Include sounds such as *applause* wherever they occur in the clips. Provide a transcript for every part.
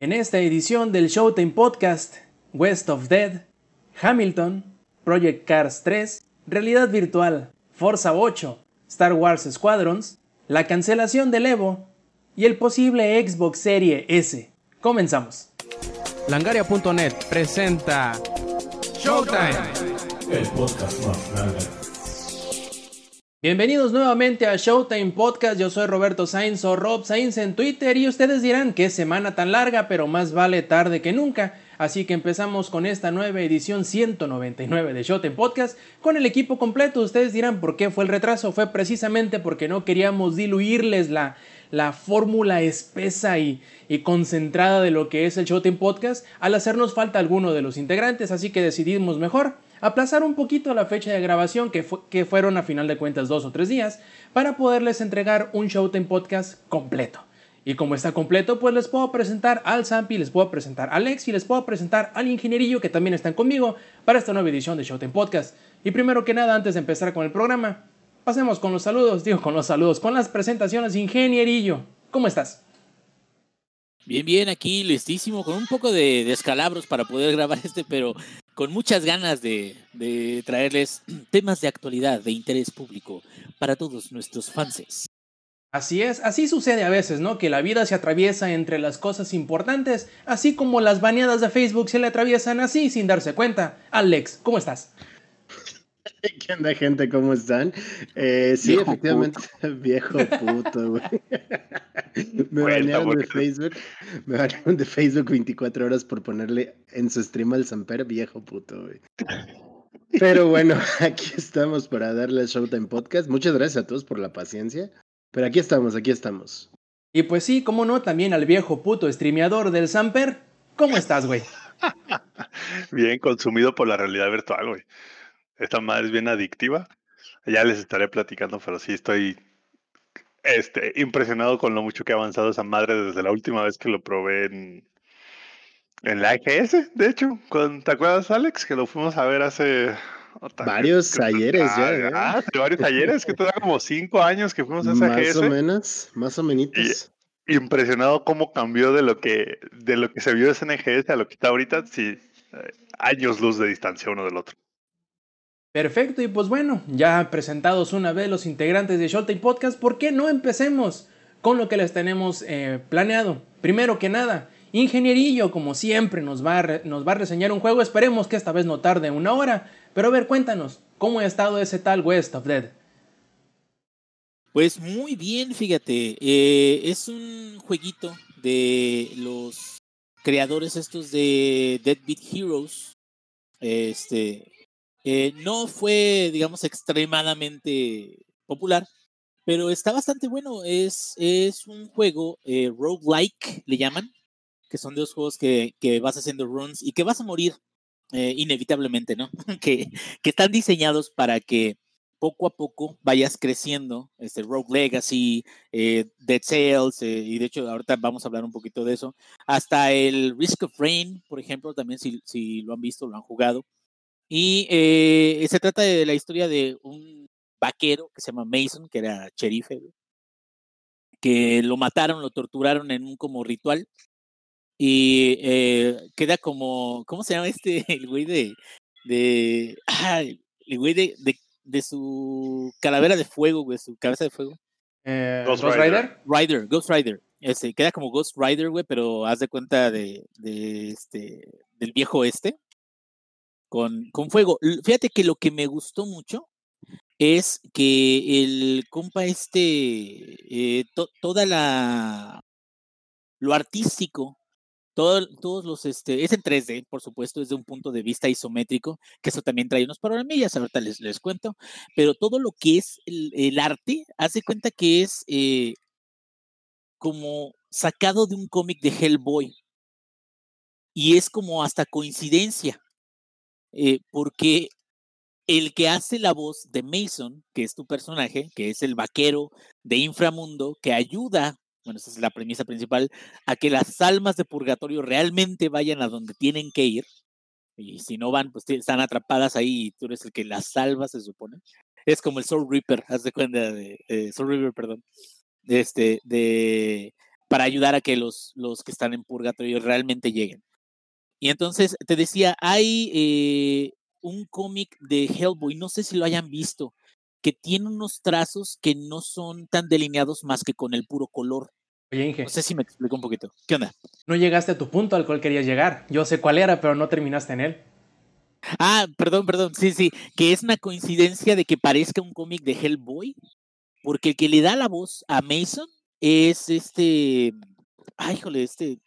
En esta edición del Showtime Podcast, West of Dead, Hamilton, Project Cars 3, Realidad Virtual, Forza 8, Star Wars Squadrons, la cancelación del Evo y el posible Xbox Serie S. Comenzamos. Langaria.net presenta Showtime, el podcast más grande. Bienvenidos nuevamente a Showtime Podcast, yo soy Roberto Sainz o Rob Sainz en Twitter y ustedes dirán qué semana tan larga, pero más vale tarde que nunca. Así que empezamos con esta nueva edición 199 de Showtime Podcast con el equipo completo. Ustedes dirán por qué fue el retraso, fue precisamente porque no queríamos diluirles la, la fórmula espesa y, y, concentrada de lo que es el Showtime Podcast al hacernos falta alguno de los integrantes, así que decidimos mejor aplazar un poquito la fecha de grabación, que, que fueron a final de cuentas dos o tres días, para poderles entregar un Showtime Podcast completo. Y como está completo, pues les puedo presentar al Zampi, les puedo presentar a Alex y les puedo presentar al Ingenierillo que también están conmigo para esta nueva edición de Showtime Podcast. Y primero que nada, antes de empezar con el programa, pasemos con los saludos, digo con los saludos, con las presentaciones. Ingenierillo, ¿cómo estás? Bien, bien, aquí listísimo, con un poco de descalabros para poder grabar este, pero con muchas ganas de, traerles *clears throat* temas de actualidad, de interés público para todos nuestros fans. Así es, así sucede a veces, ¿no? Que la vida se atraviesa entre las cosas importantes, así como las baneadas de Facebook se le atraviesan así sin darse cuenta. Alex, ¿cómo estás? *laughs* ¿Qué onda, gente? ¿Cómo están? Eh, sí, viejo efectivamente, puto. *laughs* viejo puto, güey. *laughs* Me banearon de Facebook. Me banearon de Facebook 24 horas por ponerle en su stream al Samper viejo puto, güey. Pero bueno, aquí estamos para darle Showtime Podcast. Muchas gracias a todos por la paciencia. Pero aquí estamos, aquí estamos. Y pues sí, cómo no, también al viejo puto streameador del Samper. ¿Cómo estás, güey? bien, consumido por la realidad virtual, güey. Esta madre es bien adictiva. Ya les estaré platicando, pero sí estoy este, impresionado con lo mucho que ha avanzado esa madre desde la última vez que lo probé en, en la EGS, de hecho. ¿Te acuerdas, Alex? Que lo fuimos a ver hace varios ayeres ya. ¿eh? Ah, varios ayeres, que todavía como cinco años que fuimos a esa Más o menos, más o menos. Impresionado cómo cambió de lo que de lo que se vio ese NGS a lo que está ahorita, sí, años luz de distancia uno del otro. Perfecto, y pues bueno, ya presentados una vez los integrantes de Showtime Podcast, ¿por qué no empecemos con lo que les tenemos eh, planeado? Primero que nada, Ingenierillo, como siempre, nos va, a nos va a reseñar un juego, esperemos que esta vez no tarde una hora, pero a ver, cuéntanos, ¿cómo ha estado ese tal West of Dead? Pues muy bien, fíjate, eh, es un jueguito de los creadores estos de Dead Beat Heroes, este, eh, no fue, digamos, extremadamente popular, pero está bastante bueno. Es, es un juego eh, roguelike, le llaman, que son de los juegos que, que vas haciendo runs y que vas a morir eh, inevitablemente, ¿no? *laughs* que, que están diseñados para que poco a poco vayas creciendo, este Rogue Legacy, eh, Dead Cells, eh, y de hecho ahorita vamos a hablar un poquito de eso, hasta el Risk of Rain, por ejemplo, también si, si lo han visto, lo han jugado, y eh, se trata de la historia de un vaquero que se llama Mason, que era sheriff, que lo mataron, lo torturaron en un como ritual, y eh, queda como, ¿cómo se llama este? *laughs* El güey de, de, ah, el güey de, de, de, su calavera de fuego, güey, su cabeza de fuego. Eh, Ghost, Ghost Rider? Rider, Ghost Rider. Ese, queda como Ghost Rider, güey, pero haz de cuenta de, de este, del viejo este, con, con fuego. Fíjate que lo que me gustó mucho es que el compa este, eh, to, toda la, lo artístico todo, todos los, este, es en 3D, por supuesto, desde un punto de vista isométrico, que eso también trae unos problemillas, ahorita les, les cuento, pero todo lo que es el, el arte, hace cuenta que es eh, como sacado de un cómic de Hellboy. Y es como hasta coincidencia, eh, porque el que hace la voz de Mason, que es tu personaje, que es el vaquero de inframundo, que ayuda bueno, esa es la premisa principal, a que las almas de purgatorio realmente vayan a donde tienen que ir. Y si no van, pues están atrapadas ahí y tú eres el que las salva, se supone. Es como el Soul Reaper, haz de cuenta de, de Soul Reaper, perdón. Este, de, para ayudar a que los, los que están en purgatorio realmente lleguen. Y entonces te decía, hay eh, un cómic de Hellboy, no sé si lo hayan visto, que tiene unos trazos que no son tan delineados más que con el puro color. Oye, Inge. No sé si me explico un poquito. ¿Qué onda? No llegaste a tu punto al cual querías llegar. Yo sé cuál era, pero no terminaste en él. Ah, perdón, perdón. Sí, sí. Que es una coincidencia de que parezca un cómic de Hellboy. Porque el que le da la voz a Mason es este. Ay, híjole, este.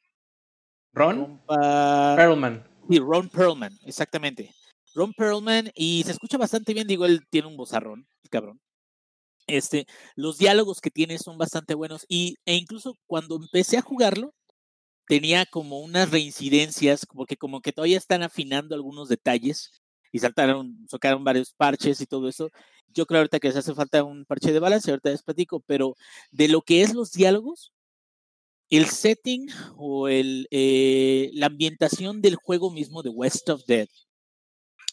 Ron Perlman. Sí, Ron Perlman, exactamente. Ron Perlman, y se escucha bastante bien, digo, él tiene un bozarrón, cabrón. Este, los diálogos que tiene son bastante buenos, y, e incluso cuando empecé a jugarlo, tenía como unas reincidencias, porque como que todavía están afinando algunos detalles, y saltaron, sacaron varios parches y todo eso. Yo creo ahorita que les hace falta un parche de balance, ahorita les platico, pero de lo que es los diálogos, el setting o el, eh, la ambientación del juego mismo de West of Dead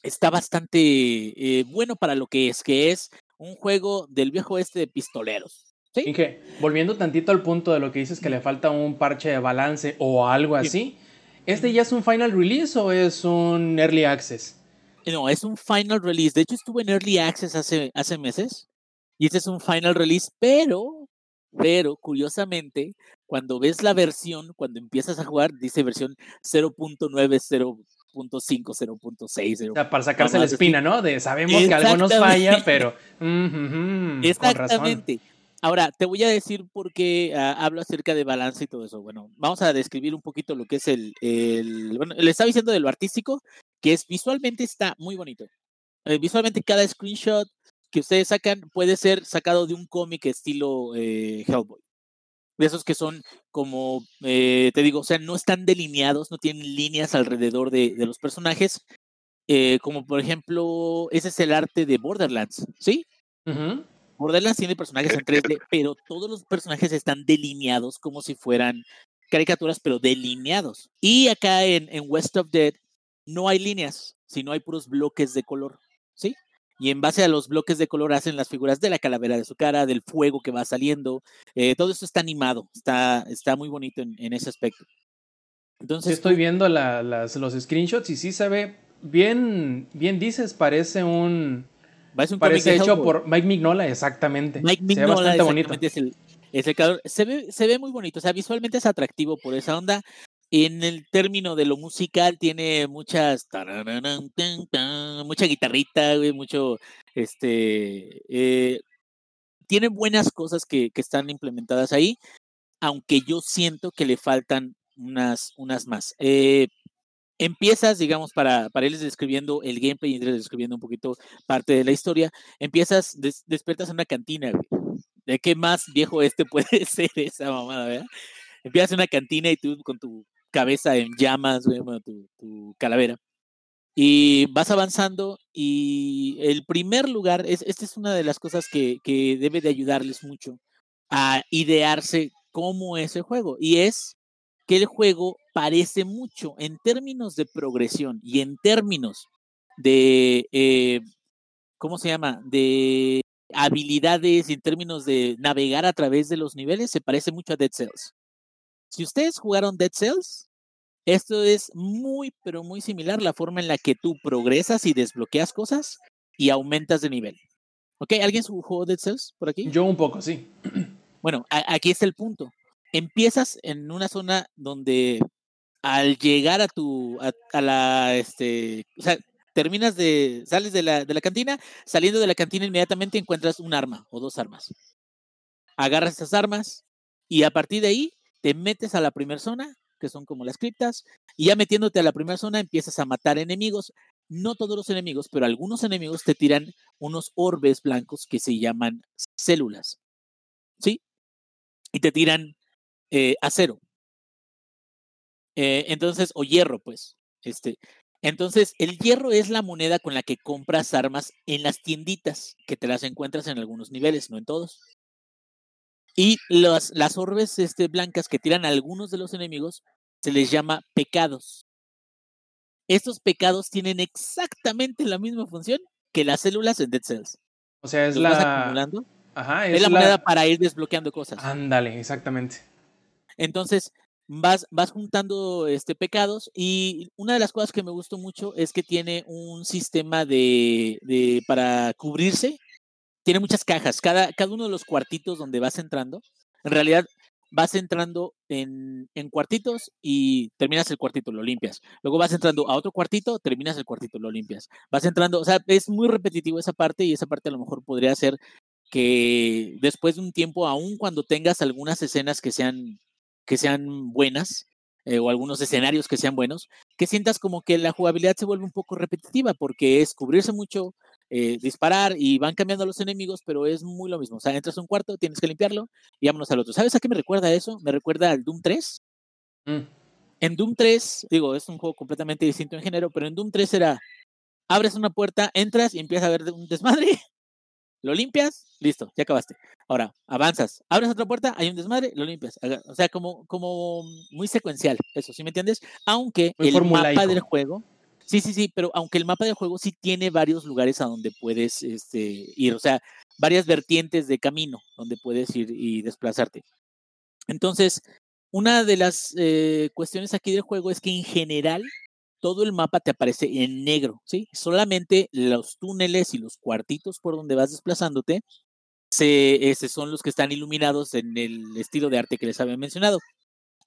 está bastante eh, bueno para lo que es, que es un juego del viejo este de pistoleros. volviendo tantito al punto de lo que dices que le falta un parche de balance o algo así, ¿este ya es un final release o es un early access? No, es un final release. De hecho, estuve en early access hace, hace meses y este es un final release, pero, pero curiosamente, cuando ves la versión, cuando empiezas a jugar, dice versión 0.90 0.5, 0.6. O sea, para sacarse la espina, ¿no? De sabemos que algo nos falla, pero. Exactamente. Ahora, te voy a decir por qué ah, hablo acerca de balance y todo eso. Bueno, vamos a describir un poquito lo que es el. bueno, le estaba diciendo de lo artístico, que es visualmente está muy bonito. Eh, visualmente, cada screenshot que ustedes sacan puede ser sacado de un cómic estilo eh, Hellboy de esos que son como, eh, te digo, o sea, no están delineados, no tienen líneas alrededor de, los personajes, eh, como por ejemplo, ese es el arte de Borderlands, ¿sí? Borderlands tiene personajes en 3D, pero todos los personajes están delineados como si fueran caricaturas, pero delineados. Y acá en, en West of Dead no hay líneas, sino hay puros bloques de color, ¿sí? Y en base a los bloques de color hacen las figuras de la calavera de su cara, del fuego que va saliendo. Eh, todo eso está animado, está, está muy bonito en, ese aspecto. Entonces, Estoy viendo las, los screenshots y sí se ve bien, bien dices, parece un... Parece, hecho por Mike Mignola, exactamente. Mike Mignola, se ve bonito. Es el, es el, se, ve, se ve muy bonito, o sea, visualmente es atractivo por esa onda. En el término de lo musical tiene muchas mucha guitarrita, mucho este eh, tiene buenas cosas que, que, están implementadas ahí, aunque yo siento que le faltan unas, unas más. Eh, empiezas, digamos, para, para irles describiendo el gameplay y irles describiendo un poquito parte de la historia, empiezas, des, despiertas en una cantina, ¿De qué más viejo este *laughs* puede ser esa mamada, verdad? Empiezas en una cantina y tú con tu cabeza en llamas, tu, calavera. Y vas avanzando y el primer lugar, es, esta es una de las cosas que, que debe de ayudarles mucho a idearse cómo es el juego. Y es que el juego parece mucho en términos de progresión y en términos de, eh, ¿cómo se llama? De habilidades y en términos de navegar a través de los niveles, se parece mucho a Dead Cells. Si ustedes jugaron Dead Cells, esto es muy, pero muy similar la forma en la que tú progresas y desbloqueas cosas y aumentas de nivel. ¿Ok? ¿Alguien jugó Dead Cells por aquí? Yo un poco, sí. Bueno, aquí está el punto. Empiezas en una zona donde al llegar a tu, a, la, este, o sea, terminas de, sales de la, de la cantina, saliendo de la cantina inmediatamente encuentras un arma o dos armas. Agarras esas armas y a partir de ahí te metes a la primera zona, que son como las criptas, y ya metiéndote a la primera zona empiezas a matar enemigos. No todos los enemigos, pero algunos enemigos te tiran unos orbes blancos que se llaman células. ¿Sí? Y te tiran eh, acero. Eh, entonces, o hierro, pues. Este, entonces, el hierro es la moneda con la que compras armas en las tienditas, que te las encuentras en algunos niveles, no en todos. Y las, las orbes este, blancas que tiran algunos de los enemigos se les llama pecados. Estos pecados tienen exactamente la misma función que las células en Dead Cells. O sea, es la. Ajá, es, la, moneda para ir desbloqueando cosas. Ándale, exactamente. Entonces, vas, vas juntando este, pecados y una de las cosas que me gustó mucho es que tiene un sistema de, de para cubrirse. Tiene muchas cajas. Cada, cada uno de los cuartitos donde vas entrando, en realidad vas entrando en, en, cuartitos y terminas el cuartito, lo limpias. Luego vas entrando a otro cuartito, terminas el cuartito, lo limpias. Vas entrando, o sea, es muy repetitivo esa parte y esa parte a lo mejor podría ser que después de un tiempo, aun cuando tengas algunas escenas que sean, que sean buenas, eh, o algunos escenarios que sean buenos, que sientas como que la jugabilidad se vuelve un poco repetitiva, porque es cubrirse mucho, eh, disparar y van cambiando los enemigos, pero es muy lo mismo. O sea, entras a un cuarto, tienes que limpiarlo y vámonos al otro. ¿Sabes a qué me recuerda eso? Me recuerda al Doom 3. Mm. En Doom 3, digo, es un juego completamente distinto en género, pero en Doom 3 era, abres una puerta, entras y empiezas a ver un desmadre *laughs* lo limpias, listo, ya acabaste. Ahora, avanzas, abres otra puerta, hay un desmadre, lo limpias. O sea, como, como muy secuencial, eso, ¿sí me entiendes? Aunque el mapa del juego, sí, sí, sí, pero aunque el mapa del juego sí tiene varios lugares a donde puedes este, ir, o sea, varias vertientes de camino donde puedes ir y desplazarte. Entonces, una de las eh, cuestiones aquí del juego es que en general todo el mapa te aparece en negro, ¿sí? Solamente los túneles y los cuartitos por donde vas desplazándote se, son los que están iluminados en el estilo de arte que les había mencionado.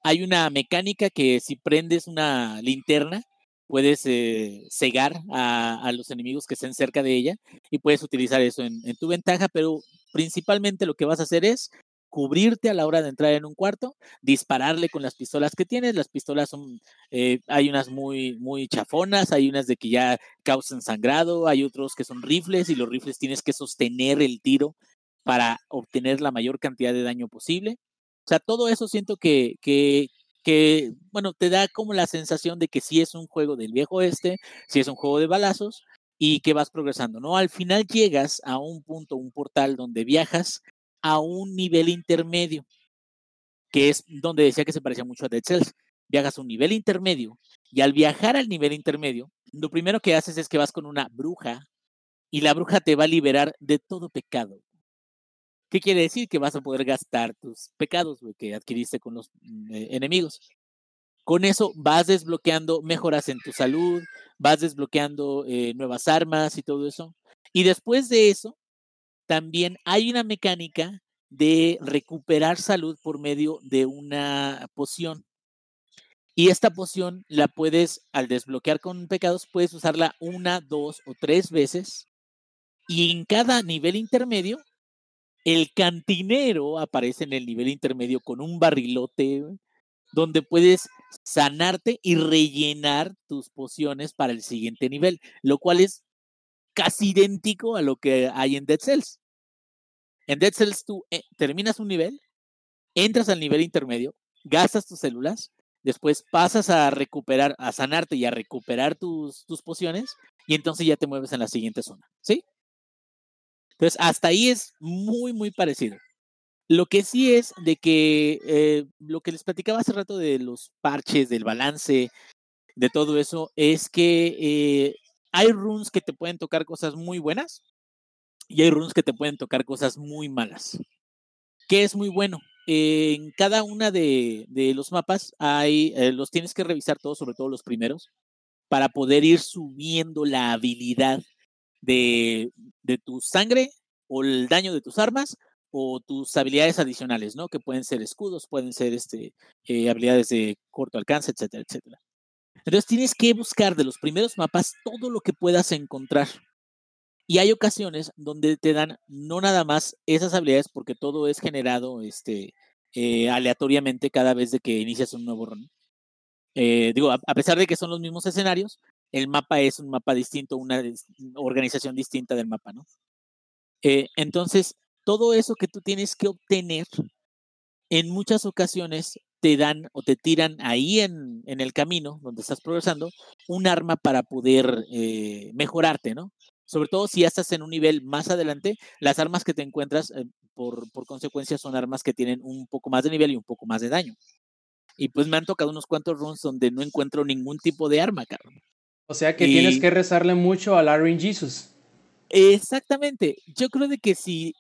Hay una mecánica que si prendes una linterna, puedes eh, cegar a, los enemigos que estén cerca de ella y puedes utilizar eso en, tu ventaja, pero principalmente lo que vas a hacer es cubrirte a la hora de entrar en un cuarto, dispararle con las pistolas que tienes. Las pistolas son, eh, hay unas muy, muy chafonas, hay unas de que ya causan sangrado, hay otros que son rifles y los rifles tienes que sostener el tiro para obtener la mayor cantidad de daño posible. O sea, todo eso siento que, que, que, bueno, te da como la sensación de que sí es un juego del viejo este, sí es un juego de balazos y que vas progresando, ¿no? Al final llegas a un punto, un portal donde viajas a un nivel intermedio, que es donde decía que se parecía mucho a Dead Cells. Viajas a un nivel intermedio y al viajar al nivel intermedio, lo primero que haces es que vas con una bruja y la bruja te va a liberar de todo pecado. ¿Qué quiere decir? Que vas a poder gastar tus pecados que adquiriste con los mm, eh, enemigos. Con eso vas desbloqueando mejoras en tu salud, vas desbloqueando eh, nuevas armas y todo eso. Y después de eso, también hay una mecánica de recuperar salud por medio de una poción. Y esta poción la puedes, al desbloquear con pecados, puedes usarla una, dos o tres veces. Y en cada nivel intermedio, el cantinero aparece en el nivel intermedio con un barrilote donde puedes sanarte y rellenar tus pociones para el siguiente nivel, lo cual es casi idéntico a lo que hay en Dead Cells. En Dead Cells tú eh, terminas un nivel, entras al nivel intermedio, gastas tus células, después pasas a recuperar, a sanarte y a recuperar tus, tus pociones, y entonces ya te mueves en la siguiente zona, ¿sí? Entonces, hasta ahí es muy, muy parecido. Lo que sí es de que eh, lo que les platicaba hace rato de los parches, del balance, de todo eso, es que eh, hay runes que te pueden tocar cosas muy buenas y hay runes que te pueden tocar cosas muy malas. ¿Qué es muy bueno? en cada una de, los mapas hay, eh, los tienes que revisar todos, sobre todo los primeros, para poder ir subiendo la habilidad de, tu sangre o el daño de tus armas o tus habilidades adicionales, ¿no? Que pueden ser escudos, pueden ser este, eh, habilidades de corto alcance, etcétera, etcétera. Entonces tienes que buscar de los primeros mapas todo lo que puedas encontrar. Y hay ocasiones donde te dan no nada más esas habilidades, porque todo es generado este, eh, aleatoriamente cada vez de que inicias un nuevo run. Eh, digo, a, pesar de que son los mismos escenarios, el mapa es un mapa distinto, una organización distinta del mapa, ¿no? Eh, entonces, todo eso que tú tienes que obtener, en muchas ocasiones te dan o te tiran ahí en, el camino donde estás progresando un arma para poder mejorarte, ¿no? sobre todo si ya estás en un nivel más adelante, las armas que te encuentras eh, por, por consecuencia son armas que tienen un poco más de nivel y un poco más de daño. Y pues me han tocado unos cuantos runs donde no encuentro ningún tipo de arma, cabrón. O sea que tienes que rezarle mucho a Larry Jesus. Exactamente. Yo creo de que si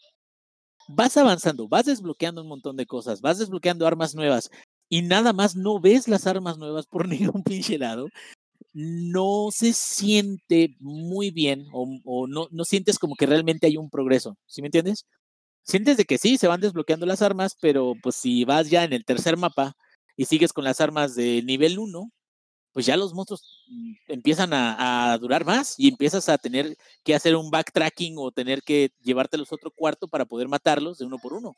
vas avanzando, vas desbloqueando un montón de cosas, vas desbloqueando armas nuevas, y nada más no ves las armas nuevas por *laughs* ningún pinche lado, no se siente muy bien o, no, no sientes como que realmente hay un progreso, ¿sí me entiendes? Sientes de que sí, se van desbloqueando las armas, pero pues si vas ya en el tercer mapa y sigues con las armas de nivel 1, pues ya los monstruos empiezan a, durar más y empiezas a tener que hacer un backtracking o tener que llevártelos otro cuarto para poder matarlos de uno por uno.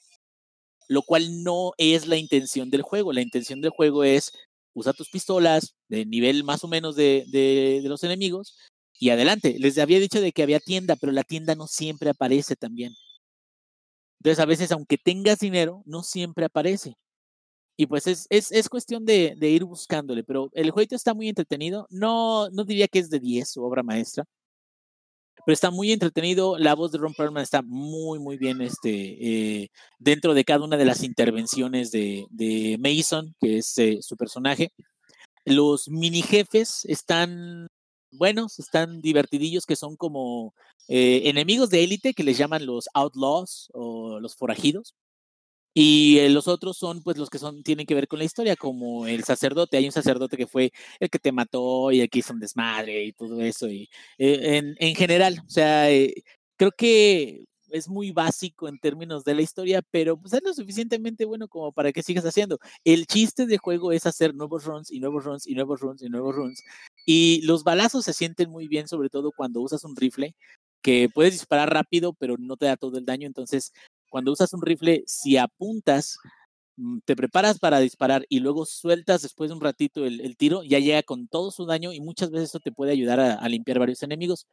Lo cual no es la intención del juego. La intención del juego es usar tus pistolas de nivel más o menos de, de, de los enemigos y adelante. Les había dicho de que había tienda, pero la tienda no siempre aparece también. Entonces, a veces, aunque tengas dinero, no siempre aparece. Y pues es, es, es cuestión de, de, ir buscándole, pero el juego está muy entretenido. No, no diría que es de 10 su obra maestra, pero está muy entretenido. La voz de Ron Perlman está muy, muy bien este, eh, dentro de cada una de las intervenciones de, de Mason, que es eh, su personaje. Los mini jefes están buenos, están divertidillos, que son como eh, enemigos de élite que les llaman los outlaws o los forajidos. Y eh, los otros son, pues, los que son, tienen que ver con la historia, como el sacerdote. Hay un sacerdote que fue el que te mató y que hizo un desmadre y todo eso. Y eh, en, en, general, o sea, eh, creo que es muy básico en términos de la historia, pero pues es lo suficientemente bueno como para que sigas haciendo. El chiste del juego es hacer nuevos runs y nuevos runs y nuevos runs y nuevos runs. Y los balazos se sienten muy bien, sobre todo cuando usas un rifle, que puedes disparar rápido, pero no te da todo el daño. Entonces, cuando usas un rifle, si apuntas, mm, te preparas para disparar y luego sueltas después de un ratito el, tiro, ya llega con todo su daño y muchas veces eso te puede ayudar a, limpiar varios enemigos.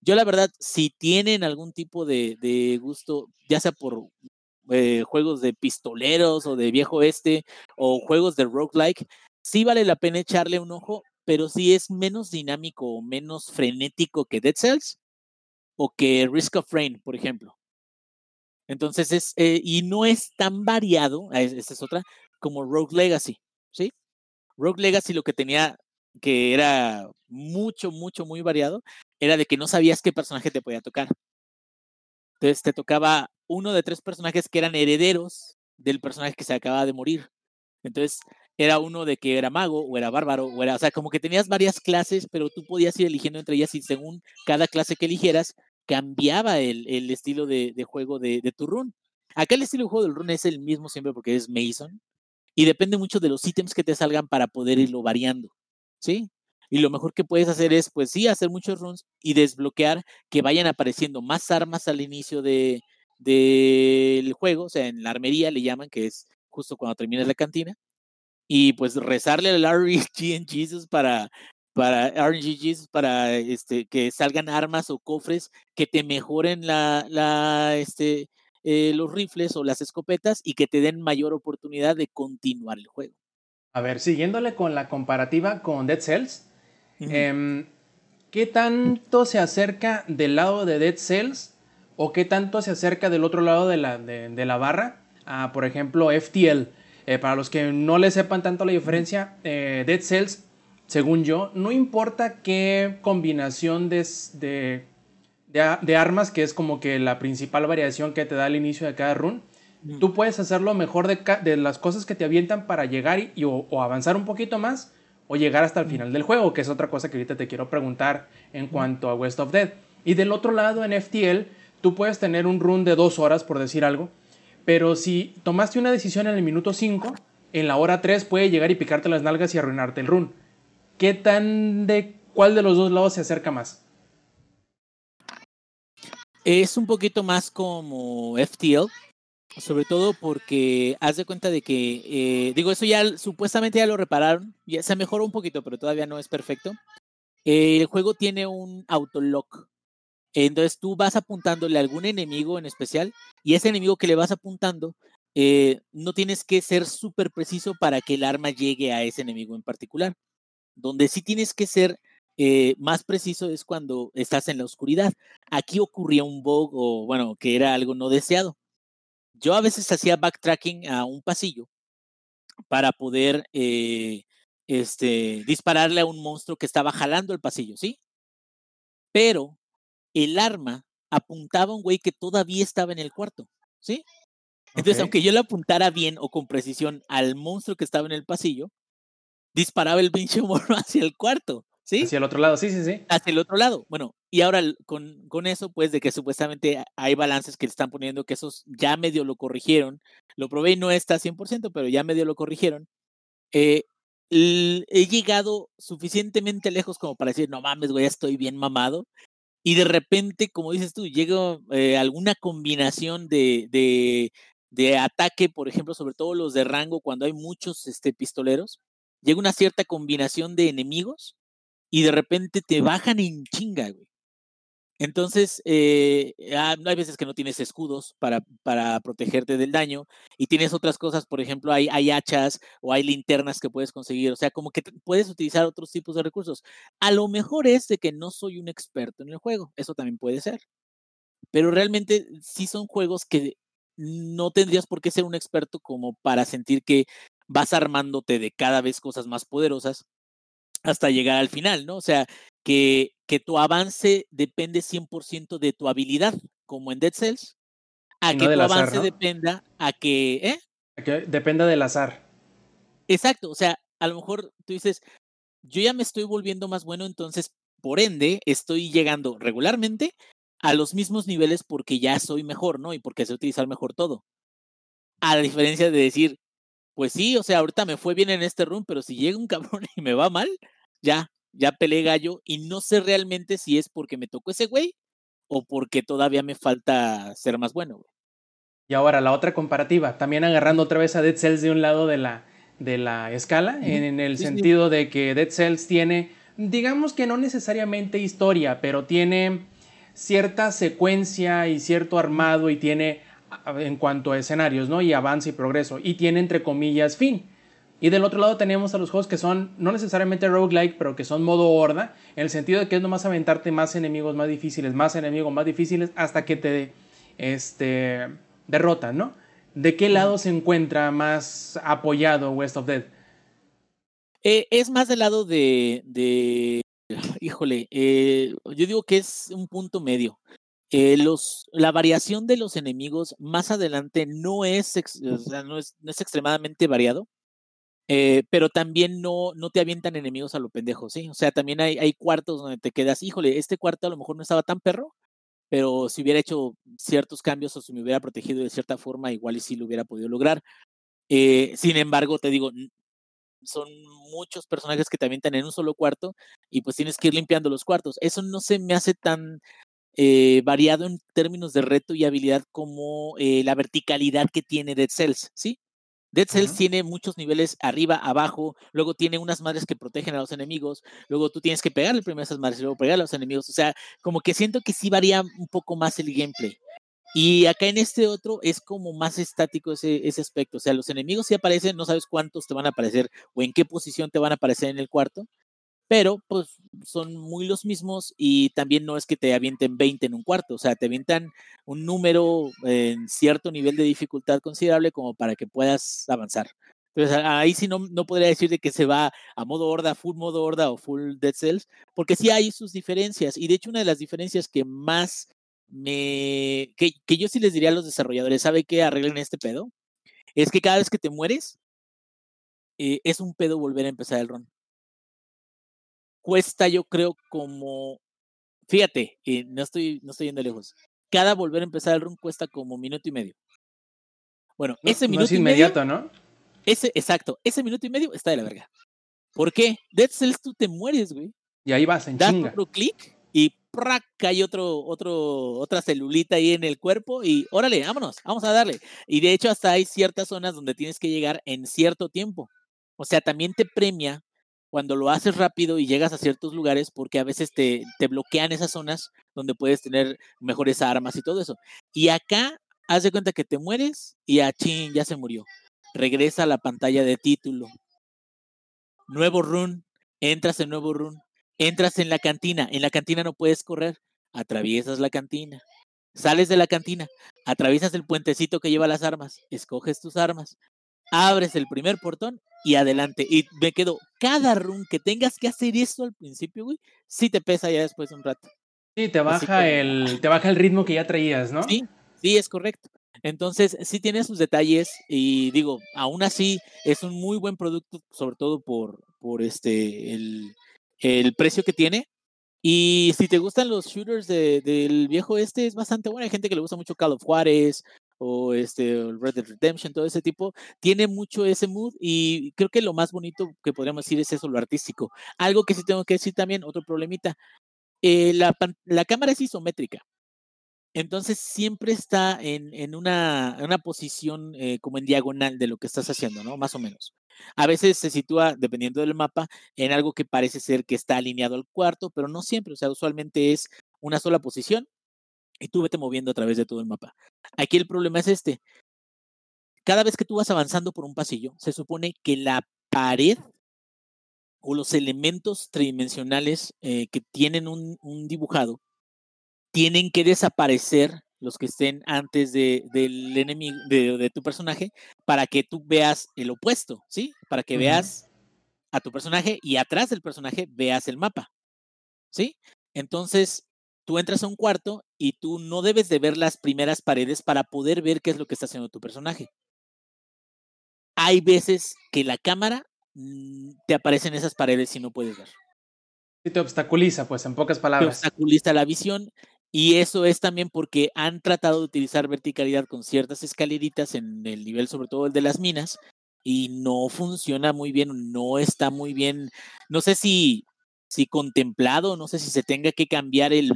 Yo la verdad, si tienen algún tipo de, gusto, ya sea por eh, juegos de pistoleros o de viejo este o juegos de roguelike, sí vale la pena echarle un ojo, pero si es menos dinámico o menos frenético que Dead Cells o que Risk of Rain, por ejemplo. Entonces es, eh, y no es tan variado, ah, esa es otra, como Rogue Legacy, ¿sí? Rogue Legacy lo que tenía, que era mucho, mucho, muy variado, era de que no sabías qué personaje te podía tocar. Entonces te tocaba uno de tres personajes que eran herederos del personaje que se acaba de morir. Entonces era uno de que era mago o era bárbaro o era, o sea, como que tenías varias clases, pero tú podías ir eligiendo entre ellas y según cada clase que eligieras, cambiaba el, el estilo de, de juego de, de, tu run. Acá el estilo de juego del run es el mismo siempre porque es Mason y depende mucho de los ítems que te salgan para poder irlo variando, ¿sí? Y lo mejor que puedes hacer es, pues sí, hacer muchos runs y desbloquear que vayan apareciendo más armas al inicio de, del juego, o sea, en la armería le llaman, que es justo cuando terminas la cantina, y pues rezarle al RNG en Jesus para para RNGs, para este, que salgan armas o cofres que te mejoren la, la, este, eh, los rifles o las escopetas y que te den mayor oportunidad de continuar el juego. A ver, siguiéndole con la comparativa con Dead Cells, em, ¿qué tanto se acerca del lado de Dead Cells o qué tanto se acerca del otro lado de la, de, la barra a, por ejemplo, FTL? Eh, para los que no le sepan tanto la diferencia, eh, Dead Cells según yo, no importa qué combinación de, de, armas, que es como que la principal variación que te da al inicio de cada run, tú puedes hacer lo mejor de, las cosas que te avientan para llegar y, o, avanzar un poquito más o llegar hasta el final del juego, que es otra cosa que ahorita te quiero preguntar en cuanto a West of Dead. Y del otro lado, en FTL, tú puedes tener un run de dos horas, por decir algo, pero si tomaste una decisión en el minuto 5, en la hora 3 puede llegar y picarte las nalgas y arruinarte el run. ¿Qué tan de cuál de los dos lados se acerca más? Es un poquito más como FTL, sobre todo porque haz de cuenta de que, eh, digo, eso ya supuestamente ya lo repararon, ya se mejoró un poquito, pero todavía no es perfecto. el juego tiene un autolock. Entonces tú vas apuntándole a algún enemigo en especial y ese enemigo que le vas apuntando, eh, no tienes que ser súper preciso para que el arma llegue a ese enemigo en particular. Donde sí tienes que ser eh, más preciso es cuando estás en la oscuridad. Aquí ocurría un bug o, bueno, que era algo no deseado. Yo a veces hacía backtracking a un pasillo para poder eh, este, dispararle a un monstruo que estaba jalando el pasillo, ¿sí? Pero el arma apuntaba a un güey que todavía estaba en el cuarto, ¿sí? Entonces, aunque yo le apuntara bien o con precisión al monstruo que estaba en el pasillo, disparaba el pinche *laughs* mono hacia el cuarto. ¿Sí? Hacia el otro lado, sí, sí, sí. Hacia el otro lado. Bueno, y ahora con, con eso, pues, de que supuestamente hay balances que le están poniendo, que esos ya medio lo corrigieron. Lo probé y no está 100%, pero ya medio lo corrigieron. Eh, he llegado suficientemente lejos como para decir, no mames, güey, ya estoy bien mamado. Y de repente, como dices tú, llega eh, alguna combinación de, de, de, ataque, por ejemplo, sobre todo los de rango, cuando hay muchos este, pistoleros, llega una cierta combinación de enemigos y de repente te bajan en chinga, güey. Entonces, eh, ah, hay veces que no tienes escudos para, para protegerte del daño y tienes otras cosas, por ejemplo, hay, hay hachas o hay linternas que puedes conseguir, o sea, como que puedes utilizar otros tipos de recursos. A lo mejor es de que no soy un experto en el juego, eso también puede ser, pero realmente sí son juegos que no tendrías por qué ser un experto como para sentir que vas armándote de cada vez cosas más poderosas hasta llegar al final, ¿no? O sea, que, que tu avance depende 100% de tu habilidad, como en Dead Cells, a que tu avance dependa a que, ¿eh? A que dependa del azar. Exacto, o sea, a lo mejor tú dices, yo ya me estoy volviendo más bueno, entonces, por ende, estoy llegando regularmente a los mismos niveles porque ya soy mejor, ¿no? Y porque sé utilizar mejor todo. A la diferencia de decir, pues sí, o sea, ahorita me fue bien en este run, pero si llega un cabrón *laughs* y me va mal, ya, ya peleé gallo y no sé realmente si es porque me tocó ese güey o porque todavía me falta ser más bueno, güey. Y ahora la otra comparativa, también agarrando otra vez a Dead Cells de un lado de la, de la escala, en, el sentido de que Dead Cells tiene, digamos que no necesariamente historia, pero tiene cierta secuencia y cierto armado y tiene en cuanto a escenarios, ¿no? Y avance y progreso. Y tiene entre comillas fin. Y del otro lado tenemos a los juegos que son no necesariamente roguelike, pero que son modo horda, en el sentido de que es nomás aventarte más enemigos más difíciles, más enemigos más difíciles, hasta que te este, derrotan, ¿no? ¿De qué lado se encuentra más apoyado West of Dead? Eh, es más del lado de, híjole, eh, yo digo que es un punto medio. Los, la variación de los enemigos más adelante no es, no es, no es extremadamente variado. Eh, pero también no, no te avientan enemigos a lo pendejo, ¿sí? O sea, también hay, hay cuartos donde te quedas, híjole, este cuarto a lo mejor no estaba tan perro, pero si hubiera hecho ciertos cambios o si me hubiera protegido de cierta forma, igual y sí lo hubiera podido lograr. Eh, sin embargo, te digo, son muchos personajes que te avientan en un solo cuarto y pues tienes que ir limpiando los cuartos. Eso no se me hace tan eh, variado en términos de reto y habilidad como la verticalidad que tiene Dead Cells, ¿sí? Dead Cells tiene muchos niveles arriba, abajo, luego tiene unas madres que protegen a los enemigos, luego tú tienes que pegarle primero a esas madres y luego pegarle a los enemigos. O sea, como que siento que sí varía un poco más el gameplay. Y acá en este otro es como más estático ese, ese aspecto. O sea, los enemigos sí aparecen, no sabes cuántos te van a aparecer o en qué posición te van a aparecer en el cuarto pero pues son muy los mismos y también no es que te avienten 20 en un cuarto, o sea, te avientan un número en cierto nivel de dificultad considerable como para que puedas avanzar. Entonces ahí sí no, no podría decir de que se va a modo horda, full modo horda o full Dead Cells, porque sí hay sus diferencias y de hecho una de las diferencias que más me... que, que yo sí les diría a los desarrolladores, ¿sabe qué arreglen este pedo? Es que cada vez que te mueres, eh, es un pedo volver a empezar el run cuesta, yo creo, como. Fíjate, eh, no, estoy, no estoy yendo lejos. Cada volver a empezar el run cuesta como minuto y medio. Bueno, ese minuto. No es inmediato, ¿no? Ese, exacto, ese minuto y medio está de la verga. ¿Por qué? Dead Cells tú te mueres, güey. Y ahí vas en das otro clic y ¡prac! hay otro, otro, otra celulita ahí en el cuerpo y órale, vámonos, vamos a darle. Y de hecho hasta hay ciertas zonas donde tienes que llegar en cierto tiempo. O sea, también te premia cuando lo haces rápido y llegas a ciertos lugares, porque a veces te, te bloquean esas zonas donde puedes tener mejores armas y todo eso. Y acá, haz de cuenta que te mueres y a chin, ya se murió. Regresa a la pantalla de título. Nuevo run, entras en nuevo run, entras en la cantina. En la cantina no puedes correr, atraviesas la cantina. Sales de la cantina, atraviesas el puentecito que lleva las armas, escoges tus armas, abres el primer portón y adelante. Y me quedo, cada run que tengas que hacer eso al principio, güey, sí te pesa ya después de un rato. Sí, te baja, el, te baja el ritmo que ya traías, ¿no? Sí, sí, es correcto. Entonces, sí tiene sus detalles y digo, aún así es un muy buen producto, sobre todo por, por este, el, el precio que tiene. Y si te gustan los shooters de, del viejo este, es bastante bueno. Hay gente que le gusta mucho Call of Juarez o este Red Dead Redemption, todo ese tipo. Tiene mucho ese mood y creo que lo más bonito que podríamos decir es eso, lo artístico. Algo que sí tengo que decir también, otro problemita. Eh, la, la cámara es isométrica. Entonces siempre está en, en una, una, posición eh, como en diagonal de lo que estás haciendo, ¿no? Más o menos. A veces se sitúa, dependiendo del mapa, en algo que parece ser que está alineado al cuarto, pero no siempre. O sea, usualmente es una sola posición y tú vete moviendo a través de todo el mapa. Aquí el problema es este. Cada vez que tú vas avanzando por un pasillo, se supone que la pared o los elementos tridimensionales eh, que tienen un, un dibujado tienen que desaparecer los que estén antes de, del enemigo, de, tu personaje, para que tú veas el opuesto, ¿sí? Para que veas a tu personaje y atrás del personaje veas el mapa, ¿sí? Entonces, tú entras a un cuarto y tú no debes de ver las primeras paredes para poder ver qué es lo que está haciendo tu personaje. Hay veces que la cámara mm, te aparece en esas paredes y no puedes ver. Y te obstaculiza, pues, en pocas palabras. Te obstaculiza la visión y eso es también porque han tratado de utilizar verticalidad con ciertas escaleritas en el nivel, sobre todo el de las minas, y no funciona muy bien, no está muy bien, no sé si, si contemplado, no sé si se tenga que cambiar el,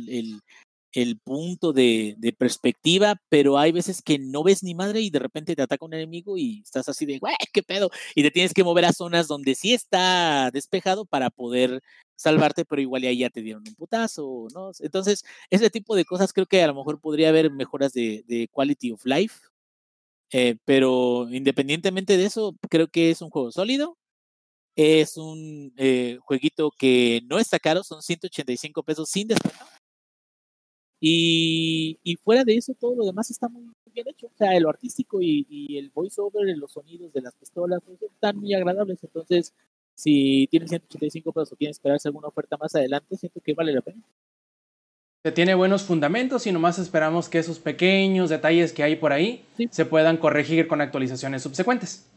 el, punto de, perspectiva, pero hay veces que no ves ni madre y de repente te ataca un enemigo y estás así de, qué pedo, y te tienes que mover a zonas donde sí está despejado para poder salvarte, pero igual ahí ya te dieron un putazo, ¿no? Entonces, ese tipo de cosas creo que a lo mejor podría haber mejoras de, de quality of life, eh, pero independientemente de eso, creo que es un juego sólido. Es un eh, jueguito que no está caro, son 185 pesos sin descuento. Y, y, fuera de eso, todo lo demás está muy bien hecho. O sea, lo artístico y, y el voiceover, los sonidos de las pistolas, pues, están muy agradables. Entonces, si tienes 185 pesos o quieres esperarse alguna oferta más adelante, siento que vale la pena. Se tiene buenos fundamentos y nomás esperamos que esos pequeños detalles que hay por ahí se puedan corregir con actualizaciones subsecuentes.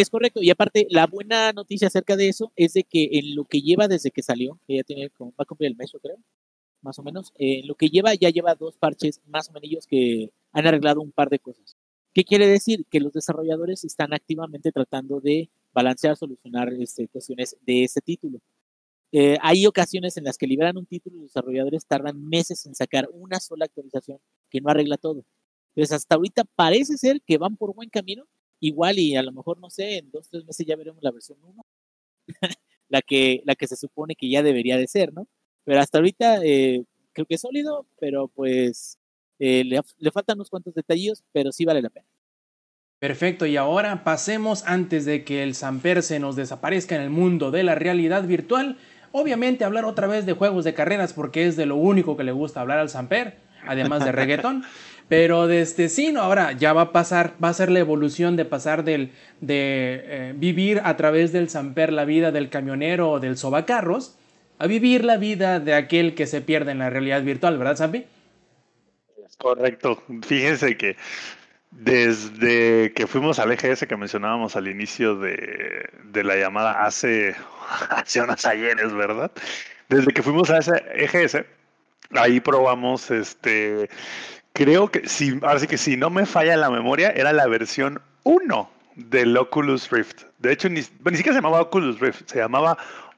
Es correcto, y aparte, la buena noticia acerca de eso es de que en lo que lleva desde que salió, que ya tiene, va a cumplir el mes, yo creo, más o menos, en lo que lleva, ya lleva dos parches más o menos que han arreglado un par de cosas. ¿Qué quiere decir? Que los desarrolladores están activamente tratando de balancear, solucionar este, cuestiones de ese título. Eh, hay ocasiones en las que liberan un título y los desarrolladores tardan meses en sacar una sola actualización que no arregla todo. Entonces, hasta ahorita parece ser que van por buen camino. Igual y a lo mejor, no sé, en dos, tres meses ya veremos la versión 1, *laughs* la, que, la que se supone que ya debería de ser, ¿no? Pero hasta ahorita eh, creo que es sólido, pero pues eh, le, le faltan unos cuantos detalles, pero sí vale la pena. Perfecto, y ahora pasemos antes de que el Samper se nos desaparezca en el mundo de la realidad virtual. Obviamente hablar otra vez de juegos de carreras porque es de lo único que le gusta hablar al Samper, además de *laughs* reggaeton. Pero desde sí, no, ahora ya va a pasar, va a ser la evolución de pasar del, de eh, vivir a través del Samper la vida del camionero o del sobacarros a vivir la vida de aquel que se pierde en la realidad virtual, ¿verdad, Sampi? Correcto. Fíjense que desde que fuimos al EGS que mencionábamos al inicio de, de la llamada hace, *laughs* hace unos ayeres, ¿verdad? Desde que fuimos a ese EGS, ahí probamos este. Creo que si, ahora sí que si no me falla la memoria, era la versión 1 del Oculus Rift. De hecho, ni, ni siquiera se llamaba Oculus Rift, se llamaba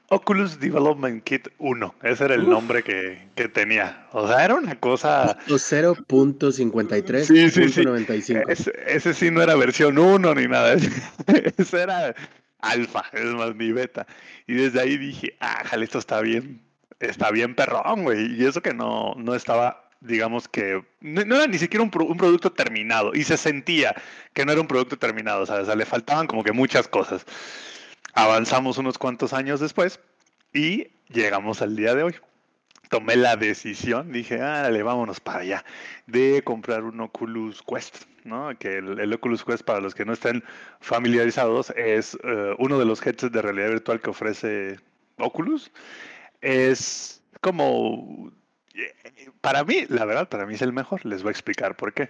Oculus Development Kit 1. Ese era el nombre que, que, tenía. O sea, era una cosa. 0.53. Sí, sí, sí. Ese, ese, sí no era versión 1 ni nada. *laughs* Ese era alfa, es más, ni beta. Y desde ahí dije, ah, jale, esto está bien. Está bien perrón, güey. Y eso que no, no estaba digamos que no, era ni siquiera un, producto terminado y se sentía que no era un producto terminado, o sea, le faltaban como que muchas cosas. Avanzamos unos cuantos años después y llegamos al día de hoy. Tomé la decisión, dije, árale, vámonos para allá, de comprar un Oculus Quest, ¿no? Que el, Oculus Quest, para los que no estén familiarizados, es uh, uno de los headsets de realidad virtual que ofrece Oculus. Es como para mí, la verdad, para mí es el mejor. Les voy a explicar por qué.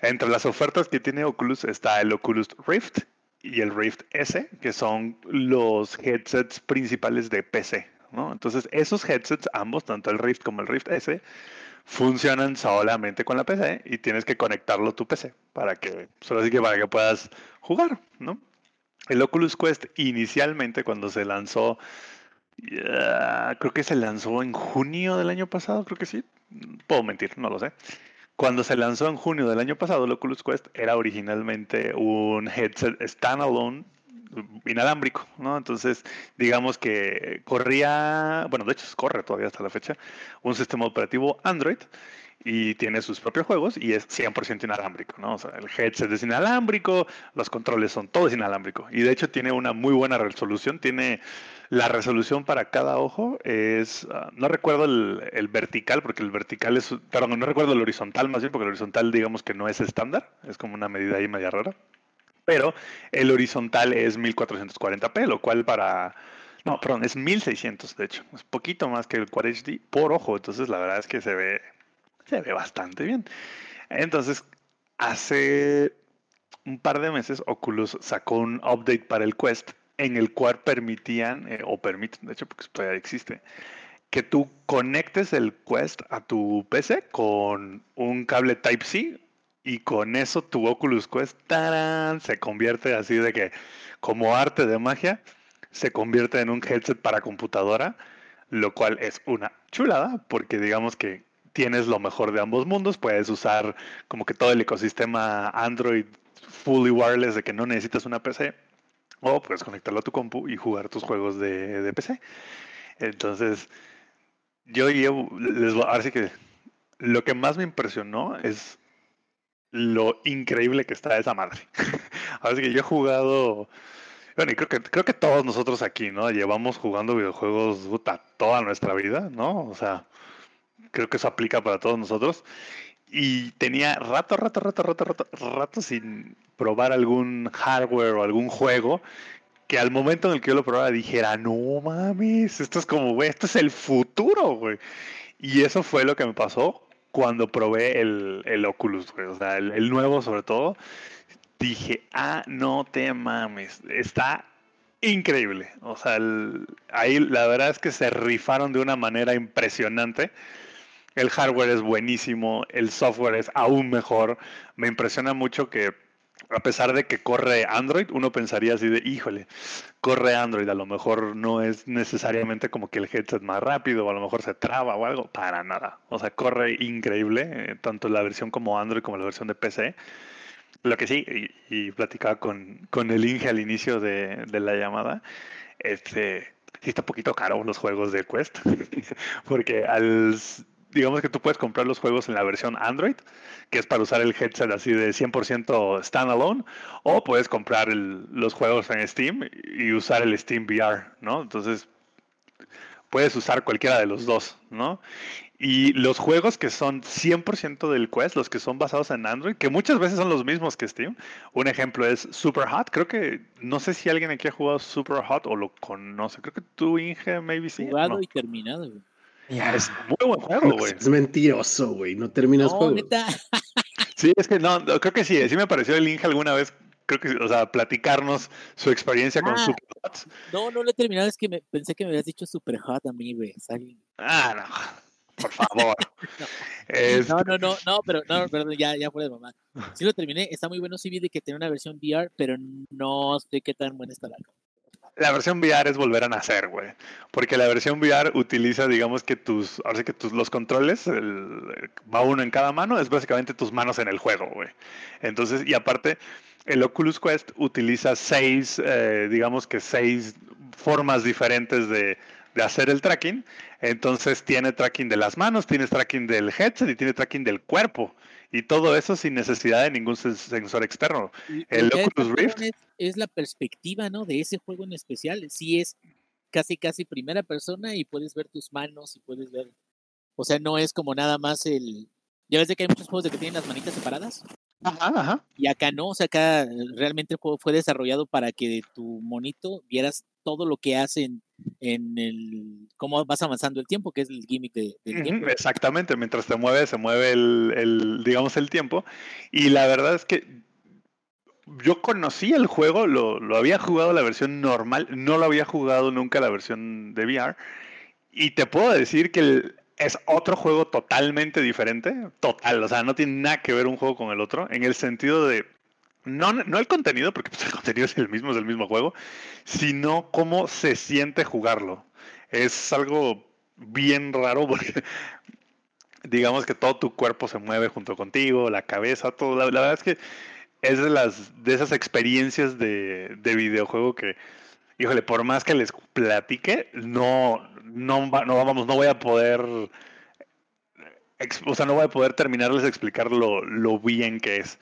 Entre las ofertas que tiene Oculus está el Oculus Rift y el Rift S, que son los headsets principales de PC. ¿no? Entonces, esos headsets, ambos, tanto el Rift como el Rift S, funcionan solamente con la PC y tienes que conectarlo a tu PC para que, solo así que para que puedas jugar, ¿no? El Oculus Quest inicialmente cuando se lanzó creo que se lanzó en junio del año pasado, creo que sí. Puedo mentir, no lo sé. Cuando se lanzó en junio del año pasado, el Oculus Quest era originalmente un headset standalone inalámbrico, ¿no? Entonces, digamos que corría, bueno, de hecho corre todavía hasta la fecha, un sistema operativo Android y tiene sus propios juegos y es 100% inalámbrico, ¿no? O sea, el headset es inalámbrico, los controles son todos inalámbricos y de hecho tiene una muy buena resolución, tiene la resolución para cada ojo es, ah, no recuerdo el, vertical, porque el vertical es, perdón, no recuerdo el horizontal más bien, porque el horizontal digamos que no es estándar, es como una medida ahí media rara, pero el horizontal es 1440p, lo cual para, no, perdón, es 1600 de hecho, es poquito más que el Quad HD por ojo, entonces la verdad es que se ve, se ve bastante bien. Entonces, hace un par de meses Oculus sacó un update para el Quest en el cual permitían, eh, o permiten, de hecho, porque todavía existe, que tú conectes el Quest a tu PC con un cable Type-C y con eso tu Oculus Quest ¡tarán! se convierte así de que, como arte de magia, se convierte en un headset para computadora, lo cual es una chulada, porque digamos que tienes lo mejor de ambos mundos, puedes usar como que todo el ecosistema Android fully wireless de que no necesitas una PC o puedes conectarlo a tu compu y jugar tus juegos de, PC. Entonces, yo llevo, les voy, ahora sí que lo que más me impresionó es lo increíble que está esa madre. *laughs* Así que yo he jugado, bueno, y creo que, creo que todos nosotros aquí, ¿no? Llevamos jugando videojuegos toda nuestra vida, ¿no? O sea, creo que eso aplica para todos nosotros. Y tenía rato, rato, rato, rato, rato, rato sin probar algún hardware o algún juego que al momento en el que yo lo probaba dijera, no mames, esto es como, güey, esto es el futuro, güey. Y eso fue lo que me pasó cuando probé el, el Oculus, güey. O sea, el, nuevo sobre todo. Dije, ah, no te mames, está increíble. O sea, ahí la verdad es que se rifaron de una manera impresionante. El hardware es buenísimo, el software es aún mejor. Me impresiona mucho que a pesar de que corre Android, uno pensaría así de, híjole, corre Android, a lo mejor no es necesariamente como que el headset más rápido, o a lo mejor se traba o algo, para nada. O sea, corre increíble, eh, tanto la versión como Android como la versión de PC. Lo que sí, y, platicaba con, con, el Inge al inicio de, de la llamada, este, sí está un poquito caro los juegos de Quest, *laughs* porque al digamos que tú puedes comprar los juegos en la versión Android, que es para usar el headset así de 100% standalone, o puedes comprar los juegos en Steam y usar el Steam VR, ¿no? Entonces, puedes usar cualquiera de los dos, ¿no? Y los juegos que son 100% del Quest, los que son basados en Android, que muchas veces son los mismos que Steam. Un ejemplo es Super Hot. Creo que, no sé si alguien aquí ha jugado Super Hot o lo conoce. Creo que tú, Inge, maybe sí. Jugado y terminado, Es muy buen juego, güey. Es mentiroso, güey. No terminas juego. *laughs* Sí, es que no, creo que sí. Sí me apareció el Inge alguna vez. Creo que, o sea, platicarnos su experiencia con ah, Super Hot. No, no lo he terminado. Es que me, pensé que me habías dicho Super Hot a mí, güey. Ah, no. Por favor. *laughs* no, no, no, no, pero no, perdón, ya, ya fue de mamá. Sí lo terminé, está muy bueno, sí vi de que tiene una versión VR, pero no sé qué tan buena está la la versión VR es volver a nacer, güey. Porque la versión VR utiliza, digamos que tus, ahora sí que tus, los controles, va uno en cada mano, es básicamente tus manos en el juego, güey. Entonces, y aparte, el Oculus Quest utiliza seis, eh, digamos que seis formas diferentes de, de hacer el tracking. Entonces tiene tracking de las manos, tiene tracking del headset y tiene tracking del cuerpo. Y todo eso sin necesidad de ningún sensor externo. El Oculus Rift es, la perspectiva, ¿no? De ese juego en especial. Sí es casi, casi primera persona y puedes ver tus manos y puedes ver. O sea, no es como nada más el. Ya ves de que hay muchos juegos de que tienen las manitas separadas. Ajá, ajá. Y acá no, o sea, acá realmente el juego fue desarrollado para que tu monito vieras todo lo que hace en, el cómo vas avanzando el tiempo, que es el gimmick de, del tiempo. Exactamente, mientras te mueve, se mueve el, el, digamos, el tiempo. Y la verdad es que yo conocí el juego, lo, lo, había jugado la versión normal, no lo había jugado nunca la versión de VR. Y te puedo decir que es otro juego totalmente diferente, total, o sea, no tiene nada que ver un juego con el otro, en el sentido de no, no el contenido, porque pues, el contenido es el mismo, es el mismo juego, sino cómo se siente jugarlo. Es algo bien raro porque digamos que todo tu cuerpo se mueve junto contigo, la cabeza, todo. La, verdad es que es de las de esas experiencias de, de, videojuego que, híjole, por más que les platique, no, no, no vamos, no voy a poder, o sea, no voy a poder terminarles de explicar lo, lo bien que es.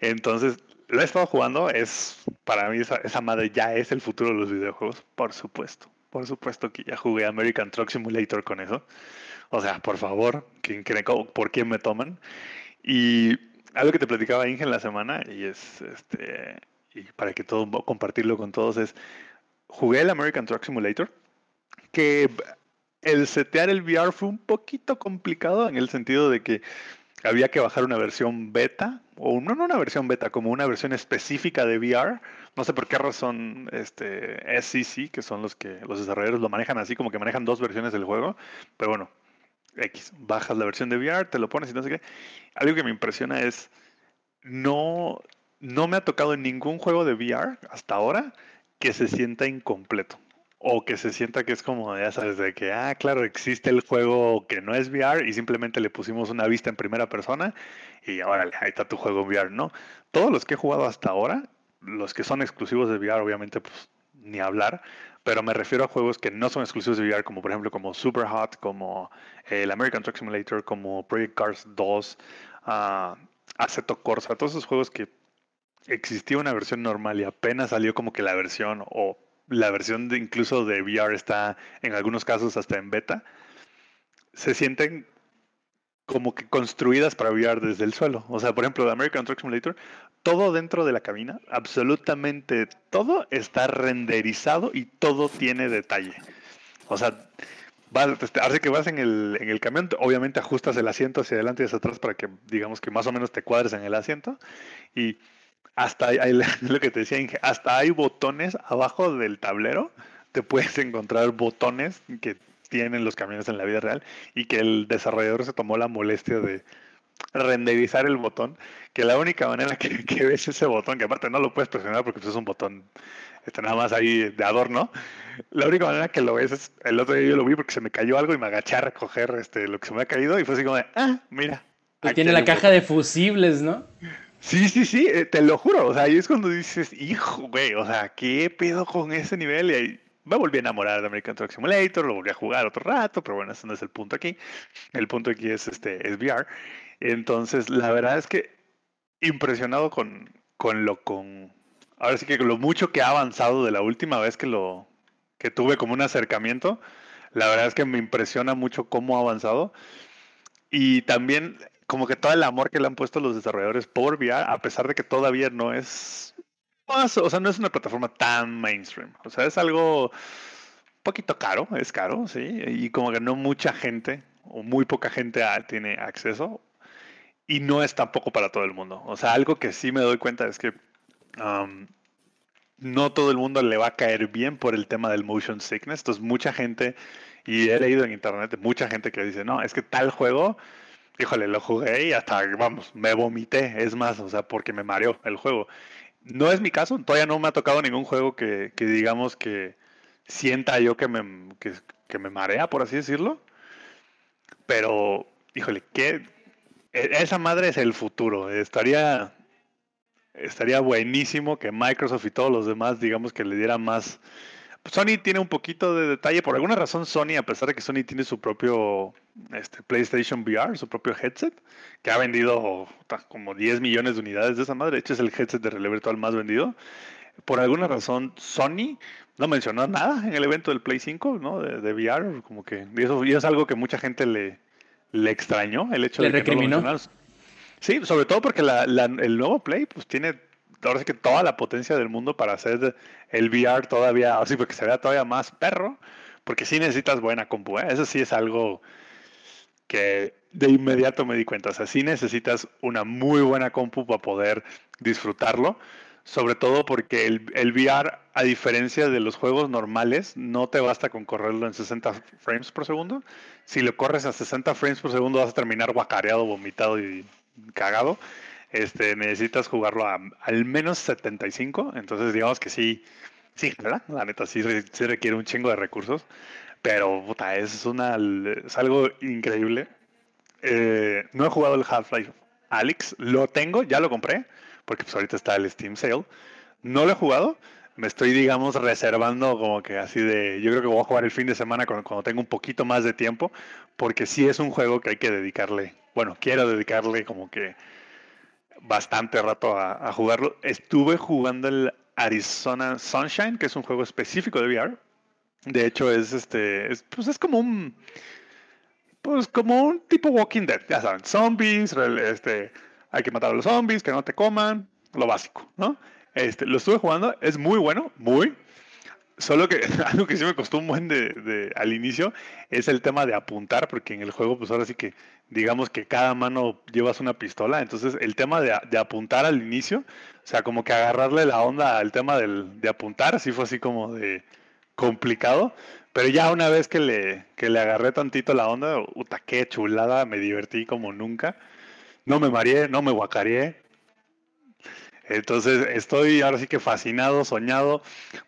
Entonces, lo he estado jugando, es para mí esa, madre ya es el futuro de los videojuegos, por supuesto. Por supuesto que ya jugué American Truck Simulator con eso. O sea, por favor, ¿quién ¿por quién me toman? Y algo que te platicaba Inge en la semana, y es este, y para que todo compartirlo con todos, es jugué el American Truck Simulator, que el setear el VR fue un poquito complicado en el sentido de que había que bajar una versión beta, o no, no una versión beta, como una versión específica de VR. No sé por qué razón este SCC, que son los que los desarrolladores lo manejan así, como que manejan dos versiones del juego. Pero bueno, X, bajas la versión de VR, te lo pones y no sé qué. Algo que me impresiona es, no, no me ha tocado en ningún juego de VR hasta ahora que se sienta incompleto o que se sienta que es como, ya sabes, de que, ah, claro, existe el juego que no es VR y simplemente le pusimos una vista en primera persona y ahora ahí está tu juego VR, ¿no? Todos los que he jugado hasta ahora, los que son exclusivos de VR, obviamente, pues ni hablar, pero me refiero a juegos que no son exclusivos de VR, como por ejemplo como Super Hot, como el American Truck Simulator, como Project Cars 2, uh, Assetto Corsa, todos esos juegos que existía una versión normal y apenas salió como que la versión o la versión incluso de VR está en algunos casos hasta en beta, se sienten como que construidas para VR desde el suelo. O sea, por ejemplo, de American Truck Simulator, todo dentro de la cabina, absolutamente todo está renderizado y todo tiene detalle. O sea, hace que vas en el, en el camión, obviamente ajustas el asiento hacia adelante y hacia atrás para que digamos que más o menos te cuadres en el asiento y hasta hay, *laughs* lo que te decía hasta hay botones abajo del tablero, te puedes *laughs* encontrar botones que tienen los camiones en la vida real y que el desarrollador se tomó la molestia de renderizar el botón, que la única manera que, *laughs* ves ese botón, que aparte no lo puedes presionar porque pues, es un botón está nada más ahí de adorno, la única manera que lo ves es, el otro día yo lo vi porque se me cayó algo y me agaché a recoger este, lo que se me ha caído y fue así como de, ah, mira. tiene la caja de fusibles, ¿no? Sí, sí, sí, eh, te lo juro. O sea, ahí es cuando dices, hijo, güey, o sea, ¿qué pedo con ese nivel? Y ahí me volví a enamorar de American Truck Simulator, lo volví a jugar otro rato, pero bueno, ese no es el punto aquí. El punto aquí es este es VR. Entonces, la verdad es que impresionado con, con lo con ahora sí que lo mucho que ha avanzado de la última vez que lo que tuve como un acercamiento. La verdad es que me impresiona mucho cómo ha avanzado. Y también como que todo el amor que le han puesto los desarrolladores por VR, a pesar de que todavía no es, o sea, no es una plataforma tan mainstream. O sea, es algo poquito caro, es caro, sí, y como que no mucha gente o muy poca gente tiene acceso y no es tampoco para todo el mundo. O sea, algo que sí me doy cuenta es que no todo el mundo le va a caer bien por el tema del motion sickness. Entonces, mucha gente, y he leído en internet, mucha gente que dice, no, es que tal juego híjole, lo jugué y hasta, vamos, me vomité, es más, o sea, porque me mareó el juego. No es mi caso, todavía no me ha tocado ningún juego que, que digamos que sienta yo que me, que, me marea, por así decirlo. Pero, híjole, que esa madre es el futuro. Estaría, estaría buenísimo que Microsoft y todos los demás, digamos, que le dieran más Sony tiene un poquito de detalle. Por alguna razón, Sony, a pesar de que Sony tiene su propio este, PlayStation VR, su propio headset, que ha vendido como 10 millones de unidades de esa madre. De hecho, es el headset de realidad virtual más vendido. Por alguna razón, Sony no mencionó nada en el evento del Play 5, ¿no? De, VR, como que y eso es algo que mucha gente le, le extrañó, el hecho de que no lo Sí, sobre todo porque el nuevo Play pues tiene ahora sí que toda la potencia del mundo para hacer el VR todavía, así porque se vea todavía más perro, Porque sí necesitas buena compu, ¿eh? eso sí es algo que de inmediato me di cuenta. O sea, sí necesitas una muy buena compu para poder disfrutarlo. Sobre todo porque el, el, VR, a diferencia de los juegos normales, no te basta con correrlo en 60 frames por segundo. Si lo corres a 60 frames por segundo vas a terminar guacareado, vomitado y cagado. Este, necesitas jugarlo a al menos 75. Entonces digamos que sí, sí, ¿verdad? La neta sí, requiere un chingo de recursos. Pero puta, es, una, es algo increíble. Eh, no he jugado el Half-Life Alex, lo tengo, ya lo compré porque pues ahorita está el Steam Sale. No lo he jugado, me estoy, digamos, reservando como que así de, yo creo que voy a jugar el fin de semana cuando, cuando tengo un poquito más de tiempo, porque sí es un juego que hay que dedicarle, bueno, quiero dedicarle como que bastante rato a, jugarlo. Estuve jugando el Arizona Sunshine, que es un juego específico de VR. De hecho, es este, es, pues es como un, pues como un tipo Walking Dead, ya saben, zombies, este, hay que matar a los zombies, que no te coman, lo básico, ¿no? Este, lo estuve jugando, es muy bueno, muy. Solo que *laughs* algo que sí me costó un buen de, al inicio es el tema de apuntar, porque en el juego, pues ahora sí que digamos que cada mano llevas una pistola, entonces el tema de, apuntar al inicio, o sea, como que agarrarle la onda al tema del, de apuntar, sí fue así como de complicado, pero ya una vez que le, que le agarré tantito la onda, puta, qué chulada, me divertí como nunca no me mareé, no me guacareé. Entonces estoy ahora sí que fascinado, soñado.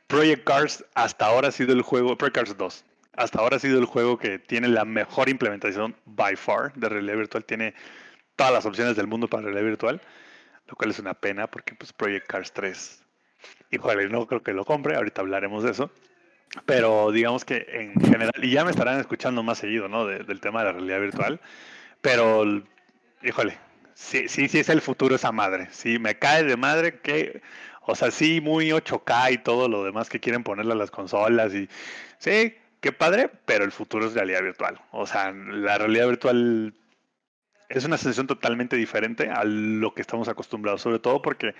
Project Cars hasta ahora ha sido el juego, Project Cars 2, hasta ahora ha sido el juego que tiene la mejor implementación by far de realidad virtual. Tiene todas las opciones del mundo para realidad virtual, lo cual es una pena porque pues Project Cars 3, híjole, no creo que lo compre, ahorita hablaremos de eso. Pero digamos que en general, y ya me estarán escuchando más seguido, ¿no? del tema de la realidad virtual. Pero, híjole, Sí, sí, sí es el futuro esa madre. Sí, me cae de madre que, o sea, sí, muy 8K y todo lo demás que quieren ponerle a las consolas y sí, qué padre, pero el futuro es realidad virtual. O sea, la realidad virtual es una sensación totalmente diferente a lo que estamos acostumbrados, sobre todo porque,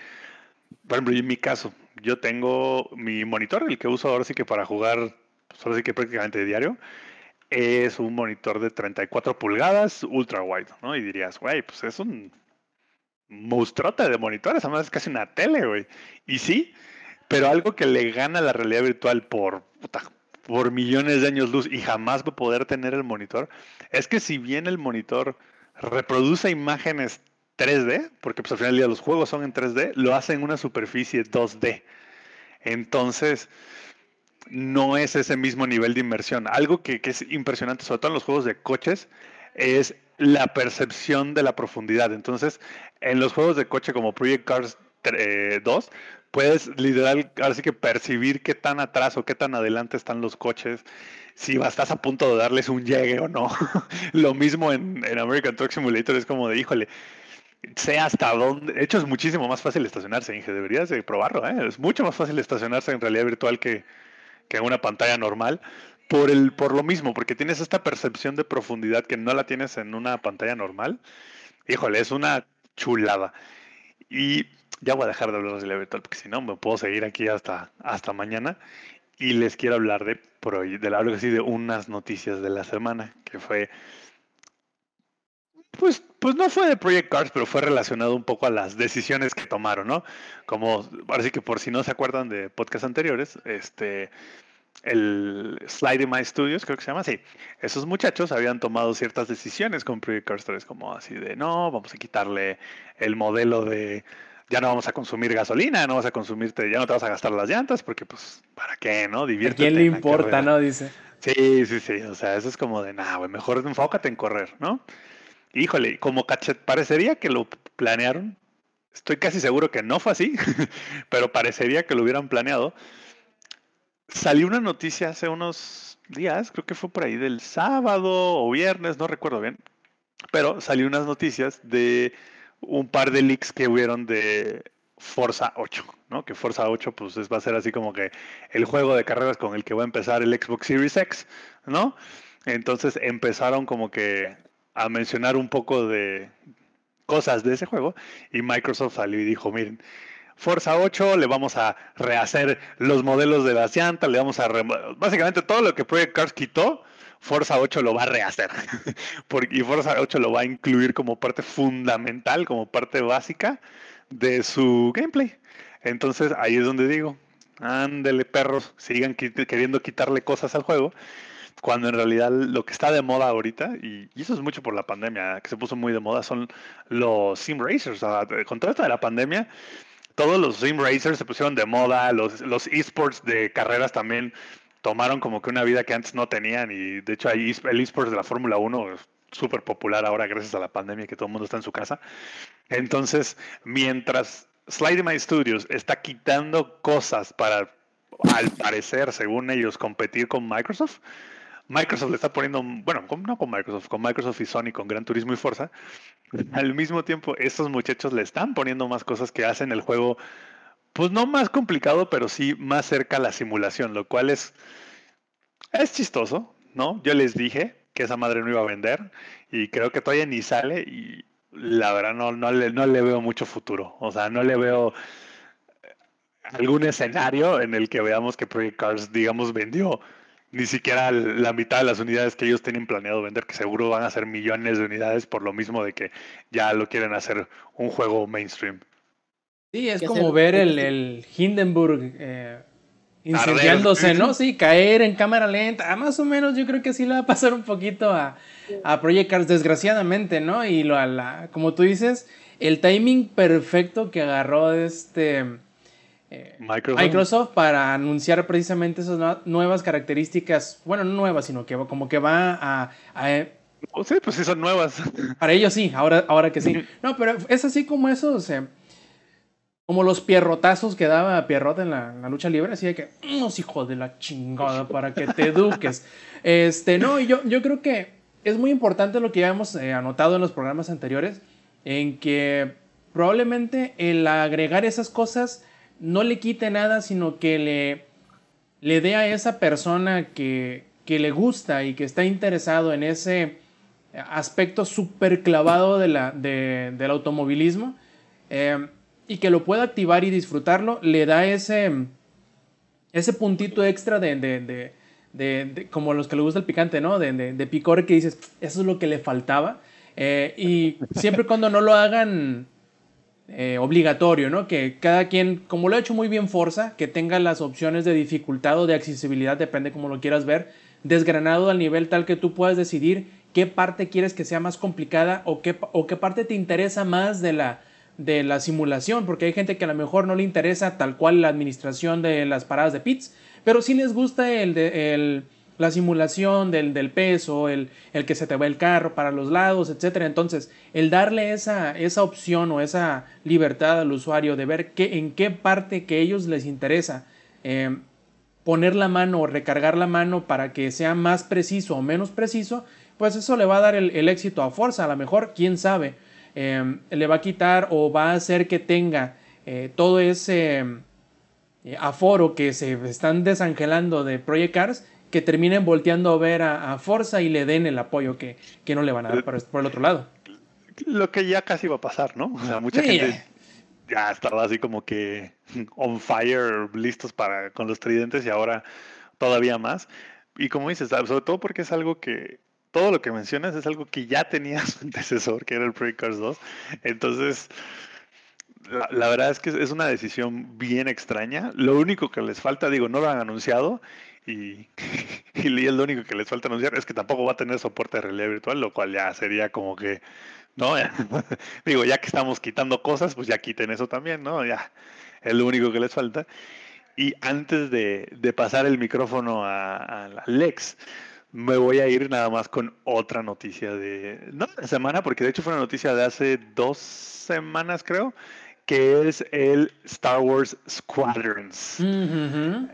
por ejemplo, en mi caso, yo tengo mi monitor, el que uso ahora sí que para jugar, pues ahora sí que prácticamente diario, es un monitor de 34 pulgadas ultra wide, ¿no? Y dirías, güey, pues es un monstruote de monitores, además es casi una tele, güey. Y sí, pero algo que le gana la realidad virtual por, por millones de años luz y jamás va a poder tener el monitor, es que si bien el monitor reproduce imágenes 3D, porque pues al final los juegos son en 3D, lo hace en una superficie 2D. Entonces, no es ese mismo nivel de inmersión. Algo que, es impresionante, sobre todo en los juegos de coches, es la percepción de la profundidad. Entonces, en los juegos de coche como Project Cars 2, eh, puedes literal, ahora sí que percibir qué tan atrás o qué tan adelante están los coches, si estás a punto de darles un llegue o no. *laughs* Lo mismo en, en, American Truck Simulator, es como de, híjole, sé hasta dónde. De hecho, es muchísimo más fácil estacionarse, Inge. Deberías de probarlo, ¿eh? Es mucho más fácil estacionarse en realidad virtual que, que en una pantalla normal. Por, el, por lo mismo, porque tienes esta percepción de profundidad que no la tienes en una pantalla normal. Híjole, es una chulada. Y ya voy a dejar de hablar de virtual, porque si no me puedo seguir aquí hasta, hasta mañana. Y les quiero hablar de, de algo así de unas noticias de la semana, que fue pues, pues no fue de Project Cars, pero fue relacionado un poco a las decisiones que tomaron, ¿no? Como, ahora que por si no se acuerdan de podcasts anteriores, este, el Slide My Studios, creo que se llama así, esos muchachos habían tomado ciertas decisiones con Project Cars 3, como así de, no, vamos a quitarle el modelo de, ya no vamos a consumir gasolina, no vas a consumirte, ya no te vas a gastar las llantas, porque pues, ¿para qué, no? Diviértete. ¿A quién le importa, no? Dice. Sí, sí, sí, o sea, eso es como de, nada, güey, mejor enfócate en correr, ¿no? Híjole, como cachet, parecería que lo planearon. Estoy casi seguro que no fue así, *laughs* pero parecería que lo hubieran planeado. Salió una noticia hace unos días, creo que fue por ahí del sábado o viernes, no recuerdo bien, pero salió unas noticias de un par de leaks que hubieron de Forza 8, ¿no? Que Forza 8 pues va a ser así como que el juego de carreras con el que va a empezar el Xbox Series X, ¿no? Entonces empezaron como que a mencionar un poco de cosas de ese juego y Microsoft salió y dijo, miren, Forza 8, le vamos a rehacer los modelos de las llantas, le vamos a... Básicamente todo lo que Project Cars quitó, Forza 8 lo va a rehacer. *laughs* y Forza 8 lo va a incluir como parte fundamental, como parte básica de su gameplay. Entonces ahí es donde digo, ándele perros, sigan queriendo quitarle cosas al juego, cuando en realidad lo que está de moda ahorita, y, eso es mucho por la pandemia, que se puso muy de moda, son los sim racers. con todo esto de la pandemia, todos los sim racers se pusieron de moda, los, los esports de carreras también tomaron como que una vida que antes no tenían, y de hecho hay el esports de la Fórmula 1 es súper popular ahora gracias a la pandemia que todo el mundo está en su casa. Entonces, mientras Slide My Studios está quitando cosas para, al parecer, según ellos, competir con Microsoft. Microsoft le está poniendo, bueno, no con Microsoft, con Microsoft y Sony, con Gran Turismo y Forza. Al mismo tiempo, estos muchachos le están poniendo más cosas que hacen el juego, pues no más complicado, pero sí más cerca a la simulación, lo cual es, es chistoso, ¿no? Yo les dije que esa madre no iba a vender y creo que todavía ni sale y la verdad no, no, le, no le veo mucho futuro. O sea, no le veo algún escenario en el que veamos que Project Cars, digamos, vendió ni siquiera la mitad de las unidades que ellos tienen planeado vender, que seguro van a ser millones de unidades por lo mismo de que ya lo quieren hacer un juego mainstream. Sí, es como ver el, el Hindenburg eh, incendiándose, ¿no? *laughs* Sí, caer en cámara lenta. Ah, más o menos yo creo que sí le va a pasar un poquito a, a Project Cars, desgraciadamente, ¿no? Y lo, a la, como tú dices, el timing perfecto que agarró este eh, Microsoft. para anunciar precisamente esas nuevas características, bueno, no nuevas, sino que como que va a... Oh, sí, pues sí son nuevas. Para ellos sí, ahora, ahora que sí. *laughs* No, pero es así como eso, o sea, como los pierrotazos que daba Pierrot en la, lucha libre, así de que, unos hijos de la chingada para que te eduques. este, no, yo, yo creo que es muy importante lo que ya hemos eh, anotado en los programas anteriores, en que probablemente el agregar esas cosas no le quite nada, sino que le, le dé a esa persona que, que le gusta y que está interesado en ese aspecto súper clavado de la, del automovilismo eh, y que lo pueda activar y disfrutarlo, le da ese, ese puntito extra de, de, de, como los que le gusta el picante, ¿no? De, de, picor que dices, eso es lo que le faltaba. Eh, y siempre cuando no lo hagan eh, obligatorio, ¿no? Que cada quien, como lo ha hecho muy bien Forza, que tenga las opciones de dificultad o de accesibilidad, depende como lo quieras ver, desgranado al nivel tal que tú puedas decidir qué parte quieres que sea más complicada o qué, o qué parte te interesa más de la, de la simulación, porque hay gente que a lo mejor no le interesa tal cual la administración de las paradas de pits, pero sí les gusta el, el la simulación del, del peso, el, el, que se te va el carro para los lados, etc. Entonces, el darle esa, esa opción o esa libertad al usuario de ver qué, en qué parte que ellos les interesa em, poner la mano o recargar la mano para que sea más preciso o menos preciso, pues eso le va a dar el, éxito a fuerza. A lo mejor, quién sabe, em, le va a quitar o va a hacer que tenga eh, todo ese eh, aforo que se están desangelando de Project Cars que terminen volteando a ver a, Forza y le den el apoyo que, que, no le van a dar por, por, el otro lado. Lo que ya casi va a pasar, ¿no? O sea, mucha gente ya estaba así como que on fire, listos para con los tridentes y ahora todavía más. Y como dices, sobre todo porque es algo que todo lo que mencionas es algo que ya tenía *laughs* su antecesor, que era el Project Cars 2. Entonces, la, verdad es que es una decisión bien extraña. Lo único que les falta, digo, no lo han anunciado y, *laughs* y lo único que les falta anunciar es que tampoco va a tener soporte de realidad virtual, lo cual ya sería como que, ¿no? *laughs* digo, ya que estamos quitando cosas, pues ya quiten eso también, ¿no? Ya, es lo único que les falta. Y antes de, de pasar el micrófono a, a Lex, me voy a ir nada más con otra noticia de, no de semana, porque de hecho fue una noticia de hace dos semanas, creo, que es el Star Wars Squadrons.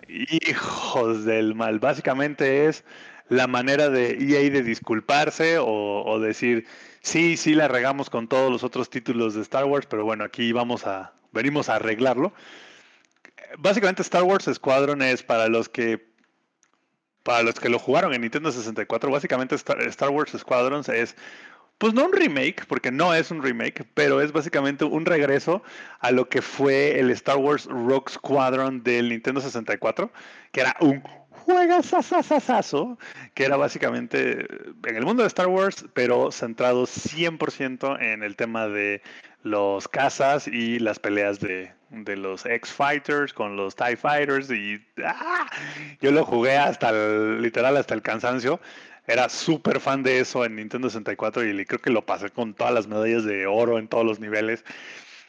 Hijos del mal. Básicamente es la manera de EA de disculparse o, decir, sí, sí la regamos con todos los otros títulos de Star Wars, pero bueno, aquí vamos a, venimos a arreglarlo. Básicamente Star Wars Squadron es para los que para los que lo jugaron en Nintendo 64, básicamente Star, Wars Squadrons es pues no un remake, porque no es un remake, pero es básicamente un regreso a lo que fue el Star Wars Rogue Squadron del Nintendo 64, que era un juegazazazazo, que era básicamente en el mundo de Star Wars, pero centrado 100% en el tema de los cazas y las peleas de, los X-Fighters con los TIE Fighters y ¡ah! yo lo jugué hasta el, literal hasta el cansancio era súper fan de eso en Nintendo 64 y creo que lo pasé con todas las medallas de oro en todos los niveles.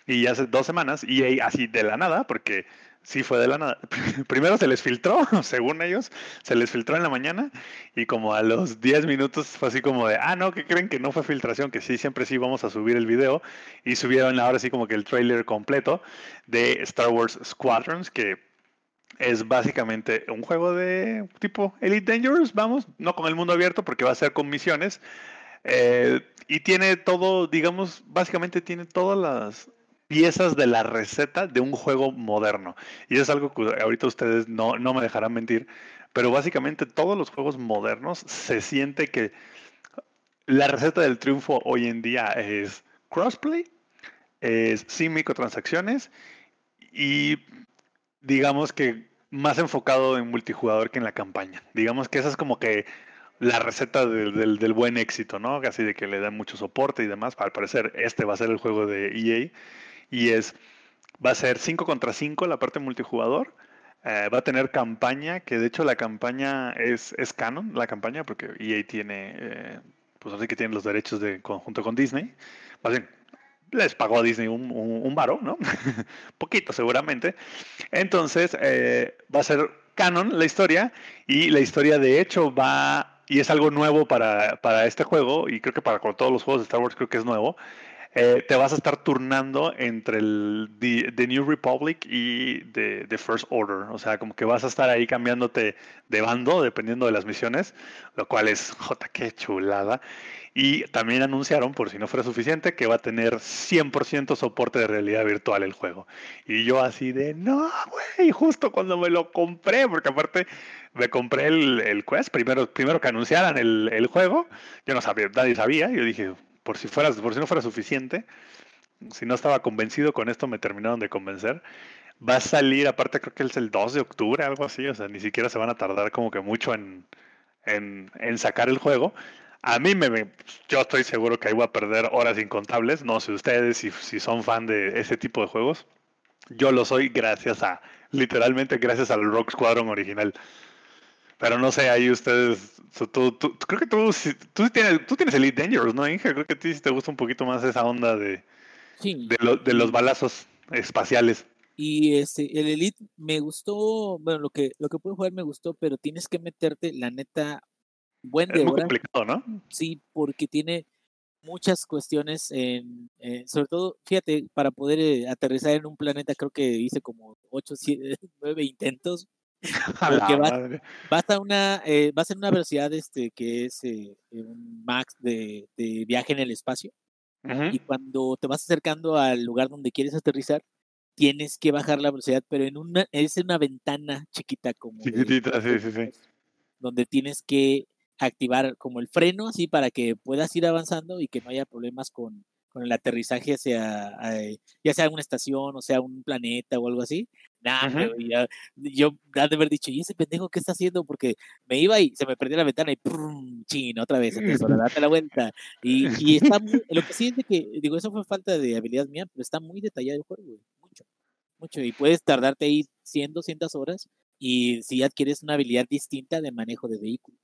Y hace dos semanas, y así de la nada, porque sí fue de la nada. *laughs* Primero se les filtró, *laughs* según ellos, se les filtró en la mañana y como a los 10 minutos fue así como de, ah, no, que creen que no fue filtración, que sí, siempre sí vamos a subir el video. Y subieron ahora sí como que el trailer completo de Star Wars Squadrons, que es básicamente un juego de tipo Elite Dangerous, vamos, no con el mundo abierto porque va a ser con misiones. Eh, y tiene todo, digamos, básicamente tiene todas las piezas de la receta de un juego moderno. Y es algo que ahorita ustedes no, no me dejarán mentir, pero básicamente todos los juegos modernos se siente que la receta del triunfo hoy en día es crossplay, es sin microtransacciones y digamos que más enfocado en multijugador que en la campaña. Digamos que esa es como que la receta del, del, buen éxito, ¿no? Así de que le dan mucho soporte y demás. Al parecer, este va a ser el juego de EA. Y es, va a ser 5 contra 5 la parte multijugador. Eh, va a tener campaña, que de hecho la campaña es, canon, la campaña, porque EA tiene, eh, pues así que tiene los derechos de conjunto con Disney. Más les pagó a Disney un, un, varo, ¿no? *laughs* Poquito seguramente. Entonces, eh, va a ser canon la historia y la historia de hecho va, y es algo nuevo para, para este juego, y creo que para todos los juegos de Star Wars creo que es nuevo, eh, te vas a estar turnando entre el The, New Republic y The, The, First Order. O sea, como que vas a estar ahí cambiándote de bando dependiendo de las misiones, lo cual es, jota, qué chulada. Y también anunciaron, por si no fuera suficiente, que va a tener 100% soporte de realidad virtual el juego. Y yo así de, no, güey, justo cuando me lo compré, porque aparte me compré el, el Quest, primero, primero que anunciaran el, el, juego, yo no sabía, nadie sabía, yo dije, por si, fuera, por si no fuera suficiente, si no estaba convencido con esto, me terminaron de convencer. Va a salir, aparte creo que es el 2 de octubre, algo así, o sea, ni siquiera se van a tardar como que mucho en, en, sacar el juego. A mí me, yo estoy seguro que ahí voy a perder horas incontables. No sé ustedes si, si son fan de ese tipo de juegos. Yo lo soy gracias a, literalmente gracias al Rock Squadron original. Pero no sé, ahí ustedes, tú, creo que tú, tú, tienes, tú tienes Elite Dangerous, ¿no, Inge? Creo que a ti te gusta un poquito más esa onda de, de, de los balazos espaciales. Y este, el Elite me gustó, bueno, lo que, lo que puedo jugar me gustó, pero tienes que meterte, la neta, buen de es muy complicado, ¿no? Sí, porque tiene muchas cuestiones, en, eh, sobre todo, fíjate, para poder eh, aterrizar en un planeta, creo que hice como 8, 7, 9 intentos. *laughs* Porque va, vas a una, eh, vas en una velocidad este, que es un max de, de, viaje en el espacio. Y cuando te vas acercando al lugar donde quieres aterrizar, tienes que bajar la velocidad, pero en una, es una ventana chiquita como. Chiquitita, sí, sí, sí. Donde tienes que activar como el freno, así para que puedas ir avanzando y que no haya problemas con, con el aterrizaje hacia, ya sea una estación o sea un planeta o algo así. Nada, yo de haber dicho, ¿y ese pendejo qué está haciendo? Porque me iba y se me perdió la ventana y ¡prum! chin, otra vez, entonces date la vuelta. Y, *laughs* y está lo que sí es de que, digo, eso fue falta de habilidad mía, pero está muy detallado el juego, mucho, mucho. Y puedes tardarte ahí 100, 200 horas y si adquieres una habilidad distinta de manejo de vehículo.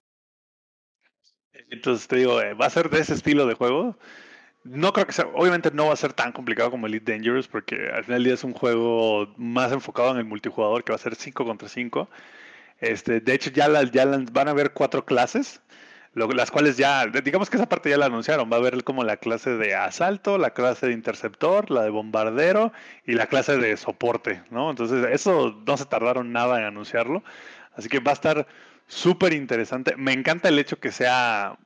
Entonces te digo, eh, va a ser de ese estilo de juego. No creo que sea, obviamente no va a ser tan complicado como Elite Dangerous, porque al final día es un juego más enfocado en el multijugador, que va a ser 5 contra 5. Este, de hecho, ya, las, ya van a haber cuatro clases, las cuales ya, digamos que esa parte ya la anunciaron. Va a haber como la clase de asalto, la clase de interceptor, la de bombardero y la clase de soporte, ¿no? Entonces, eso no se tardaron nada en anunciarlo. Así que va a estar súper interesante. Me encanta el hecho que sea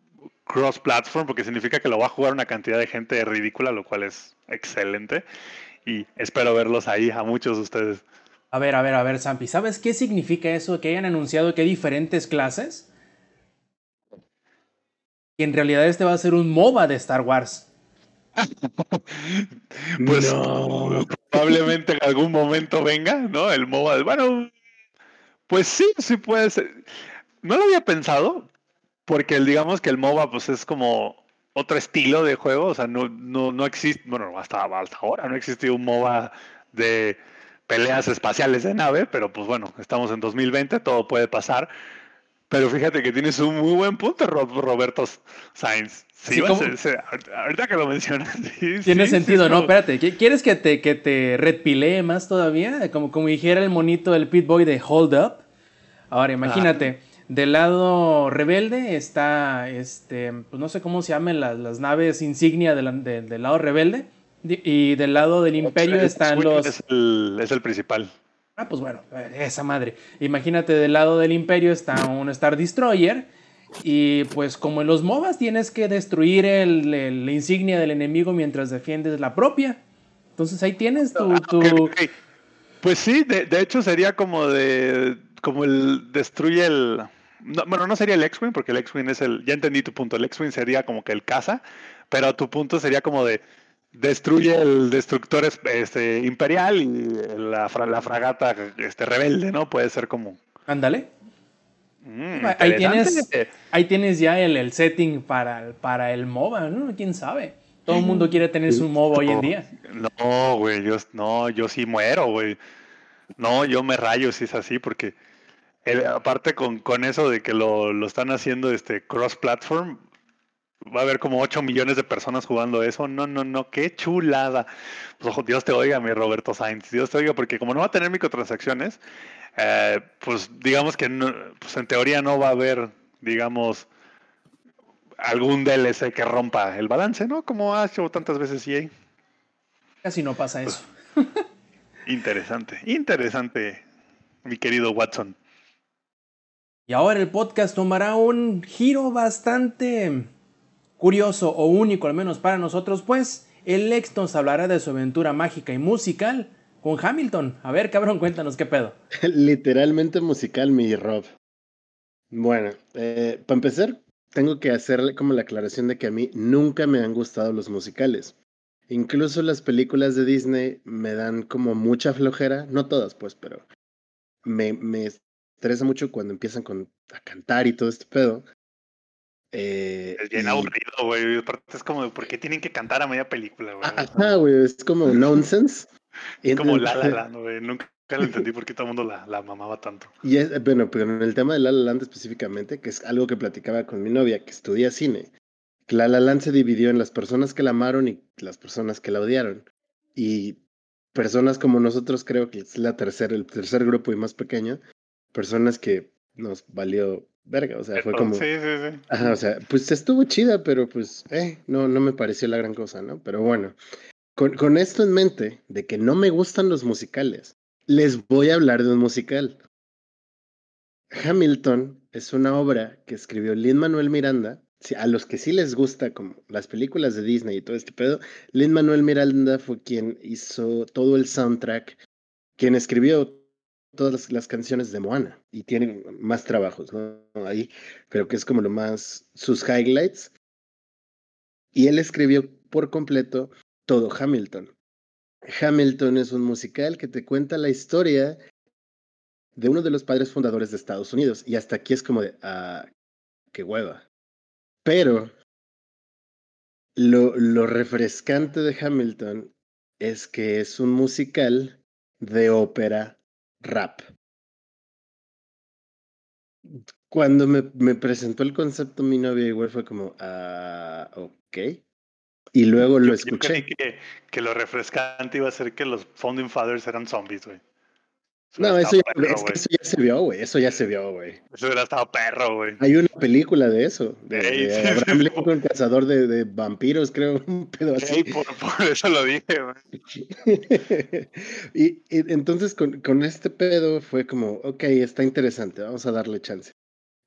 cross-platform porque significa que lo va a jugar una cantidad de gente ridícula, lo cual es excelente. Y espero verlos ahí a muchos de ustedes. A ver, a ver, a ver, Sampi, ¿sabes qué significa eso? Que hayan anunciado que hay diferentes clases. Y en realidad este va a ser un MOBA de Star Wars. *laughs* pues probablemente en algún momento venga, ¿no? El MOBA. Bueno, pues sí, sí puede ser. No lo había pensado, porque digamos que el MOBA pues es como otro estilo de juego, o sea, no, no, no existe, bueno, hasta, hasta ahora no existe un MOBA de peleas espaciales de nave, pero pues bueno, estamos en 2020, todo puede pasar. Pero fíjate que tienes un muy buen punto, Roberto Sainz. Sí, ahorita que lo mencionas. *laughs* Tiene sentido, ¿no? Espérate, ¿quieres que te, que te redpilee más todavía? Como, como dijera el monito del Pit Boy de Hold Up. Ahora, imagínate, del lado rebelde está, este, pues no sé cómo se llaman las, naves insignia del lado rebelde. Y del lado del imperio están los... Es el, es el principal. Ah, pues bueno, esa madre. Imagínate, del lado del imperio está un Star Destroyer. Y pues como en los MOBAs tienes que destruir el, la insignia del enemigo mientras defiendes la propia. Entonces ahí tienes tu... Ah, pues sí, de, de, hecho sería como de... Como el destruye el... bueno, no sería el X-Wing, porque el X-Wing es el... Ya entendí tu punto. El X-Wing sería como que el caza, pero tu punto sería como de destruye el destructor este, imperial y la, la, fragata este, rebelde, ¿no? Puede ser como. Ándale. Mm, ahí, tienes, ahí tienes ya el, el, setting para, para el MOBA, ¿no? ¿Quién sabe? Todo el mundo quiere tener su MOBA hoy en día. No, güey, yo, no, yo sí muero, güey. No, yo me rayo si es así, porque aparte con, con, eso de que lo, lo están haciendo este cross-platform, va a haber como 8 millones de personas jugando eso. No, no, no, qué chulada. Pues, Dios te oiga, mi Roberto Sainz. Dios te oiga, porque como no va a tener microtransacciones, eh, pues digamos que pues en teoría no va a haber, digamos, algún DLC que rompa el balance, ¿no? Como ha hecho tantas veces EA. Casi no pasa pues, eso. *laughs* interesante, interesante, mi querido Watson. Y ahora el podcast tomará un giro bastante curioso o único al menos para nosotros, pues el Lex nos hablará de su aventura mágica y musical con Hamilton. A ver, cabrón, cuéntanos qué pedo. *laughs* Literalmente musical, mi Rob. Bueno, eh, para empezar, tengo que hacerle como la aclaración de que a mí nunca me han gustado los musicales. Incluso las películas de Disney me dan como mucha flojera, no todas pues, pero me, me estresa mucho cuando empiezan con, a cantar y todo este pedo. Eh, es bien aburrido, güey. Aparte es como, ¿por qué tienen que cantar a media película, güey? Ajá, güey, es como nonsense. *laughs* es como La La Land, güey. Nunca lo entendí por qué todo el mundo la, la mamaba tanto. *laughs* Y es, bueno, pero en el tema de La La Land específicamente, que es algo que platicaba con mi novia que estudia cine, La La Land se dividió en las personas que la amaron y las personas que la odiaron. Y personas como nosotros creo que es la tercera, el tercer grupo y más pequeño, personas que nos valió verga, o sea, fue como... Sí, sí, sí. Ajá, o sea, pues estuvo chida, pero pues, eh, no, no me pareció la gran cosa, ¿no? Pero bueno, con, con esto en mente, de que no me gustan los musicales, les voy a hablar de un musical. Hamilton es una obra que escribió Lin Manuel Miranda. A los que sí les gusta como las películas de Disney y todo este pedo, Lin Manuel Miranda fue quien hizo todo el soundtrack, quien escribió todas las, canciones de Moana y tienen más trabajos, ¿no? Ahí creo que es como lo más, sus highlights. Y él escribió por completo todo Hamilton. Hamilton es un musical que te cuenta la historia de uno de los padres fundadores de Estados Unidos. Y hasta aquí es como de, ah, qué hueva. Pero lo, lo refrescante de Hamilton es que es un musical de ópera rap. Cuando me, me presentó el concepto mi novia igual fue como, ah, ok. Y luego lo escuché. que, que, lo refrescante iba a ser que los Founding Fathers eran zombies, güey. No, eso ya, es que eso ya se vio, güey. Eso ya se vio, güey. Eso hubiera estado perro, güey. Hay una película de eso. De, Abraham Lincoln, cazador de, de, vampiros, creo. *laughs* Un pedo así. por, por, eso lo dije, güey. *laughs* y, y, entonces con, con este pedo fue como, ok, está interesante, vamos a darle chance.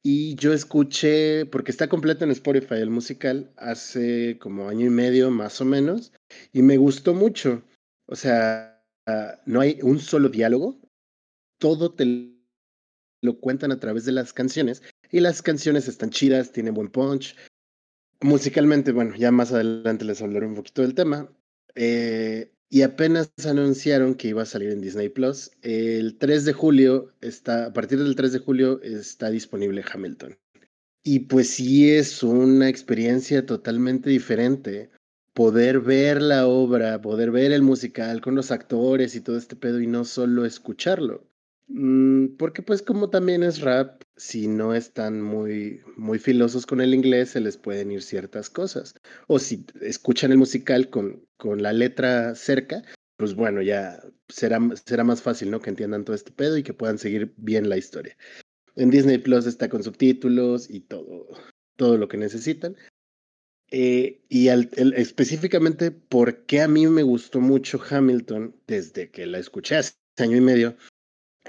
Y yo escuché, porque está completo en Spotify el musical, hace como año y medio más o menos, y me gustó mucho. O sea, no hay un solo diálogo, todo te lo cuentan a través de las canciones y las canciones están chidas, tienen buen punch. musicalmente, bueno, ya más adelante les hablaré un poquito del tema. Eh, y apenas anunciaron que iba a salir en Disney Plus. El 3 de julio está, a partir del 3 de julio está disponible Hamilton. Y pues sí es una experiencia totalmente diferente poder ver la obra, poder ver el musical con los actores y todo este pedo y no solo escucharlo. Mm, porque pues como también es rap, si no están muy, muy filosos con el inglés, se les pueden ir ciertas cosas. O si escuchan el musical con, con la letra cerca, pues bueno, ya será, será más fácil, ¿no? Que entiendan todo este pedo y que puedan seguir bien la historia. En Disney Plus está con subtítulos y todo, todo lo que necesitan. Eh, y específicamente, ¿por qué a mí me gustó mucho Hamilton desde que la escuché hace año y medio?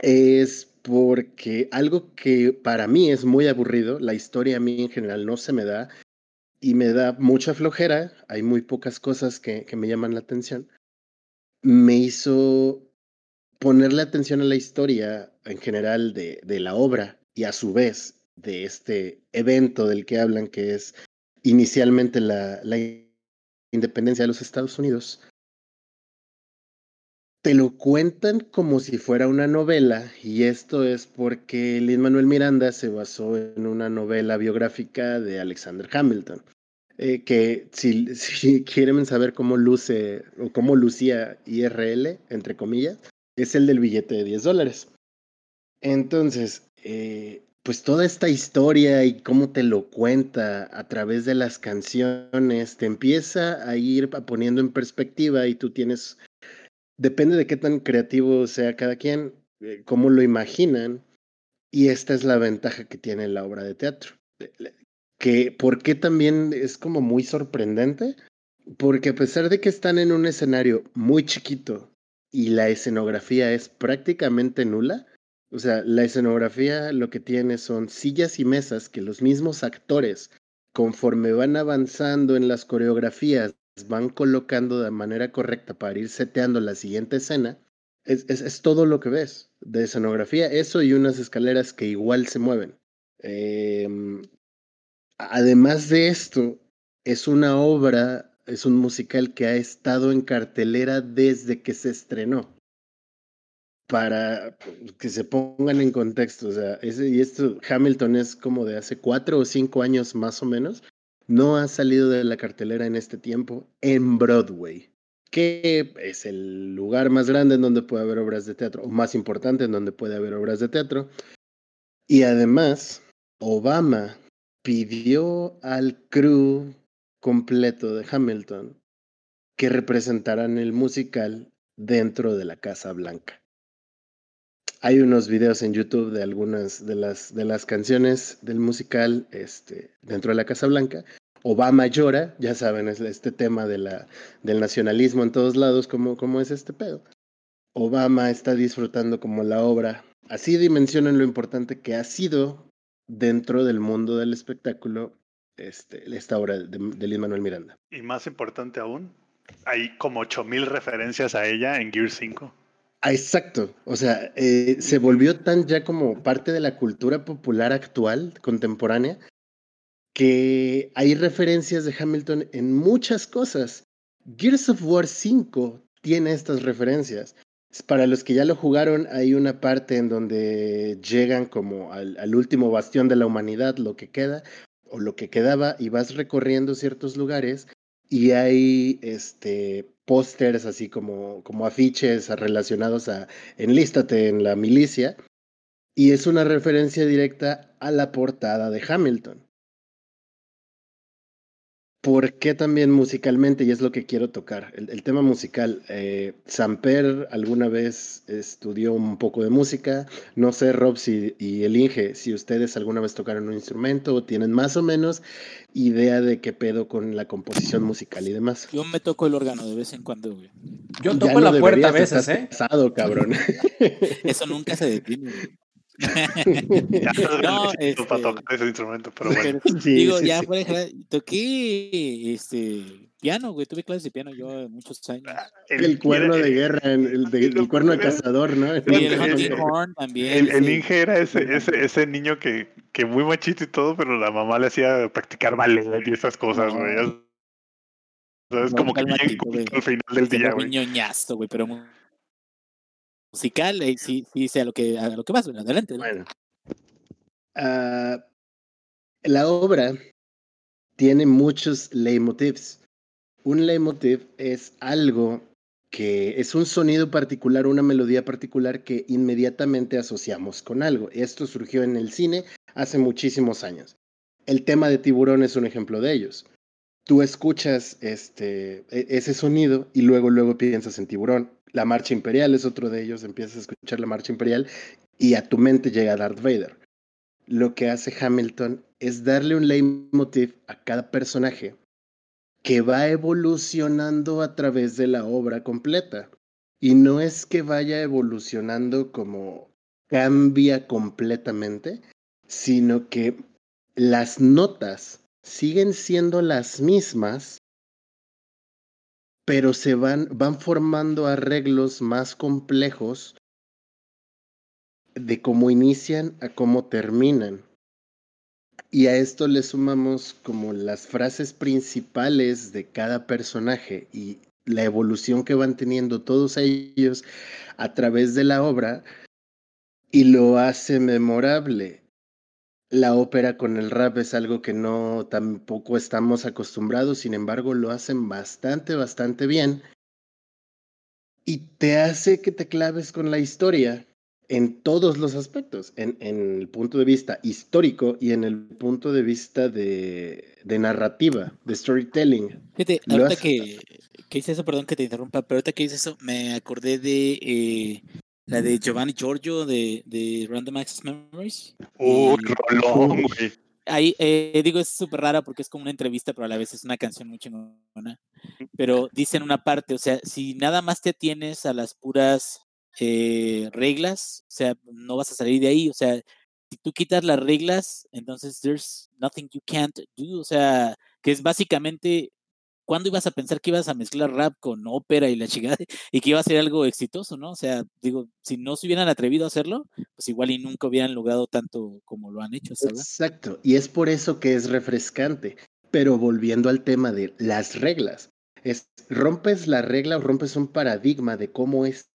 Es porque algo que para mí es muy aburrido, la historia a mí en general no se me da y me da mucha flojera, hay muy pocas cosas que, que me llaman la atención, me hizo ponerle atención a la historia en general de, de la obra y a su vez de este evento del que hablan, que es inicialmente la, independencia de los Estados Unidos, te lo cuentan como si fuera una novela, y esto es porque Lin Manuel Miranda se basó en una novela biográfica de Alexander Hamilton. Eh, que si, *laughs* quieren saber cómo luce o cómo lucía IRL, entre comillas, es el del billete de 10 dólares. Entonces, eh, pues toda esta historia y cómo te lo cuenta a través de las canciones, te empieza a ir poniendo en perspectiva y tú tienes, depende de qué tan creativo sea cada quien, eh, cómo lo imaginan, y esta es la ventaja que tiene la obra de teatro. Que, ¿Por qué también es como muy sorprendente? Porque a pesar de que están en un escenario muy chiquito y la escenografía es prácticamente nula, o sea, la escenografía lo que tiene son sillas y mesas que los mismos actores, conforme van avanzando en las coreografías, van colocando de manera correcta para ir seteando la siguiente escena. Es, todo lo que ves de escenografía, eso y unas escaleras que igual se mueven. Em, además de esto, es una obra, es un musical que ha estado en cartelera desde que se estrenó para que se pongan en contexto, o sea, y esto, Hamilton es como de hace cuatro o cinco años más o menos, no ha salido de la cartelera en este tiempo en Broadway, que es el lugar más grande en donde puede haber obras de teatro, o más importante en donde puede haber obras de teatro. Y además, Obama pidió al crew completo de Hamilton que representaran el musical dentro de la Casa Blanca. Hay unos videos en YouTube de algunas de las, de las canciones del musical este, dentro de la Casa Blanca. Obama llora, ya saben, es este tema de la, del nacionalismo en todos lados, como, como es este pedo. Obama está disfrutando como la obra. Así dimensionan lo importante que ha sido dentro del mundo del espectáculo este, esta obra de, de Lin Manuel Miranda. Y más importante aún, hay como 8000 referencias a ella en Gear 5. Ah, exacto, o sea, eh, se volvió tan ya como parte de la cultura popular actual, contemporánea, que hay referencias de Hamilton en muchas cosas. Gears of War 5 tiene estas referencias. Para los que ya lo jugaron, hay una parte en donde llegan como al, último bastión de la humanidad, lo que queda, o lo que quedaba, y vas recorriendo ciertos lugares y hay este pósters así como, como afiches relacionados a enlístate en la milicia y es una referencia directa a la portada de Hamilton. ¿Por qué también musicalmente? Y es lo que quiero tocar. El, tema musical. Eh, Samper alguna vez estudió un poco de música. No sé, Rob si, y el Inge, si ustedes alguna vez tocaron un instrumento o tienen más o menos idea de qué pedo con la composición musical y demás. Yo me toco el órgano de vez en cuando, güey. Yo toco la puerta a veces, ¿eh? Pesado, cabrón. Eso nunca se detiene, güey. No, *laughs* este, para tocar ese instrumento, pero bueno. digo, ya sí. toqué este piano, güey, tuve clases de piano yo muchos años. Ah, el, cuerno de guerra, el, el, cuerno de cazador, ¿no? Y el horn también. El, Inge era ese, ese, ese niño que, que muy machito y todo, pero la mamá le hacía practicar ballet y esas cosas, güey. es como que bien al final del día, güey. ñoñazo, güey, pero musical, y sí, lo que, lo que vas, adelante. Bueno. Uh, la obra tiene muchos leitmotivs. Un leitmotiv es algo que es un sonido particular, una melodía particular que inmediatamente asociamos con algo. Esto surgió en el cine hace muchísimos años. El tema de tiburón es un ejemplo de ellos. Tú escuchas este, e, ese sonido y luego, luego piensas en tiburón. La marcha imperial es otro de ellos, empiezas a escuchar la marcha imperial y a tu mente llega Darth Vader. Lo que hace Hamilton es darle un leitmotiv a cada personaje que va evolucionando a través de la obra completa. Y no es que vaya evolucionando como cambia completamente, sino que las notas siguen siendo las mismas, pero se van, van formando arreglos más complejos de cómo inician a cómo terminan. Y a esto le sumamos como las frases principales de cada personaje y la evolución que van teniendo todos ellos a través de la obra y lo hace memorable la ópera con el rap es algo que no tampoco estamos acostumbrados, sin embargo lo hacen bastante, bastante bien. Y te hace que te claves con la historia en todos los aspectos, en, en el punto de vista histórico y en el punto de vista de, de narrativa, de storytelling. Fíjate, ahorita que, que hice eso, perdón que te interrumpa, pero ahorita que hice eso, me acordé de eh, la de Giovanni Giorgio de, de Random Access Memories. Uh, rolón, güey. Ahí, eh, digo, es súper rara porque es como una entrevista, pero a la vez es una canción muy chingona. Pero dice en una parte, o sea, si nada más te atienes a las puras eh, reglas, o sea, no vas a salir de ahí. O sea, si tú quitas las reglas, entonces there's nothing you can't do. O sea, que es básicamente ¿cuándo ibas a pensar que ibas a mezclar rap con ópera y la chingada *laughs* y que iba a ser algo exitoso, ¿no? O sea, digo, si no se hubieran atrevido a hacerlo, pues igual y nunca hubieran logrado tanto como lo han hecho, ¿sabes? Exacto, y es por eso que es refrescante. Pero volviendo al tema de las reglas, es rompes la regla o rompes un paradigma de cómo es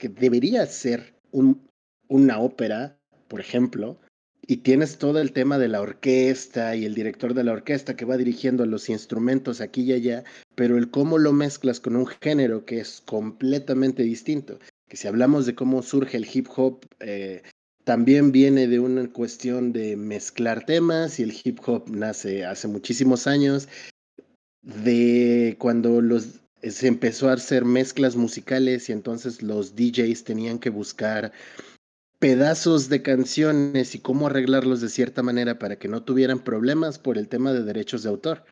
que debería ser un, una ópera, por ejemplo, y tienes todo el tema de la orquesta y el director de la orquesta que va dirigiendo los instrumentos aquí y allá, pero el cómo lo mezclas con un género que es completamente distinto. Que si hablamos de cómo surge el hip hop, eh, también viene de una cuestión de mezclar temas y el hip hop nace hace muchísimos años, de cuando los, se empezó a hacer mezclas musicales y entonces los DJs tenían que buscar pedazos de canciones y cómo arreglarlos de cierta manera para que no tuvieran problemas por el tema de derechos de autor.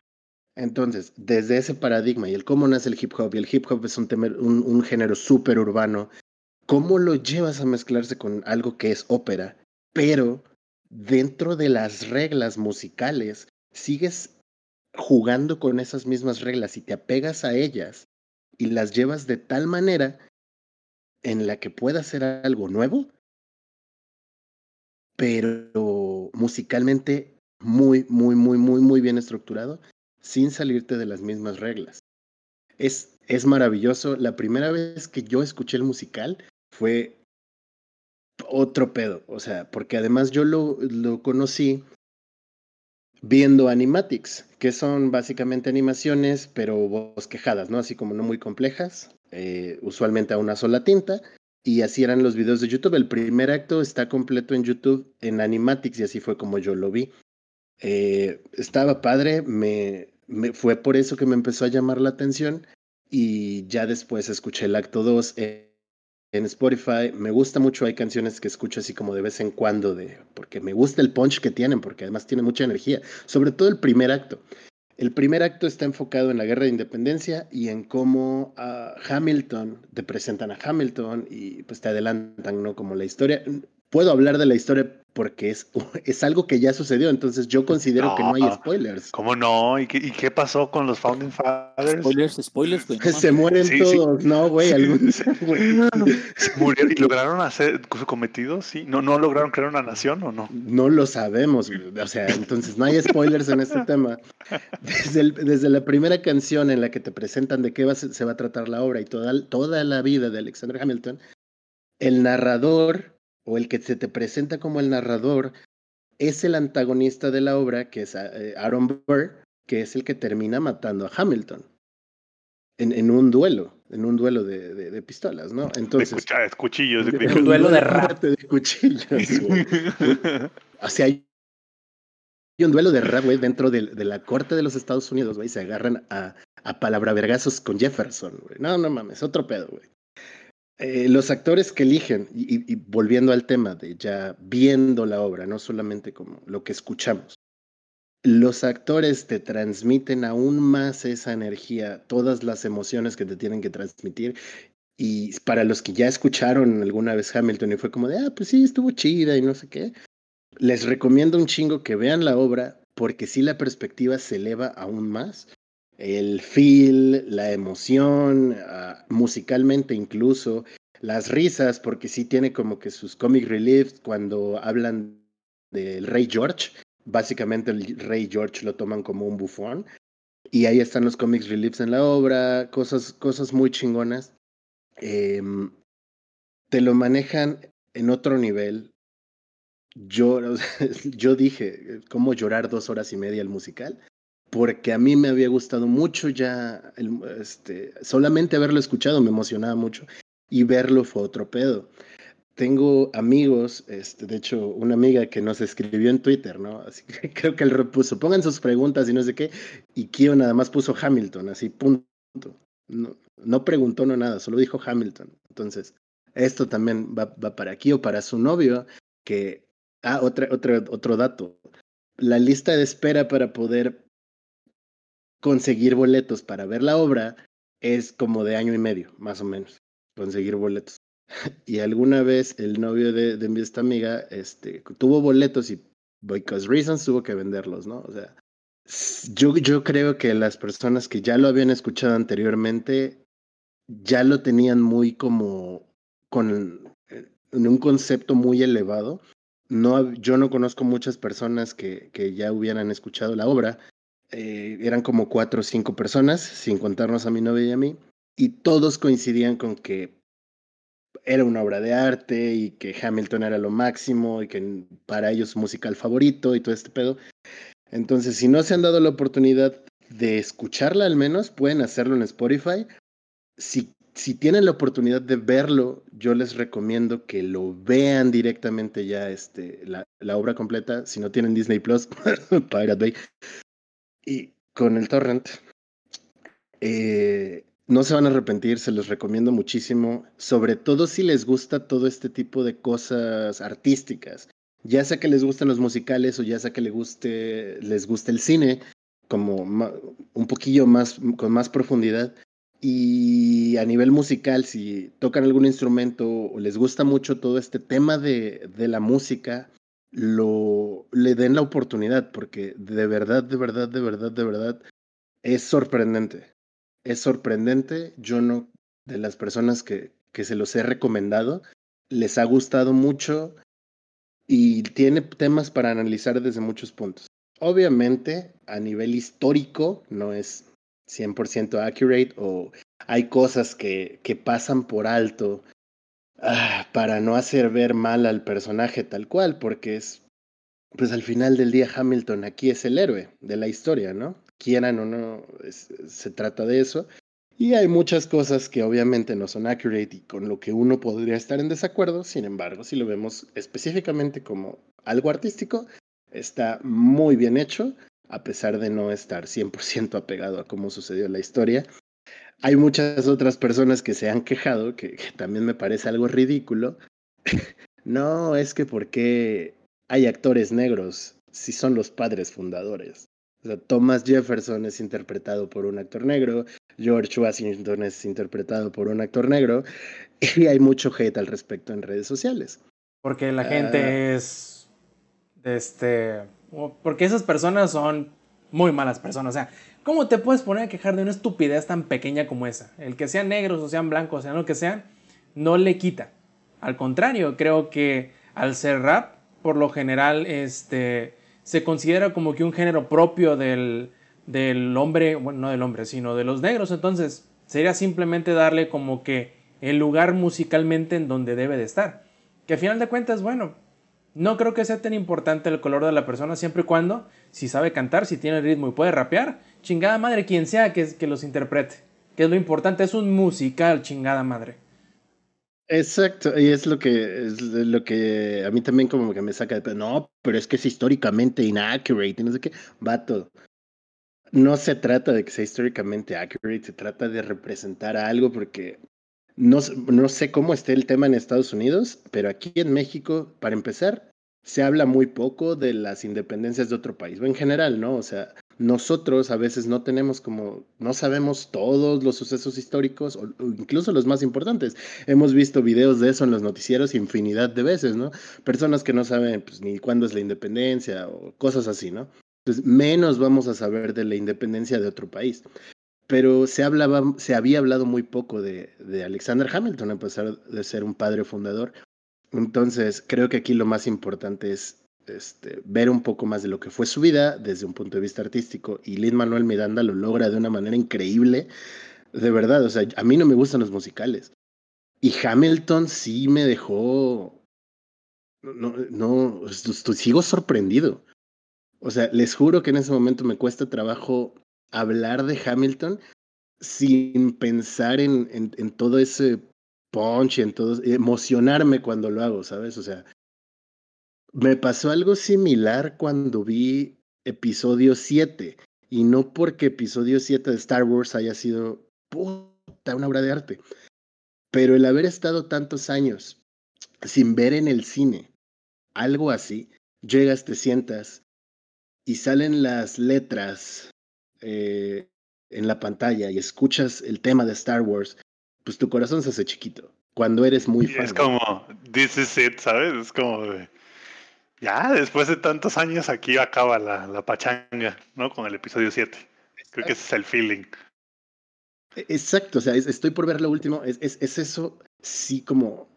Entonces, desde ese paradigma y el cómo nace el hip hop, y el hip hop es un, un, un género súper urbano, ¿cómo lo llevas a mezclarse con algo que es ópera? Pero dentro de las reglas musicales, sigues jugando con esas mismas reglas y te apegas a ellas y las llevas de tal manera en la que pueda ser algo nuevo pero musicalmente muy, muy, muy, muy, muy bien estructurado, sin salirte de las mismas reglas. Es, es maravilloso. La primera vez que yo escuché el musical fue otro pedo, o sea, porque además yo lo, lo conocí viendo animatics, que son básicamente animaciones, pero bosquejadas, ¿no? Así como no muy complejas, eh, usualmente a una sola tinta, y así eran los videos de YouTube. El primer acto está completo en YouTube en Animatics y así fue como yo lo vi. Eh, estaba padre, me, fue por eso que me empezó a llamar la atención y ya después escuché el acto 2 en, en Spotify. Me gusta mucho, hay canciones que escucho así como de vez en cuando, de, porque me gusta el punch que tienen, porque además tiene mucha energía, sobre todo el primer acto. El primer acto está enfocado en la guerra de independencia y en cómo a Hamilton, te presentan a Hamilton y pues te adelantan, ¿no? Como la historia. puedo hablar de la historia porque es, *laughs* es algo que ya sucedió, entonces yo considero que no hay spoilers. ¿Cómo no? ¿Y qué, ¿Y qué, pasó con los Founding Fathers? Spoilers, spoilers, güey. *laughs* se mueren todos, ¿no, güey? *laughs* se murieron y lograron hacer su cometido, sí. ¿No, ¿No lograron crear una nación o no? No lo sabemos, o sea, entonces no hay spoilers en este tema. Desde, desde la primera canción en la que te presentan de qué va, se va a tratar la obra y toda, toda la vida de Alexander Hamilton, el narrador o el que se te presenta como el narrador es el antagonista de la obra, que es eh, Aaron Burr, que es el que termina matando a Hamilton en, en un duelo, en un duelo de, de, pistolas, ¿no? Entonces, de cuchillos, de, *laughs* un duelo de rap. De cuchillos, o sea, hay un duelo de rap, güey, dentro de, la corte de los Estados Unidos, güey, se agarran a, a palabra vergazos con Jefferson, güey. No, no mames, otro pedo, güey. Eh, los actores que eligen, y, volviendo al tema de ya viendo la obra, no solamente como lo que escuchamos, los actores te transmiten aún más esa energía, todas las emociones que te tienen que transmitir. Y para los que ya escucharon alguna vez Hamilton y fue como de, ah, pues sí, estuvo chida y no sé qué, les recomiendo un chingo que vean la obra porque sí la perspectiva se eleva aún más el feel, la emoción, ah, musicalmente incluso, las risas, porque sí tiene como que sus comic reliefs cuando hablan del rey George. Básicamente el rey George lo toman como un bufón. Y ahí están los comics reliefs en la obra, cosas, cosas muy chingonas. Em, te lo manejan en otro nivel. Yo, *laughs* yo dije, ¿cómo llorar dos horas y media el musical? Porque a mí me había gustado mucho ya, este, solamente haberlo escuchado me emocionaba mucho y verlo fue otro pedo. Tengo amigos, este, de hecho, una amiga que nos escribió en Twitter, ¿no? Así que *laughs* creo que él repuso, pongan sus preguntas y no sé qué, y Kio nada más puso Hamilton, así, punto. No, no preguntó no nada, solo dijo Hamilton. Entonces, esto también va, va para Kio, para su novio, que, ah, otra, otra, otro dato. La lista de espera para poder conseguir boletos para ver la obra es como de año y medio, más o menos, conseguir boletos. *laughs* Y alguna vez el novio de, de esta amiga este, tuvo boletos y, because reasons, tuvo que venderlos, ¿no? O sea, yo, yo creo que las personas que ya lo habían escuchado anteriormente ya lo tenían muy como con eh, en un concepto muy elevado. No, yo no conozco muchas personas que, que ya hubieran escuchado la obra eh, eran como cuatro o cinco personas, sin contarnos a mi novia y a mí, y todos coincidían con que era una obra de arte y que Hamilton era lo máximo y que para ellos su musical favorito y todo este pedo. Entonces, si no se han dado la oportunidad de escucharla al menos, pueden hacerlo en Spotify. Si, si tienen la oportunidad de verlo, yo les recomiendo que lo vean directamente ya este, la, la obra completa. Si no tienen Disney Plus, *laughs* Pirate Bay, y con el torrent, eh, no se van a arrepentir, se los recomiendo muchísimo, sobre todo si les gusta todo este tipo de cosas artísticas. Ya sea que les gusten los musicales o ya sea que les guste, les guste el cine, como un poquillo más, con más profundidad. Y a nivel musical, si tocan algún instrumento o les gusta mucho todo este tema de, de la música, lo le den la oportunidad, porque de verdad, de verdad, de verdad, de verdad, es sorprendente. Es sorprendente. Yo no, de las personas que, que se los he recomendado, les ha gustado mucho y tiene temas para analizar desde muchos puntos. Obviamente, a nivel histórico, no es 100% accurate o hay cosas que, que pasan por alto Ah, para no hacer ver mal al personaje tal cual, porque es, pues al final del día Hamilton aquí es el héroe de la historia, ¿no? Quieran o no, se trata de eso. Y hay muchas cosas que obviamente no son accurate y con lo que uno podría estar en desacuerdo, sin embargo, si lo vemos específicamente como algo artístico, está muy bien hecho, a pesar de no estar 100% apegado a cómo sucedió la historia hay muchas otras personas que se han quejado, que, también me parece algo ridículo. *laughs* no, es que porque hay actores negros si son los padres fundadores. O sea, Thomas Jefferson es interpretado por un actor negro, George Washington es interpretado por un actor negro, *laughs* y hay mucho hate al respecto en redes sociales. Porque la gente ah. es. Este. Porque esas personas son muy malas personas. O sea, ¿cómo te puedes poner a quejar de una estupidez tan pequeña como esa? El que sean negros o sean blancos, sean lo que sean, no le quita. Al contrario, creo que al ser rap, por lo general, este, se considera como que un género propio del, del hombre, bueno, no del hombre, sino de los negros. Entonces, sería simplemente darle como que el lugar musicalmente en donde debe de estar. Que a final de cuentas, bueno, no creo que sea tan importante el color de la persona siempre y cuando, si sabe cantar, si tiene ritmo y puede rapear, chingada madre, quien sea que, los interprete. Que es lo importante, es un musical, chingada madre. Exacto, y es lo que es lo que a mí también como que me saca de no, pero es que es históricamente inaccurate y no sé qué, vato. No se trata de que sea históricamente accurate, se trata de representar algo porque no, no sé cómo esté el tema en Estados Unidos, pero aquí en México, para empezar, se habla muy poco de las independencias de otro país, o en general, ¿no? O sea, nosotros a veces no tenemos como, no sabemos todos los sucesos históricos, o, incluso los más importantes. Hemos visto videos de eso en los noticieros infinidad de veces, ¿no? Personas que no saben pues, ni cuándo es la independencia o cosas así, ¿no? Entonces, menos vamos a saber de la independencia de otro país pero se, hablaba, se había hablado muy poco de, de, Alexander Hamilton, a pesar de ser un padre fundador. Entonces, creo que aquí lo más importante es este, ver un poco más de lo que fue su vida desde un punto de vista artístico. Y Lin Manuel Miranda lo logra de una manera increíble. De verdad, o sea, a mí no me gustan los musicales. Y Hamilton sí me dejó. No, no, sigo sorprendido. O sea, les juro que en ese momento me cuesta trabajo hablar de Hamilton sin pensar en, en, todo ese punch, en todo, emocionarme cuando lo hago, ¿sabes? O sea, me pasó algo similar cuando vi episodio 7, y no porque episodio 7 de Star Wars haya sido puta, una obra de arte, pero el haber estado tantos años sin ver en el cine algo así, llegas, te sientas y salen las letras eh, en la pantalla y escuchas el tema de Star Wars, pues tu corazón se hace chiquito. Cuando eres muy fan. Es como, this is it, ¿sabes? Es como ya, después de tantos años aquí acaba la, la pachanga, ¿no? Con el episodio 7. Creo que ese es el feeling. E, exacto, o sea, estoy por ver lo último. Es, es, es eso, sí, como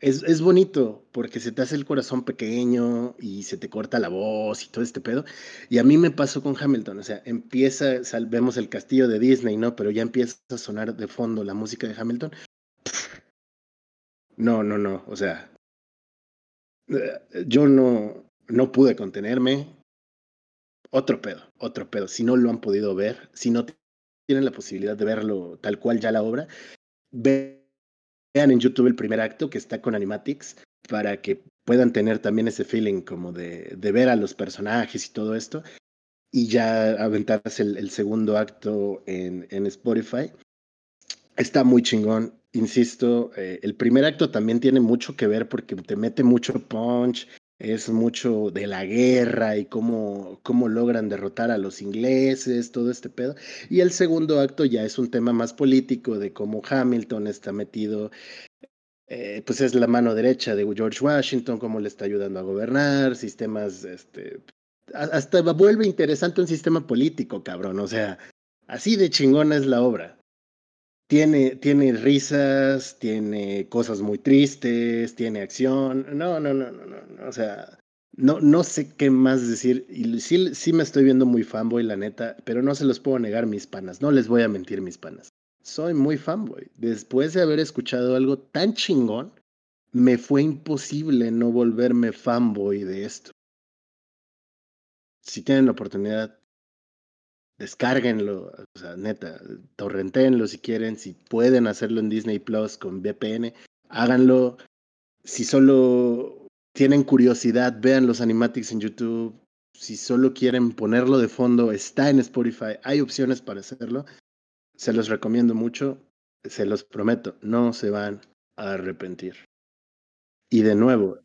es, es, bonito porque se te hace el corazón pequeño y se te corta la voz y todo este pedo. Y a mí me pasó con Hamilton, o sea, empieza, vemos el castillo de Disney, ¿no? Pero ya empieza a sonar de fondo la música de Hamilton. No, no, no, o sea, eh, yo no, no pude contenerme. Otro pedo, otro pedo. Si no lo han podido ver, si no tienen la posibilidad de verlo tal cual ya la obra, ve Vean en YouTube el primer acto que está con Animatics para que puedan tener también ese feeling como de, de ver a los personajes y todo esto. Y ya aventarse el, segundo acto en, en, Spotify. Está muy chingón, insisto. Eh, el primer acto también tiene mucho que ver porque te mete mucho punch, es mucho de la guerra y cómo, cómo logran derrotar a los ingleses, todo este pedo. Y el segundo acto ya es un tema más político de cómo Hamilton está metido, eh, pues es la mano derecha de George Washington, cómo le está ayudando a gobernar, sistemas, este, hasta vuelve interesante un sistema político, cabrón, o sea, así de chingona es la obra. Tiene, tiene risas, tiene cosas muy tristes, tiene acción. No, no, no, no, no. O sea, no, no sé qué más decir. Y sí, sí me estoy viendo muy fanboy, la neta, pero no se los puedo negar mis panas. No les voy a mentir, mis panas. Soy muy fanboy. Después de haber escuchado algo tan chingón, me fue imposible no volverme fanboy de esto. Si tienen la oportunidad, descárguenlo, o sea, neta, torrentenlo si quieren, si pueden hacerlo en Disney Plus con VPN, háganlo. Si solo tienen curiosidad, vean los animatics en YouTube. Si solo quieren ponerlo de fondo, está en Spotify, hay opciones para hacerlo. Se los recomiendo mucho, se los prometo, no se van a arrepentir. Y de nuevo,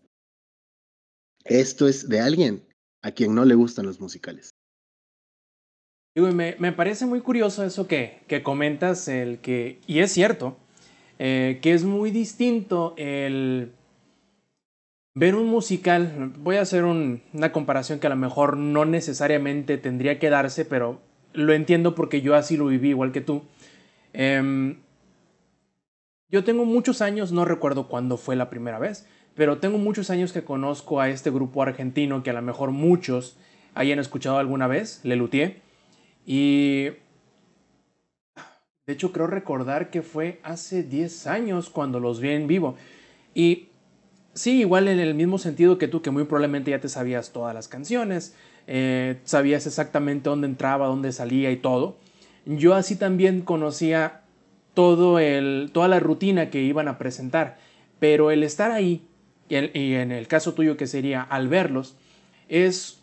esto es de alguien a quien no le gustan los musicales. Me, parece muy curioso eso que, que, comentas, el que, y es cierto, eh, que es muy distinto el, ver un musical, voy a hacer una comparación que a lo mejor no necesariamente tendría que darse, pero lo entiendo porque yo así lo viví igual que tú. Em, yo tengo muchos años, no recuerdo cuándo fue la primera vez, pero tengo muchos años que conozco a este grupo argentino que a lo mejor muchos hayan escuchado alguna vez, Lelutier. Y de hecho creo recordar que fue hace 10 años cuando los vi en vivo. Y sí, igual en el mismo sentido que tú, que muy probablemente ya te sabías todas las canciones, eh, sabías exactamente dónde entraba, dónde salía y todo. Yo así también conocía todo el, toda la rutina que iban a presentar, pero el estar ahí, y, en el caso tuyo que sería al verlos, es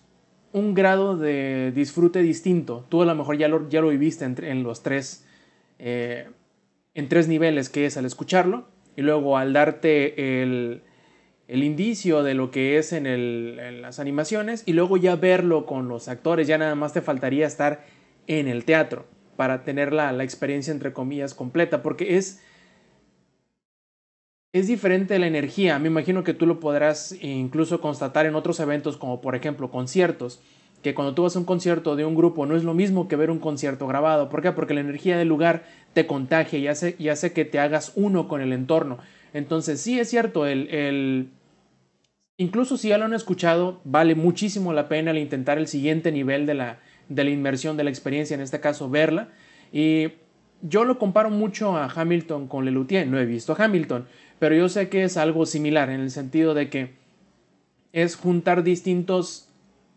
un grado de disfrute distinto. Tú a lo mejor ya lo, ya lo viviste en, los tres, eh, en tres niveles, que es al escucharlo, y luego al darte el, el indicio de lo que es en, en, las animaciones y luego ya verlo con los actores, ya nada más te faltaría estar en el teatro para tener la, la experiencia entre comillas completa, porque es, es diferente la energía. Me imagino que tú lo podrás incluso constatar en otros eventos como por ejemplo conciertos, que cuando tú vas a un concierto de un grupo no es lo mismo que ver un concierto grabado. ¿Por qué? Porque la energía del lugar te contagia y hace, que te hagas uno con el entorno. Entonces sí es cierto, el Incluso si ya lo han escuchado, vale muchísimo la pena el intentar el siguiente nivel de la, de la inmersión, de la experiencia, en este caso verla. Y yo lo comparo mucho a Hamilton con Lelutier. No he visto Hamilton, pero yo sé que es algo similar en el sentido de que es juntar distintos,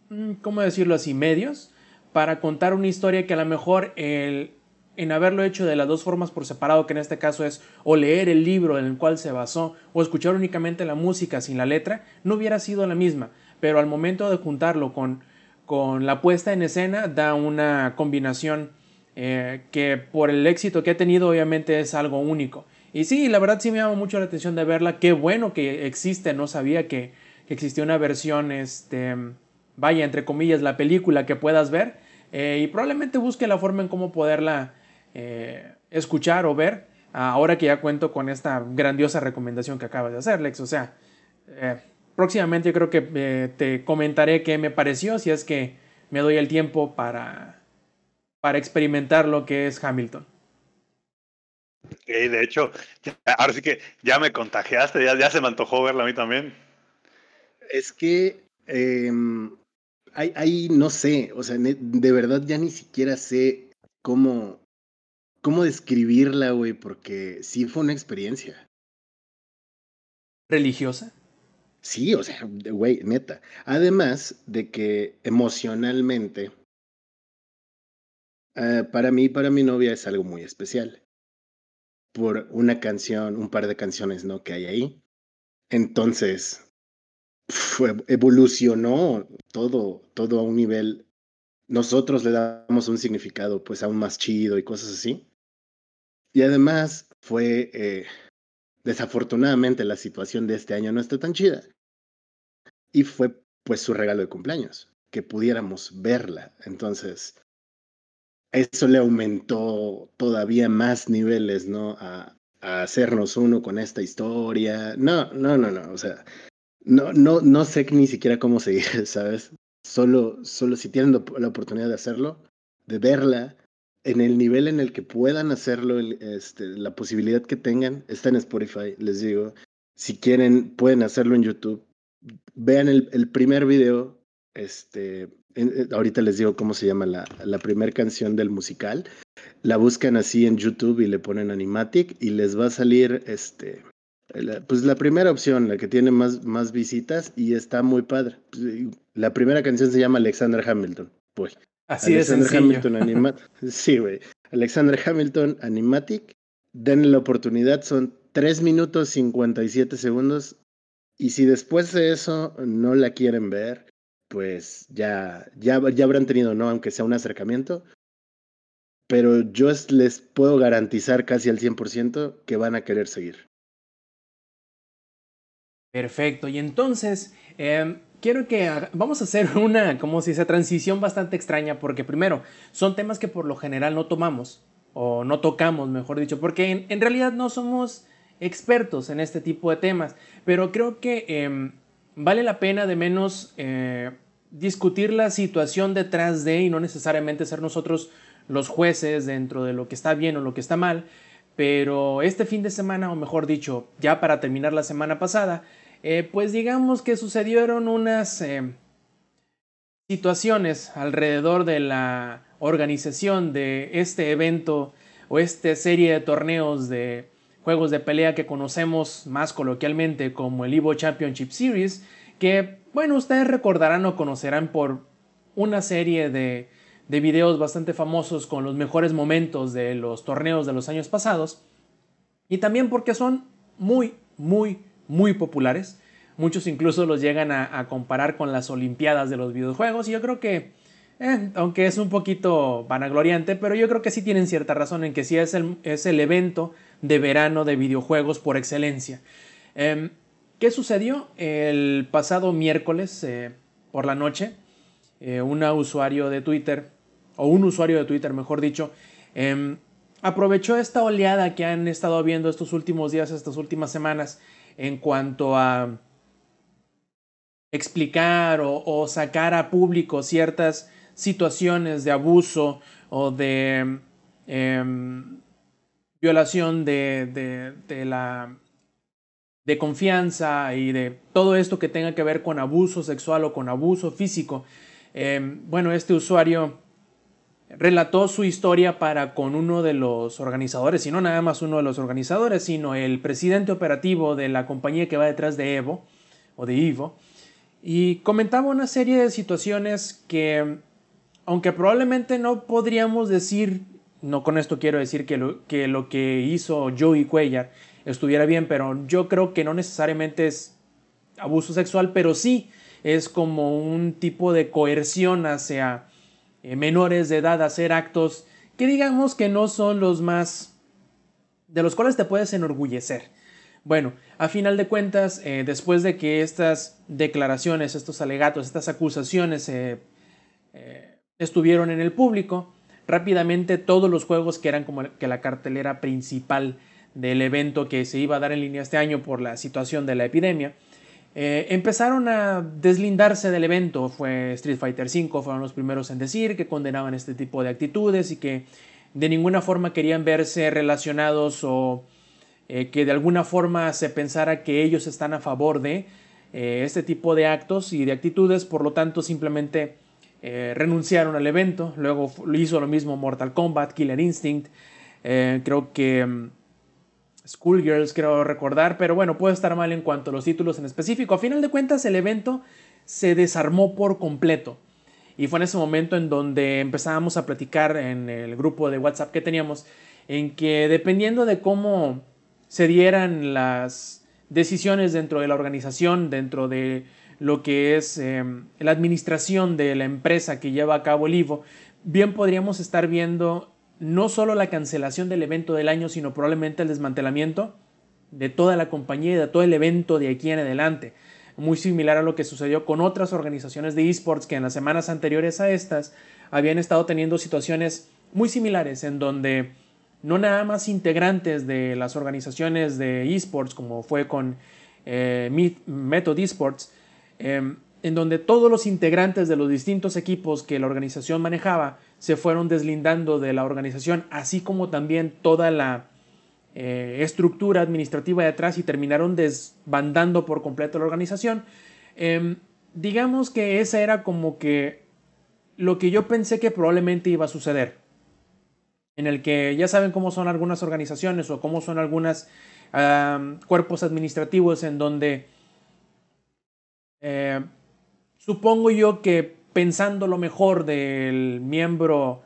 mm, ¿cómo decirlo así?, medios para contar una historia que a lo mejor el, en haberlo hecho de las dos formas por separado, que en este caso es o leer el libro en el cual se basó o escuchar únicamente la música sin la letra, no hubiera sido la misma. Pero al momento de juntarlo con, con la puesta en escena da una combinación eh, que por el éxito que ha tenido obviamente es algo único. Y sí, la verdad sí me llama mucho la atención de verla. Qué bueno que existe, no sabía que, que existía una versión, este, vaya, entre comillas, la película que puedas ver. Eh, y probablemente busque la forma en cómo poderla eh, escuchar o ver ahora que ya cuento con esta grandiosa recomendación que acabas de hacer, Lex. O sea, eh, próximamente yo creo que te comentaré qué me pareció si es que me doy el tiempo para, para experimentar lo que es Hamilton. De hecho, ahora sí que ya me contagiaste, ya, ya se me antojó verla a mí también. Es que em, hay, no sé, o sea, de verdad ya ni siquiera sé cómo, cómo describirla, güey, porque sí fue una experiencia. ¿Religiosa? Sí, o sea, güey, neta. Además de que emocionalmente, uh, para mí, para mi novia es algo muy especial. Por una canción, un par de canciones, ¿no? Que hay ahí. Entonces, fue, evolucionó todo, todo a un nivel. Nosotros le damos un significado, pues, aún más chido y cosas así. Y además fue, eh, desafortunadamente la situación de este año no está tan chida. Y fue pues su regalo de cumpleaños, que pudiéramos verla. Entonces, eso le aumentó todavía más niveles, ¿no? A, a hacernos uno con esta historia. No, no, no, no. O sea, no, no, no sé ni siquiera cómo seguir, *laughs* ¿sabes? Solo, solo si tienen la oportunidad de hacerlo, de verla, en el nivel en el que puedan hacerlo, este, la posibilidad que tengan, está en Spotify, les digo. Si quieren, pueden hacerlo en YouTube. Vean el, el primer video. Este, ahorita les digo cómo se llama la, la primera canción del musical. La buscan así en YouTube y le ponen Animatic y les va a salir este, pues la primera opción, la que tiene más, más visitas y está muy padre. La primera canción se llama Alexander Hamilton. Pues Así Alexander Hamilton *laughs* Sí, güey. Alexander Hamilton Animatic. Denle la oportunidad, son 3 minutos 57 segundos. Y si después de eso no la quieren ver, pues ya, ya, ya habrán tenido, ¿no? Aunque sea un acercamiento. Pero yo les puedo garantizar casi al 100% que van a querer seguir. Perfecto. Y entonces, eh, quiero que vamos a hacer *laughs* una, como si esa transición bastante extraña, porque primero, son temas que por lo general no tomamos, o no tocamos, mejor dicho, porque en, realidad no somos expertos en este tipo de temas, pero creo que em, vale la pena de menos eh, discutir la situación detrás de y no necesariamente ser nosotros los jueces dentro de lo que está bien o lo que está mal, pero este fin de semana, o mejor dicho, ya para terminar la semana pasada, eh, pues digamos que sucedieron unas eh, situaciones alrededor de la organización de este evento o esta serie de torneos de juegos de pelea que conocemos más coloquialmente como el Evo Championship Series, que bueno, ustedes recordarán o conocerán por una serie de, de videos bastante famosos con los mejores momentos de los torneos de los años pasados, y también porque son muy, muy, muy populares. Muchos incluso los llegan a, comparar con las Olimpiadas de los videojuegos, y yo creo que, eh, aunque es un poquito vanagloriante, pero yo creo que sí tienen cierta razón en que sí es el, es el evento de verano de videojuegos por excelencia. Em, ¿Qué sucedió? El pasado miércoles eh, por la noche, eh, un usuario de Twitter, o un usuario de Twitter, mejor dicho, em, aprovechó esta oleada que han estado viendo estos últimos días, estas últimas semanas, en cuanto a explicar o, sacar a público ciertas situaciones de abuso o de em, violación de, la de confianza y de todo esto que tenga que ver con abuso sexual o con abuso físico. Em, bueno, este usuario relató su historia para con uno de los organizadores, y no nada más uno de los organizadores, sino el presidente operativo de la compañía que va detrás de Evo, o de Ivo, y comentaba una serie de situaciones que, aunque probablemente no podríamos decir no con esto quiero decir que lo que, lo que hizo Joey Cuellar estuviera bien, pero yo creo que no necesariamente es abuso sexual, pero sí es como un tipo de coerción hacia eh, menores de edad a hacer actos que digamos que no son los más de los cuales te puedes enorgullecer. Bueno, a final de cuentas, eh, después de que estas declaraciones, estos alegatos, estas acusaciones eh, estuvieron en el público, rápidamente todos los juegos que eran como que la cartelera principal del evento que se iba a dar en línea este año por la situación de la epidemia, eh, empezaron a deslindarse del evento. Fue Street Fighter V, fueron los primeros en decir que condenaban este tipo de actitudes y que de ninguna forma querían verse relacionados o eh, que de alguna forma se pensara que ellos están a favor de eh, este tipo de actos y de actitudes, por lo tanto simplemente renunciaron al evento. Luego hizo lo mismo Mortal Kombat, Killer Instinct. Creo que mm, Schoolgirls, creo recordar. Pero bueno, puede estar mal en cuanto a los títulos en específico. A final de cuentas, el evento se desarmó por completo. Y fue en ese momento en donde empezábamos a platicar en el grupo de WhatsApp que teníamos, en que dependiendo de cómo se dieran las decisiones dentro de la organización, dentro de lo que es em, la administración de la empresa que lleva a cabo el IVO, bien podríamos estar viendo no solo la cancelación del evento del año, sino probablemente el desmantelamiento de toda la compañía y de todo el evento de aquí en adelante. Muy similar a lo que sucedió con otras organizaciones de esports que en las semanas anteriores a estas habían estado teniendo situaciones muy similares en donde no nada más integrantes de las organizaciones de esports como fue con eh, Method Esports, Em, en donde todos los integrantes de los distintos equipos que la organización manejaba se fueron deslindando de la organización, así como también toda la eh, estructura administrativa de atrás y terminaron desbandando por completo la organización. Em, digamos que esa era como que lo que yo pensé que probablemente iba a suceder. En el que ya saben cómo son algunas organizaciones o cómo son algunos cuerpos administrativos en donde eh, supongo yo que pensando lo mejor del miembro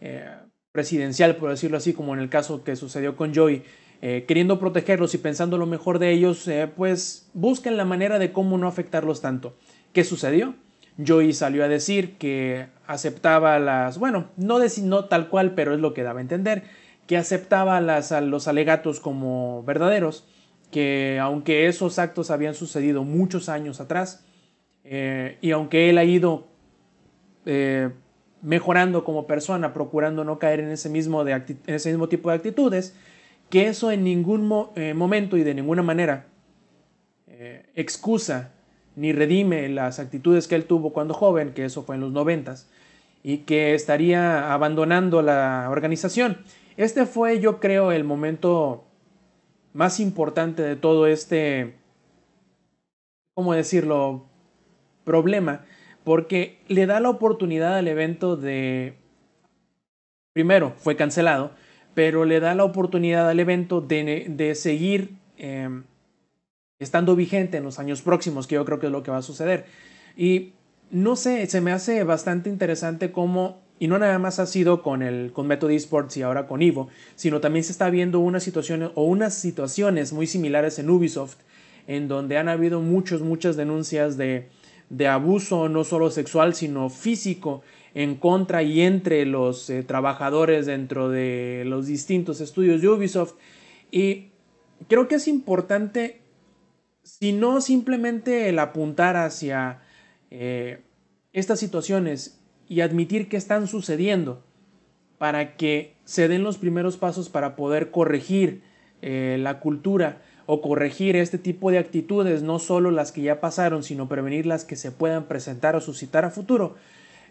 eh, presidencial, por decirlo así, como en el caso que sucedió con Joey, eh, queriendo protegerlos y pensando lo mejor de ellos, pues busquen la manera de cómo no afectarlos tanto. ¿Qué sucedió? Joey salió a decir que aceptaba las, bueno, no, no tal cual, pero es lo que daba a entender, que aceptaba las, los alegatos como verdaderos que aunque esos actos habían sucedido muchos años atrás, eh, y aunque él ha ido eh, mejorando como persona, procurando no caer en ese, mismo de ese mismo tipo de actitudes, que eso en ningún eh, momento y de ninguna manera excusa ni redime las actitudes que él tuvo cuando joven, que eso fue en los noventas, y que estaría abandonando la organización. Este fue, yo creo, el momento más importante de todo este, ¿cómo decirlo?, problema, porque le da la oportunidad al evento de, primero, fue cancelado, pero le da la oportunidad al evento de, seguir em, estando vigente en los años próximos, que yo creo que es lo que va a suceder. Y no sé, se me hace bastante interesante cómo y no nada más ha sido con el con Method Esports y ahora con Evo, sino también se está viendo unas situaciones o unas situaciones muy similares en Ubisoft, en donde han habido muchas, muchas denuncias de, de abuso, no solo sexual, sino físico, en contra y entre los eh, trabajadores dentro de los distintos estudios de Ubisoft. Y creo que es importante, si no simplemente el apuntar hacia eh, estas situaciones y admitir que están sucediendo para que se den los primeros pasos para poder corregir eh, la cultura o corregir este tipo de actitudes, no solo las que ya pasaron, sino prevenir las que se puedan presentar o suscitar a futuro.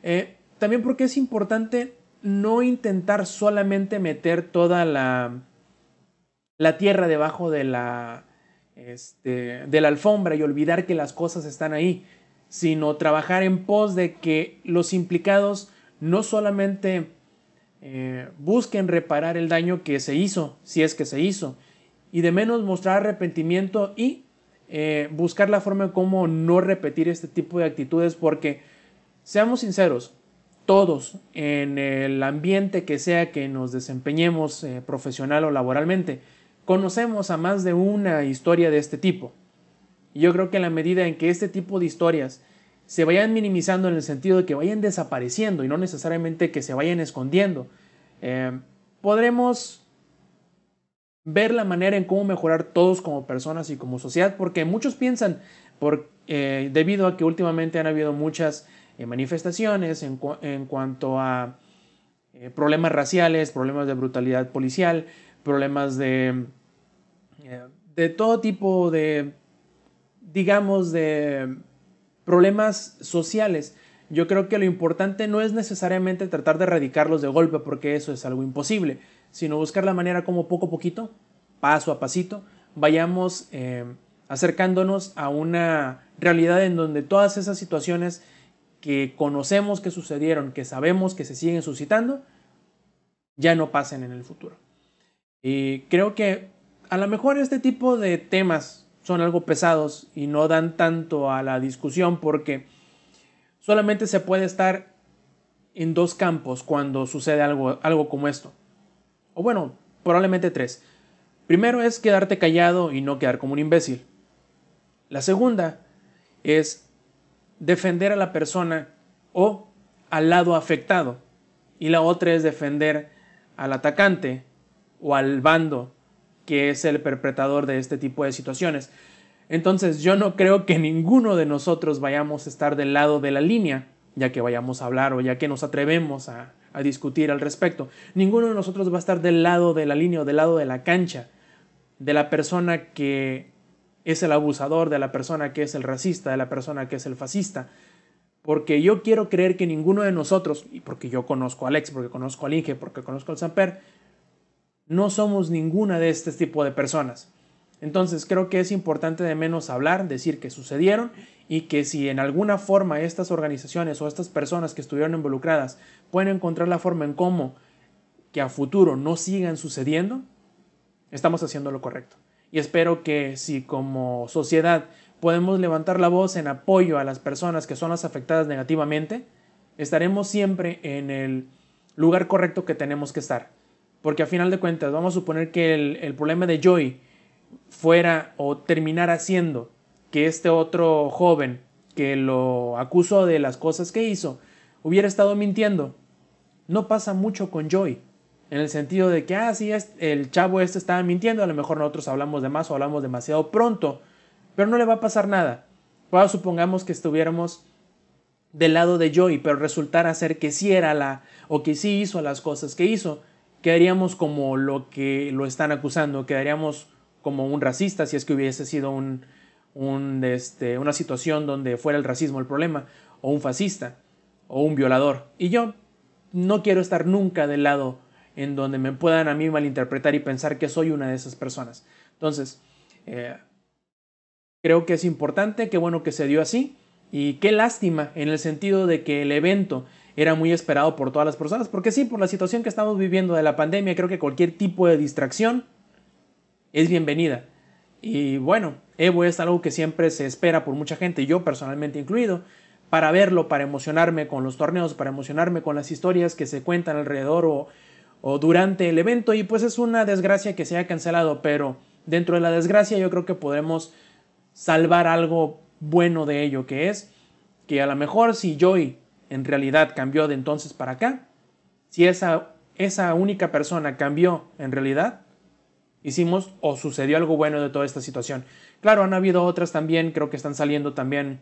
Eh, también porque es importante no intentar solamente meter toda la, la tierra debajo de la, este, de la alfombra y olvidar que las cosas están ahí, sino trabajar en pos de que los implicados no solamente eh, busquen reparar el daño que se hizo, si es que se hizo, y de menos mostrar arrepentimiento y eh, buscar la forma de cómo no repetir este tipo de actitudes, porque seamos sinceros, todos en el ambiente que sea que nos desempeñemos eh, profesional o laboralmente, conocemos a más de una historia de este tipo. Yo creo que en la medida en que este tipo de historias se vayan minimizando en el sentido de que vayan desapareciendo y no necesariamente que se vayan escondiendo, eh, podremos ver la manera en cómo mejorar todos como personas y como sociedad, porque muchos piensan, por, eh, debido a que últimamente han habido muchas eh, manifestaciones en, cuanto a problemas raciales, problemas de brutalidad policial, problemas de, de todo tipo de digamos, de problemas sociales, yo creo que lo importante no es necesariamente tratar de erradicarlos de golpe, porque eso es algo imposible, sino buscar la manera como poco a poquito, paso a pasito, vayamos eh, acercándonos a una realidad en donde todas esas situaciones que conocemos que sucedieron, que sabemos que se siguen suscitando, ya no pasen en el futuro. Y creo que a lo mejor este tipo de temas son algo pesados y no dan tanto a la discusión porque solamente se puede estar en dos campos cuando sucede algo, algo como esto. O bueno, probablemente tres. Primero es quedarte callado y no quedar como un imbécil. La segunda es defender a la persona o al lado afectado. Y la otra es defender al atacante o al bando que es el perpetrador de este tipo de situaciones. Entonces yo no creo que ninguno de nosotros vayamos a estar del lado de la línea, ya que vayamos a hablar o ya que nos atrevemos a, discutir al respecto. Ninguno de nosotros va a estar del lado de la línea o del lado de la cancha, de la persona que es el abusador, de la persona que es el racista, de la persona que es el fascista. Porque yo quiero creer que ninguno de nosotros, y porque yo conozco a Alex, porque conozco al Inge, porque conozco al Samper, no somos ninguna de este tipo de personas. Entonces creo que es importante de menos hablar, decir que sucedieron y que si en alguna forma estas organizaciones o estas personas que estuvieron involucradas pueden encontrar la forma en cómo que a futuro no sigan sucediendo, estamos haciendo lo correcto. Y espero que si como sociedad podemos levantar la voz en apoyo a las personas que son las afectadas negativamente, estaremos siempre en el lugar correcto que tenemos que estar porque a final de cuentas, vamos a suponer que el, problema de Joy fuera o terminara siendo que este otro joven que lo acusó de las cosas que hizo hubiera estado mintiendo. No pasa mucho con Joy. En el sentido de que, ah, sí, el chavo este estaba mintiendo, a lo mejor nosotros hablamos de más o hablamos demasiado pronto, pero no le va a pasar nada. Ahora supongamos que estuviéramos del lado de Joy, pero resultara ser que sí era la, o que sí hizo las cosas que hizo quedaríamos como lo que lo están acusando, quedaríamos como un racista si es que hubiese sido un, un, este, una situación donde fuera el racismo el problema, o un fascista, o un violador. Y yo no quiero estar nunca del lado en donde me puedan a mí malinterpretar y pensar que soy una de esas personas. Entonces, eh, creo que es importante, qué bueno que se dio así, y qué lástima en el sentido de que el evento era muy esperado por todas las personas, porque sí, por la situación que estamos viviendo de la pandemia, creo que cualquier tipo de distracción es bienvenida. Y bueno, Evo es algo que siempre se espera por mucha gente, yo personalmente incluido, para verlo, para emocionarme con los torneos, para emocionarme con las historias que se cuentan alrededor o, durante el evento. Y pues es una desgracia que se haya cancelado, pero dentro de la desgracia yo creo que podremos salvar algo bueno de ello, que es que a lo mejor si Joy en realidad cambió de entonces para acá, si esa, esa única persona cambió en realidad, hicimos o sucedió algo bueno de toda esta situación. Claro, han habido otras también, creo que están saliendo también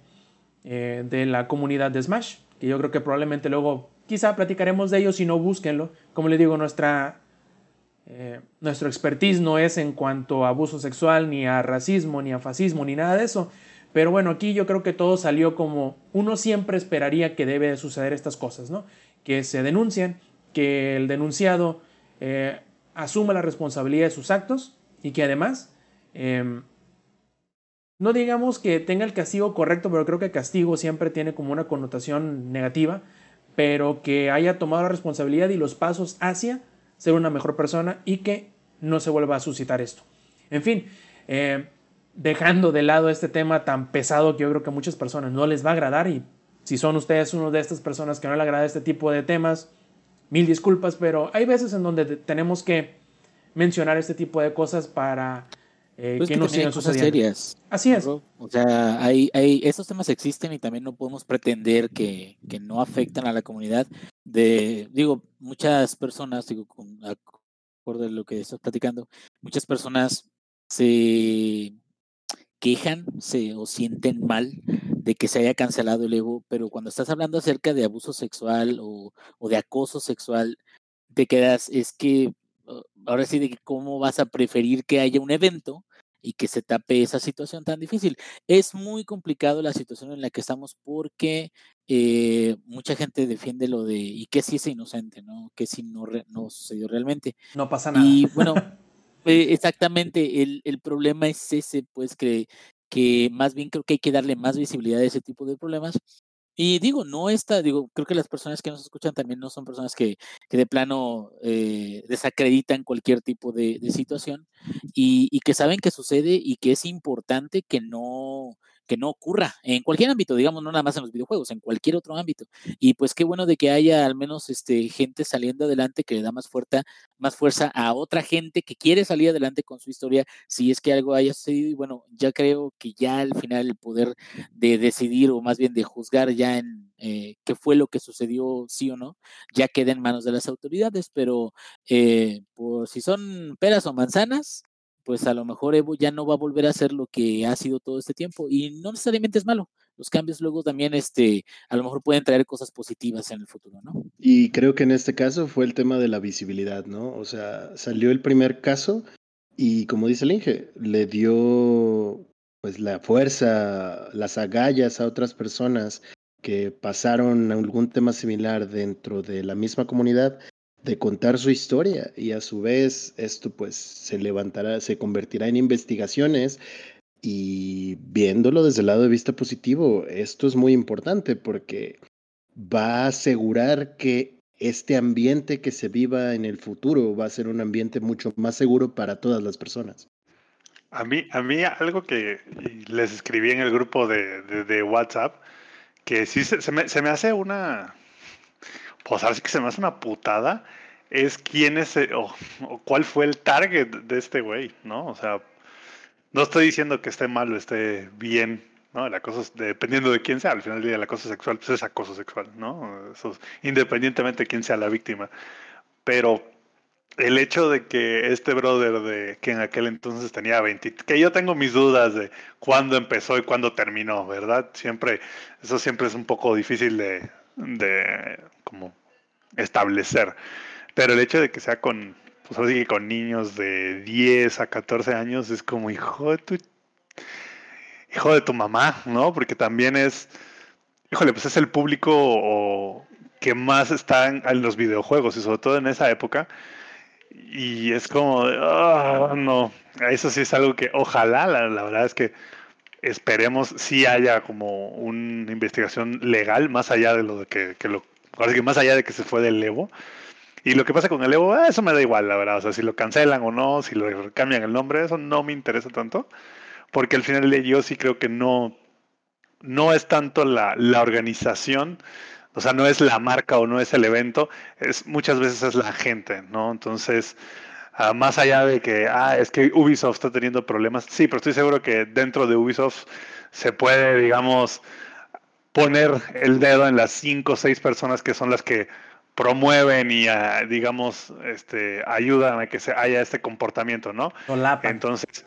eh, de la comunidad de Smash, que yo creo que probablemente luego quizá platicaremos de ellos si no búsquenlo. Como le digo, nuestra, eh, nuestro expertise no es en cuanto a abuso sexual, ni a racismo, ni a fascismo, ni nada de eso. Pero bueno, aquí yo creo que todo salió como uno siempre esperaría que debe de suceder estas cosas, ¿no? Que se denuncien, que el denunciado eh, asuma la responsabilidad de sus actos y que además, em, no digamos que tenga el castigo correcto, pero creo que castigo siempre tiene como una connotación negativa, pero que haya tomado la responsabilidad y los pasos hacia ser una mejor persona y que no se vuelva a suscitar esto. En fin, eh, dejando de lado este tema tan pesado que yo creo que a muchas personas no les va a agradar y si son ustedes uno de estas personas que no le agrada este tipo de temas, mil disculpas, pero hay veces en donde tenemos que mencionar este tipo de cosas para eh, pues que, no sigan sucediendo. Serias, Así es. O sea, hay, hay, estos temas existen y también no podemos pretender que, que no afectan a la comunidad. De, digo, muchas personas, digo, con acuerdo de lo que estás platicando, muchas personas se quejan se, o sienten mal de que se haya cancelado el Evo, pero cuando estás hablando acerca de abuso sexual o, de acoso sexual, te quedas, es que uh, ahora sí de cómo vas a preferir que haya un evento y que se tape esa situación tan difícil. Es muy complicado la situación en la que estamos porque eh, mucha gente defiende lo de, ¿y qué si es inocente? ¿no? ¿Qué si no, no sucedió realmente? No pasa nada. Y bueno, *laughs* Eh, exactamente, el, el, problema es ese, pues que, que más bien creo que hay que darle más visibilidad a ese tipo de problemas. Y digo, no está, digo, creo que las personas que nos escuchan también no son personas que, que de plano eh, desacreditan cualquier tipo de, de situación y, y, que saben que sucede y que es importante que no, que no ocurra en cualquier ámbito, digamos, no nada más en los videojuegos, en cualquier otro ámbito. Y pues qué bueno de que haya al menos este, gente saliendo adelante que le da más fuerza, más fuerza a otra gente que quiere salir adelante con su historia, si es que algo haya sucedido. Y bueno, ya creo que ya al final el poder de decidir o más bien de juzgar ya en eh, qué fue lo que sucedió, sí o no, ya queda en manos de las autoridades, pero eh, por si son peras o manzanas, pues a lo mejor Evo ya no va a volver a ser lo que ha sido todo este tiempo y no necesariamente es malo. Los cambios luego también, este, a lo mejor pueden traer cosas positivas en el futuro, ¿no? Y creo que en este caso fue el tema de la visibilidad, ¿no? O sea, salió el primer caso y como dice el Inge, le dio pues la fuerza, las agallas a otras personas que pasaron algún tema similar dentro de la misma comunidad de contar su historia y a su vez esto pues se levantará, se convertirá en investigaciones y viéndolo desde el lado de vista positivo, esto es muy importante porque va a asegurar que este ambiente que se viva en el futuro va a ser un ambiente mucho más seguro para todas las personas. A mí, a mí algo que les escribí en el grupo de, de, WhatsApp, que sí se, me, se me hace una, pues ahora sí que se me hace una putada, es quién es, eh, o, cuál fue el target de este güey, ¿no? O sea, no estoy diciendo que esté mal o esté bien, ¿no? El acoso, dependiendo de quién sea, al final del día el acoso sexual pues es acoso sexual, ¿no? Eso, independientemente de quién sea la víctima. Pero el hecho de que este brother de que en aquel entonces tenía 20, que yo tengo mis dudas de cuándo empezó y cuándo terminó, ¿verdad? Siempre, eso siempre es un poco difícil de como establecer. Pero el hecho de que sea con, pues así que con niños de 10 a 14 años es como, hijo de tu... hijo de tu mamá, ¿no? Porque también es, híjole, pues es el público que más está en, los videojuegos y sobre todo en esa época. Y es como, ah, no, eso sí es algo que ojalá, la, verdad es que esperemos si haya como una investigación legal más allá de lo que, que lo, que más allá de que se fue del Evo. Y lo que pasa con el Evo, ah, eso me da igual, la verdad. O sea, si lo cancelan o no, si lo cambian el nombre, eso no me interesa tanto. Porque al final yo sí creo que no, no es tanto la, la organización, o sea, no es la marca o no es el evento, es muchas veces es la gente, ¿no? Entonces, ah, más allá de que, ah, es que Ubisoft está teniendo problemas, sí, pero estoy seguro que dentro de Ubisoft se puede, digamos, poner el dedo en las cinco o seis personas que son las que promueven y, ah, digamos, este, ayudan a que se haya este comportamiento, ¿no? Entonces,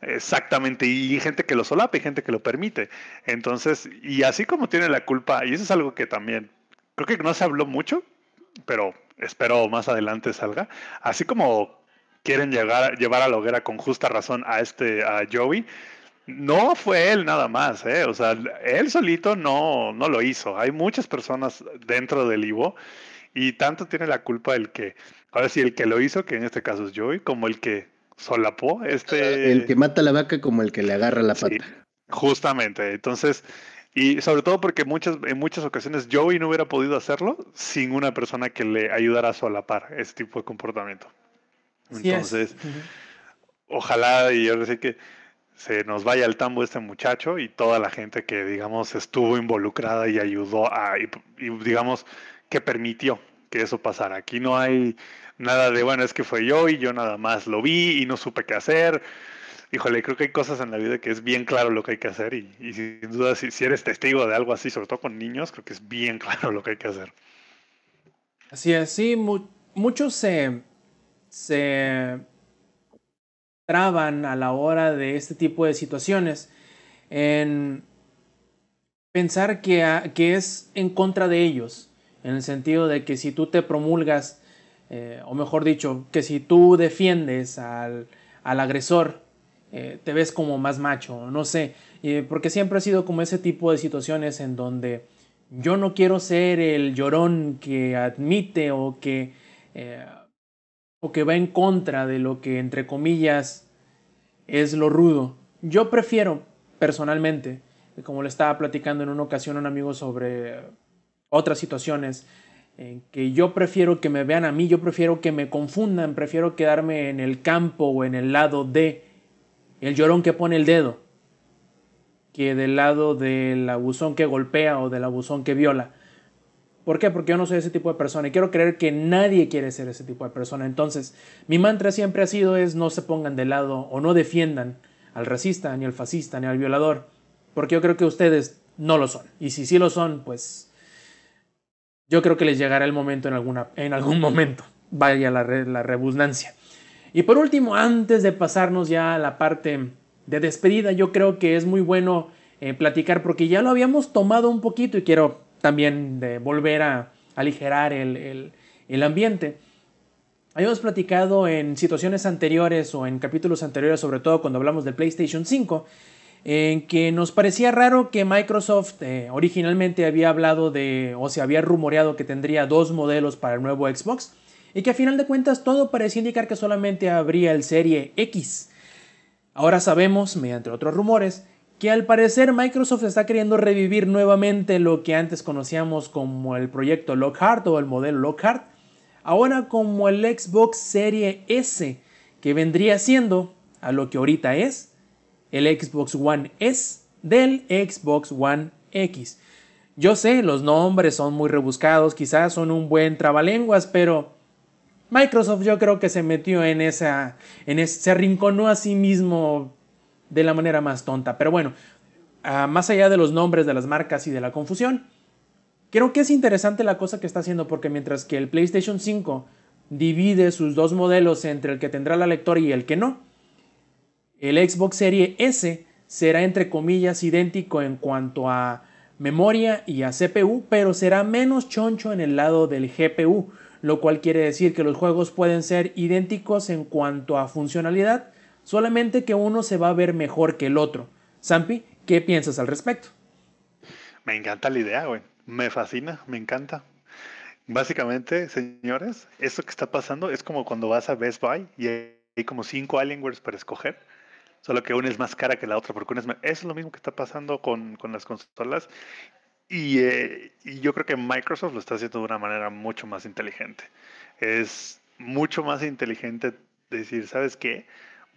Exactamente, y hay gente que lo solapa y gente que lo permite. Entonces, y así como tiene la culpa, y eso es algo que también creo que no se habló mucho, pero espero más adelante salga. Así como quieren llegar, llevar a la hoguera con justa razón a este a Joey, no fue él nada más, ¿eh? o sea, él solito no, no lo hizo. Hay muchas personas dentro del Ivo y tanto tiene la culpa el que, ahora sí, el que lo hizo, que en este caso es Joey, como el que solapó este... El que mata la vaca como el que le agarra la pata. justamente, entonces, y sobre todo porque muchas, en muchas ocasiones Joey no hubiera podido hacerlo sin una persona que le ayudara a solapar ese tipo de comportamiento. Entonces, ojalá y ahora sí que se nos vaya al tambo este muchacho y toda la gente que, digamos, estuvo involucrada y ayudó a, y digamos, que permitió que eso pasara. Aquí no hay Nada de, bueno, es que fue yo y yo nada más lo vi y no supe qué hacer. Híjole, creo que hay cosas en la vida que es bien claro lo que hay que hacer y, sin duda si, si, eres testigo de algo así, sobre todo con niños, creo que es bien *laughs* claro lo que hay que hacer. Así es, sí, muchos se, se traban a la hora de este tipo de situaciones en pensar que, es en contra de ellos, en el sentido de que si tú te promulgas eh, o mejor dicho, que si tú defiendes al, agresor, eh, te ves como más macho, no sé, porque siempre ha sido como ese tipo de situaciones en donde yo no quiero ser el llorón que admite o que, eh, o que va en contra de lo que entre comillas es lo rudo. Yo prefiero personalmente, como le estaba platicando en una ocasión a un amigo sobre otras situaciones, que yo prefiero que me vean a mí, yo prefiero que me confundan, prefiero quedarme en el campo o en el lado de el llorón que pone el dedo, que del lado del abusón que golpea o del abusón que viola. ¿Por qué? Porque yo no soy ese tipo de persona y quiero creer que nadie quiere ser ese tipo de persona. Entonces, mi mantra siempre ha sido es no se pongan de lado o no defiendan al racista, ni al fascista, ni al violador, porque yo creo que ustedes no lo son. Y si sí lo son, pues yo creo que les llegará el momento en, alguna, en algún momento. Vaya la, la redundancia. Y por último, antes de pasarnos ya a la parte de despedida, yo creo que es muy bueno eh, platicar porque ya lo habíamos tomado un poquito y quiero también de volver a aligerar el, el, ambiente. Habíamos platicado en situaciones anteriores o en capítulos anteriores, sobre todo cuando hablamos del PlayStation 5, en que nos parecía raro que Microsoft eh, originalmente había hablado de, o se había rumoreado que tendría dos modelos para el nuevo Xbox, y que a final de cuentas todo parecía indicar que solamente habría el Serie X. Ahora sabemos, mediante otros rumores, que al parecer Microsoft está queriendo revivir nuevamente lo que antes conocíamos como el proyecto Lockhart o el modelo Lockhart, ahora como el Xbox Serie S, que vendría siendo a lo que ahorita es el Xbox One S del Xbox One X. Yo sé, los nombres son muy rebuscados, quizás son un buen trabalenguas, pero Microsoft yo creo que se metió en esa, en ese, se arrinconó a sí mismo de la manera más tonta. Pero bueno, ah, más allá de los nombres de las marcas y de la confusión, creo que es interesante la cosa que está haciendo porque mientras que el PlayStation 5 divide sus dos modelos entre el que tendrá la lectora y el que no, el Xbox Series S será entre comillas idéntico en cuanto a memoria y a CPU, pero será menos choncho en el lado del GPU, lo cual quiere decir que los juegos pueden ser idénticos en cuanto a funcionalidad, solamente que uno se va a ver mejor que el otro. Zampi, ¿Qué piensas al respecto? Me encanta la idea, güey. Me fascina, me encanta. Básicamente, señores, esto que está pasando es como cuando vas a Best Buy y hay como cinco Alienwares para escoger, solo que una es más cara que la otra, porque una es Eso es lo mismo que está pasando con, con las consolas eh, y, yo creo que Microsoft lo está haciendo de una manera mucho más inteligente. Es mucho más inteligente decir, ¿sabes qué?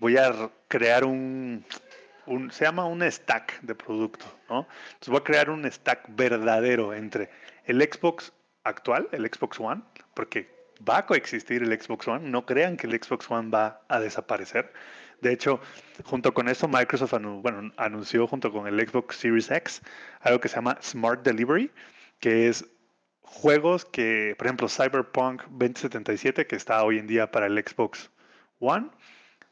Voy a crear un, se llama un stack de producto, ¿no? Entonces voy a crear un stack verdadero entre el Xbox actual, el Xbox One, porque va a coexistir el Xbox One, no crean que el Xbox One va a desaparecer. De hecho, junto con eso, Microsoft bueno, anunció junto con el Xbox Series X algo que se llama Smart Delivery, que es juegos que, por ejemplo, Cyberpunk 2077, que está hoy en día para el Xbox One,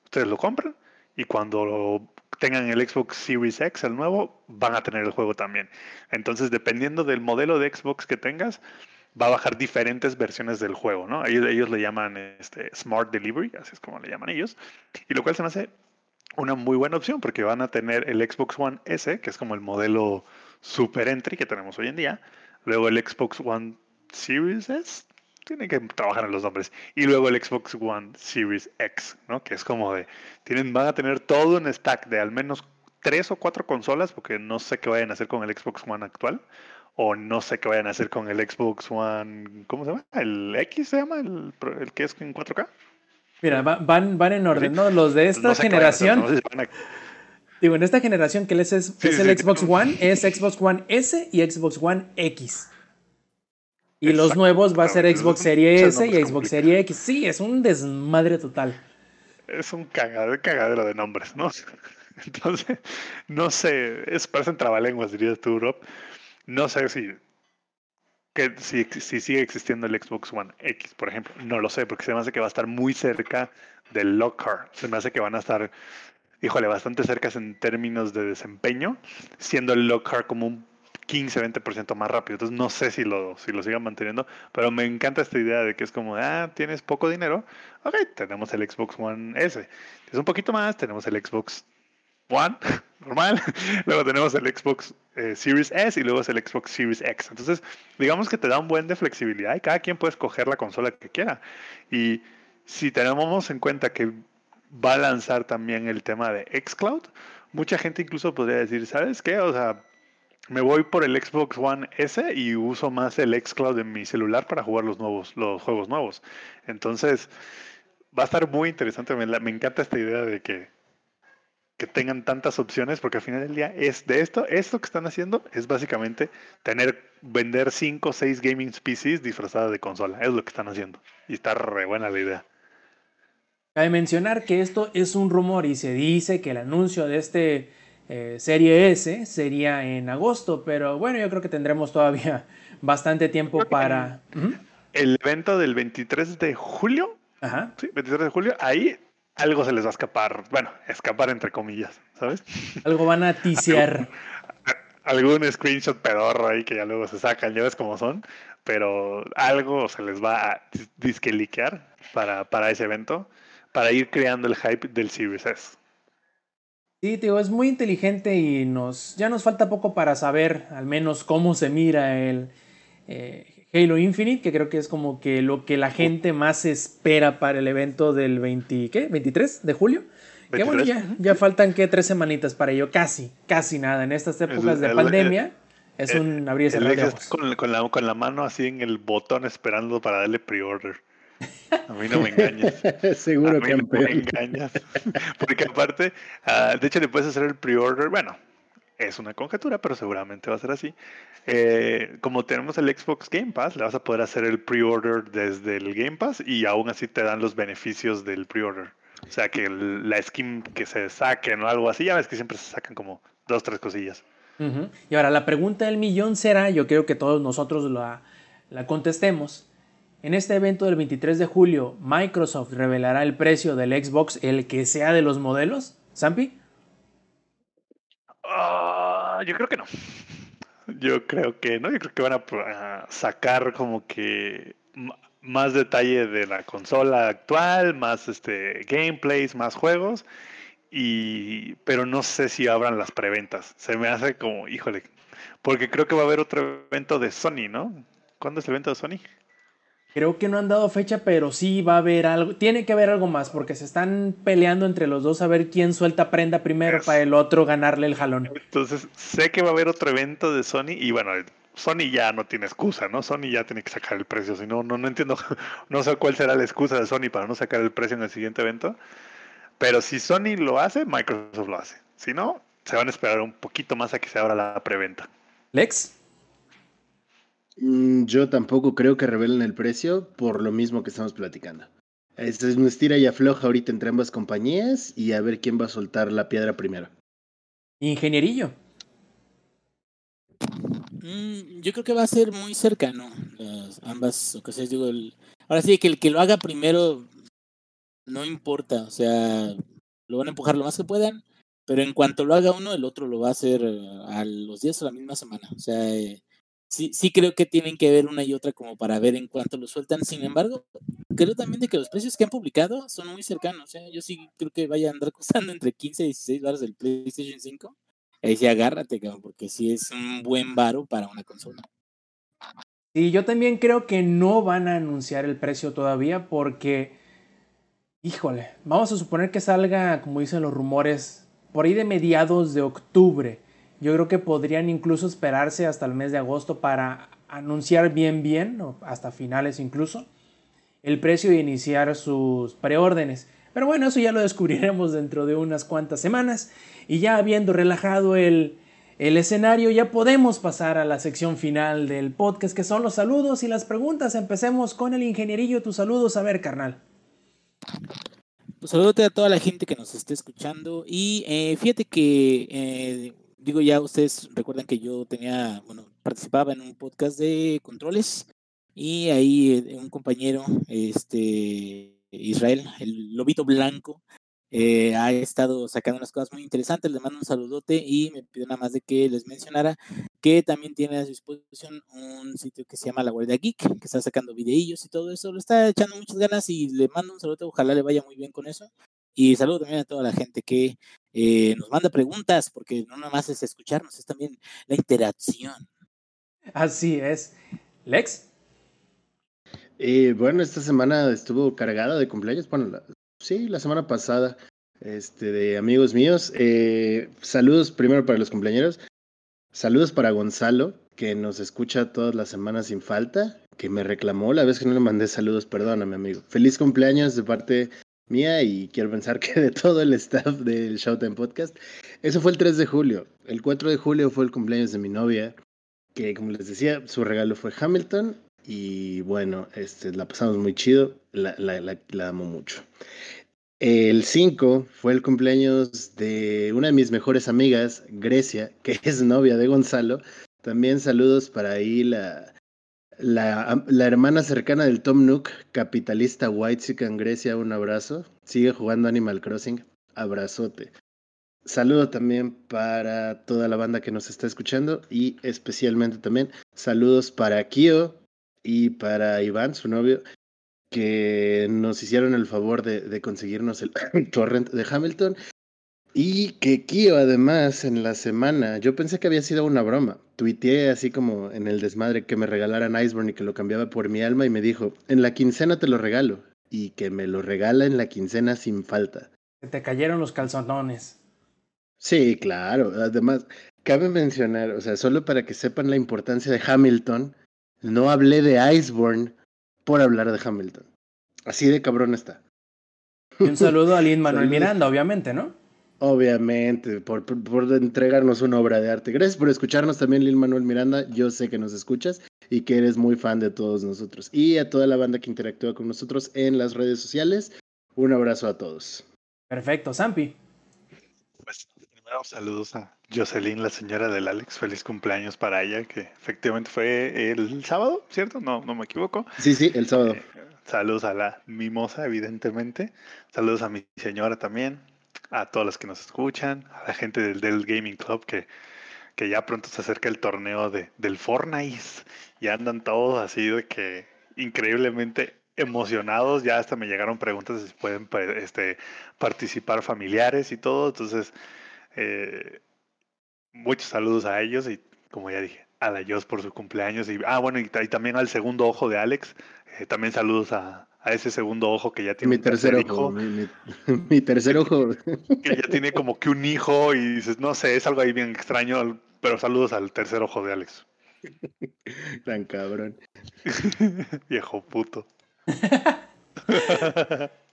ustedes lo compran y cuando tengan el Xbox Series X, el nuevo, van a tener el juego también. Entonces, dependiendo del modelo de Xbox que tengas, va a bajar diferentes versiones del juego, ¿no? Ellos, le llaman este, Smart Delivery, así es como le llaman ellos, y lo cual se me hace una muy buena opción porque van a tener el Xbox One S, que es como el modelo super entry que tenemos hoy en día, luego el Xbox One Series S, tienen que trabajar en los nombres, y luego el Xbox One Series X, ¿no? Que es como de, tienen, van a tener todo un stack de al menos tres o cuatro consolas, porque no sé qué vayan a hacer con el Xbox One actual, o no sé qué vayan a hacer con el Xbox One, ¿cómo se llama? ¿El X se llama? ¿El, el que es en 4K? Mira, van, van en orden, ¿no? Los de esta generación. Digo, en esta generación que es, es, el Xbox One, es Xbox One S y Xbox One X. Y los nuevos va a ser Xbox Series S y Xbox Series X. Sí, es un desmadre total. Es un cagadero, cagadero de nombres, ¿no? *laughs* Entonces, no sé, es, parecen trabalenguas, dirías tú, Rob. No sé si, que, si, si, sigue existiendo el Xbox One X, por ejemplo. No lo sé, porque se me hace que va a estar muy cerca del Lockhart. Se me hace que van a estar, híjole, bastante cerca en términos de desempeño, siendo el Lockhart como un 15-20% más rápido. Entonces no sé si lo, si lo sigan manteniendo, pero me encanta esta idea de que es como, ah, tienes poco dinero, ok, tenemos el Xbox One S. Es un poquito más, tenemos el Xbox One, *laughs* normal. *laughs* luego tenemos el Xbox eh, Series S y luego es el Xbox Series X. Entonces, digamos que te da un buen de flexibilidad y cada quien puede escoger la consola que quiera. Y si tenemos en cuenta que va a lanzar también el tema de Xcloud, mucha gente incluso podría decir, ¿sabes qué? O sea, me voy por el Xbox One S y uso más el Xcloud en mi celular para jugar los nuevos, los juegos nuevos. Entonces, va a estar muy interesante. me encanta esta idea de que que tengan tantas opciones, porque al final del día es de esto, esto que están haciendo es básicamente tener, vender 5 o 6 gaming PCs disfrazadas de consola, es lo que están haciendo. Y está re buena la idea. Cabe mencionar que esto es un rumor y se dice que el anuncio de este eh, Serie S sería en agosto, pero bueno, yo creo que tendremos todavía *laughs* bastante tiempo para... El evento del 23 de julio. Ajá. Sí, 23 de julio, ahí algo se les va a escapar. Bueno, escapar entre comillas, ¿sabes? Algo van a ticiar. *laughs* Algún screenshot pedorro ahí que ya luego se sacan, ya ves cómo son, pero algo se les va a disqueliquear para, para ese evento, para ir creando el hype del Series S. Sí, digo, es muy inteligente y nos ya nos falta poco para saber al menos cómo se mira el, eh, Halo Infinite, que creo que es como que lo que la gente más espera para el evento del 20, ¿qué? 23 de julio. Que bueno, ya, ya faltan que tres semanitas para ello, casi, casi nada. En estas épocas de pandemia es un abrir y cerrar de ojos. Con, con, la, con la mano así en el botón esperando para darle pre-order. A mí no me engañas. *laughs* Seguro que no me engañas. Porque aparte, uh, de hecho le puedes hacer el pre-order. Bueno, es una conjetura, pero seguramente va a ser así. Eh, como tenemos el Xbox Game Pass, le vas a poder hacer el pre-order desde el Game Pass y aún así te dan los beneficios del pre-order. O sea, que la skin que se saquen o algo así, ya ves que siempre se sacan como dos, tres cosillas. Y ahora la pregunta del millón será, yo creo que todos nosotros la, la contestemos. En este evento del 23 de julio, ¿Microsoft revelará el precio del Xbox, el que sea de los modelos? ¿Zampi? Ah, yo creo que no. Yo creo que no. Yo creo que van a, sacar como que más detalle de la consola actual, más este gameplays, más juegos. y pero no sé si abran las preventas. Se me hace como, híjole, porque creo que va a haber otro evento de Sony, ¿no? ¿Cuándo es el evento de Sony? Creo que no han dado fecha, pero sí va a haber algo. Tiene que haber algo más, porque se están peleando entre los dos a ver quién suelta prenda primero para el otro ganarle el jalón. Entonces, sé que va a haber otro evento de Sony y bueno, Sony ya no tiene excusa, ¿no? Sony ya tiene que sacar el precio. Si no, no, no entiendo, *laughs* no sé cuál será la excusa de Sony para no sacar el precio en el siguiente evento. Pero si Sony lo hace, Microsoft lo hace. Si no, se van a esperar un poquito más a que se abra la preventa. Lex. Mm, yo tampoco creo que revelen el precio por lo mismo que estamos platicando. Es un estira y afloja ahorita entre ambas compañías y a ver quién va a soltar la piedra primero. Ingenierillo. Mm, yo creo que va a ser muy cercano las ambas ocasiones. Digo, ahora sí que el que lo haga primero no importa, o sea, lo van a empujar lo más que puedan, pero en cuanto lo haga uno, el otro lo va a hacer a los días o la misma semana. O sea, eh, sí, sí creo que tienen que ver una y otra como para ver en cuánto lo sueltan. Sin embargo, creo también de que los precios que han publicado son muy cercanos. ¿eh? Yo sí creo que vaya a andar *laughs* costando entre 15 y 16 dólares del PlayStation 5. Ahí sí agárrate, porque sí es un buen varo para una consola. Y yo también creo que no van a anunciar el precio todavía porque, híjole, vamos a suponer que salga, como dicen los rumores, por ahí de mediados de octubre yo creo que podrían incluso esperarse hasta el mes de agosto para anunciar bien bien, o hasta finales incluso, el precio de iniciar sus preórdenes. Pero bueno, eso ya lo descubriremos dentro de unas cuantas semanas. Y ya habiendo relajado el, el escenario, ya podemos pasar a la sección final del podcast, que son los saludos y las preguntas. Empecemos con el ingenierillo. Tus saludos, a ver, carnal. Pues saludote a toda la gente que nos esté escuchando. Y eh, fíjate que eh, digo ya, ustedes recuerdan que yo tenía, bueno, participaba en un podcast de controles y ahí eh, un compañero, este, Israel, el lobito blanco, eh, ha estado sacando unas cosas muy interesantes. Les mando un saludote y me pido nada más de que les mencionara que también tiene a su disposición un sitio que se llama La Guardia Geek, que está sacando videillos y todo eso. Lo está echando muchas ganas y le mando un saludo. Ojalá le vaya muy bien con eso. Y saludo también a toda la gente que eh, nos manda preguntas, porque no nada más es escucharnos, es también la interacción. Así es. Lex. Eh, bueno, esta semana estuvo cargada de cumpleaños. Bueno, sí, la semana pasada, este, de amigos míos. Eh, saludos primero para los cumpleaños. Saludos para Gonzalo, que nos escucha todas las semanas sin falta, que me reclamó la vez que no le mandé saludos, perdóname amigo. Feliz cumpleaños de parte mía y quiero pensar que de todo el staff del Showtime Podcast. Eso fue el 3 de julio. El 4 de julio fue el cumpleaños de mi novia, que como les decía, su regalo fue Hamilton y bueno, este, la pasamos muy chido, la, la, la, amo mucho. El 5 fue el cumpleaños de una de mis mejores amigas, Grecia, que es novia de Gonzalo. También saludos para ahí la, la, la, hermana cercana del Tom Nook, capitalista White en Grecia, un abrazo. Sigue jugando Animal Crossing. Abrazote. Saludo también para toda la banda que nos está escuchando y especialmente también saludos para Kio y para Iván, su novio, que nos hicieron el favor de, de conseguirnos el *coughs* torrent de Hamilton y que Kio, además, en la semana, yo pensé que había sido una broma. Tuiteé así como en el desmadre que me regalaran Iceborne y que lo cambiaba por mi alma y me dijo, en la quincena te lo regalo. Y que me lo regala en la quincena sin falta. Te cayeron los calzonones. Sí, claro. Además, cabe mencionar, o sea, solo para que sepan la importancia de Hamilton, no hablé de Iceborne por hablar de Hamilton. Así de cabrón está. Y un saludo a Lin *laughs* Manuel Miranda, obviamente, ¿no? Obviamente, por, por, entregarnos una obra de arte. Gracias por escucharnos también, Lil Manuel Miranda. Yo sé que nos escuchas y que eres muy fan de todos nosotros. Y a toda la banda que interactúa con nosotros en las redes sociales, un abrazo a todos. Perfecto, Zampi. Pues primero saludos a Jocelyn, la señora del Alex. Feliz cumpleaños para ella, que efectivamente fue el sábado, ¿cierto? No, no me equivoco. Sí, sí, el sábado. Eh, saludos a la mimosa, evidentemente. Saludos a mi señora también a todos los que nos escuchan, a la gente del Dell Gaming Club que, que ya pronto se acerca el torneo de, del Fortnite. Y andan todos así de que increíblemente emocionados, ya hasta me llegaron preguntas si pueden este, participar familiares y todo, entonces eh, muchos saludos a ellos y como ya dije, a la Dios por su cumpleaños. Y, ah, bueno, y, también al segundo ojo de Alex, eh, también saludos a, a, ese segundo ojo que ya tiene mi tercer, hijo. *laughs* Mi, tercer ojo. *laughs* Que ya tiene como que un hijo y dices, no sé, es algo ahí bien extraño, pero saludos al tercer ojo de Alex. *laughs* Tan cabrón. Viejo puto.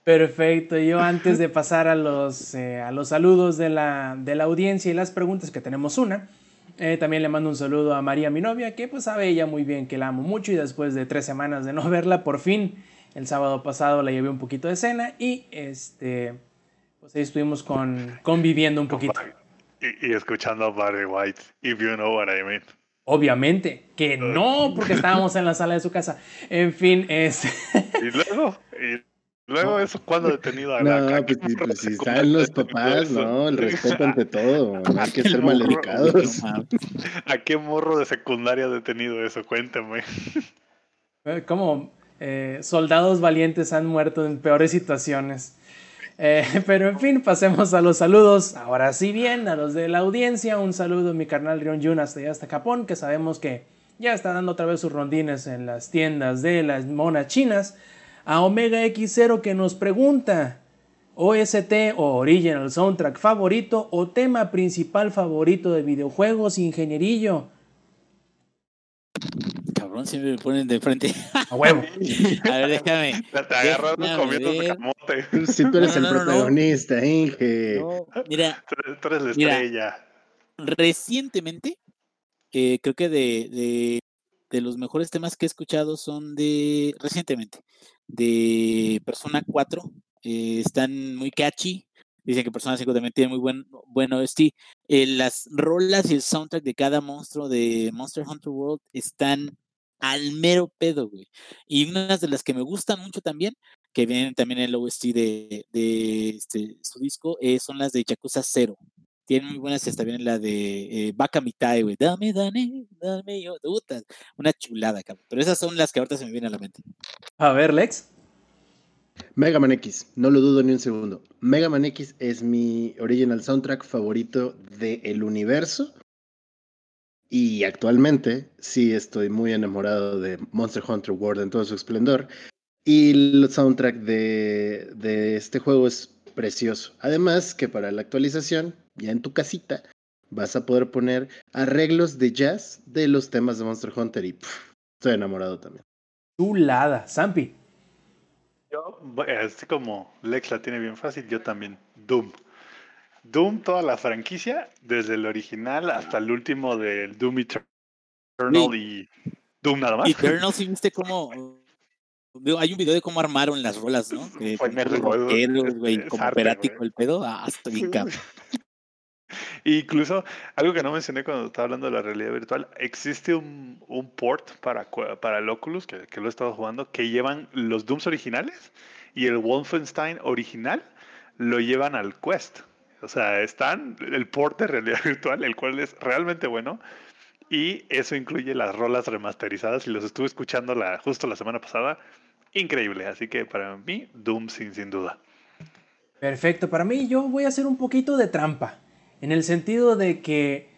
Perfecto. Yo antes de pasar a los, eh, a los saludos de la, de la, audiencia y las preguntas, que tenemos una, eh, también le mando un saludo a María, mi novia, que pues sabe ella muy bien que la amo mucho y después de tres semanas de no verla, por fin el sábado pasado la llevé un poquito de cena y este, pues ahí estuvimos con, conviviendo un poquito. Y, escuchando a Barry White, if you know what I mean. Obviamente que no, porque estábamos en la sala de su casa. En fin, es. *laughs* y luego, y luego eso cuando detenido a la No, pues, pues, si están los papás, no, el respeto ante *laughs* todo, hay que ser maleducados. *laughs* ¿A qué morro de secundaria detenido eso? Cuéntame. Eh, como eh, soldados valientes han muerto en peores situaciones. Eh, *laughs* pero en fin, pasemos a los saludos. Ahora sí bien, a los de la audiencia, un saludo a mi carnal Rion Jun hasta allá hasta Japón, que sabemos que ya está dando otra vez sus rondines en las tiendas de las monas chinas. A Omega X0 que nos pregunta, OST o Original Soundtrack favorito o tema principal favorito de videojuegos, ingenierillo siempre me ponen de frente. A huevo. *laughs* A ver, déjame. Te agarraron comiendo tu camote. Si tú eres el protagonista, Inge. mira. Tú eres la estrella. recientemente, eh, creo que de, de, de, los mejores temas que he escuchado son de. Recientemente, de Persona 4. Eh, están muy catchy. Dicen que Persona 5 también tiene muy buen, buen OST. Eh, las rolas y el soundtrack de cada monstruo de Monster Hunter World están al mero pedo, güey. Y unas de las que me gustan mucho también, que vienen también en el OST de, de este, su disco, eh, son las de Yakuza Zero. Tienen muy buenas, está bien la de eh, Baka Mitai, güey. Dame, dame, dame yo. Una chulada, cabrón. Pero esas son las que ahorita se me vienen a la mente. A ver, Lex. Mega Man X, no lo dudo ni un segundo. Mega Man X es mi original soundtrack favorito del universo y actualmente sí estoy muy enamorado de Monster Hunter World en todo su esplendor. Y el soundtrack de, de este juego es precioso. Además que para la actualización, ya en tu casita, vas a poder poner arreglos de jazz de los temas de Monster Hunter y estoy enamorado también. Chulada, Zampi. Yo, así como Lex la tiene bien fácil, yo también. Doom. Doom, toda la franquicia, desde el original hasta el último del Doom Eternal y Doom nada más. Eternal, sí viste cómo. *laughs* Hay un video de cómo armaron las rolas, ¿no? Que Fue güey, como operático el pedo. Ah, estoy bien *laughs* Incluso, algo que no mencioné cuando estaba hablando de la realidad virtual, existe un, un port para, para el Oculus, que, que lo he estado jugando, que llevan los Dooms originales y el Wolfenstein original lo llevan al Quest. O sea, están el porte de realidad *laughs* virtual, el cual es realmente bueno. Y eso incluye las rolas remasterizadas y los estuve escuchando la, justo la semana pasada. Increíble. Así que para mí, Doom sin, sin duda. Perfecto. Para mí yo voy a hacer un poquito de trampa. En el sentido de que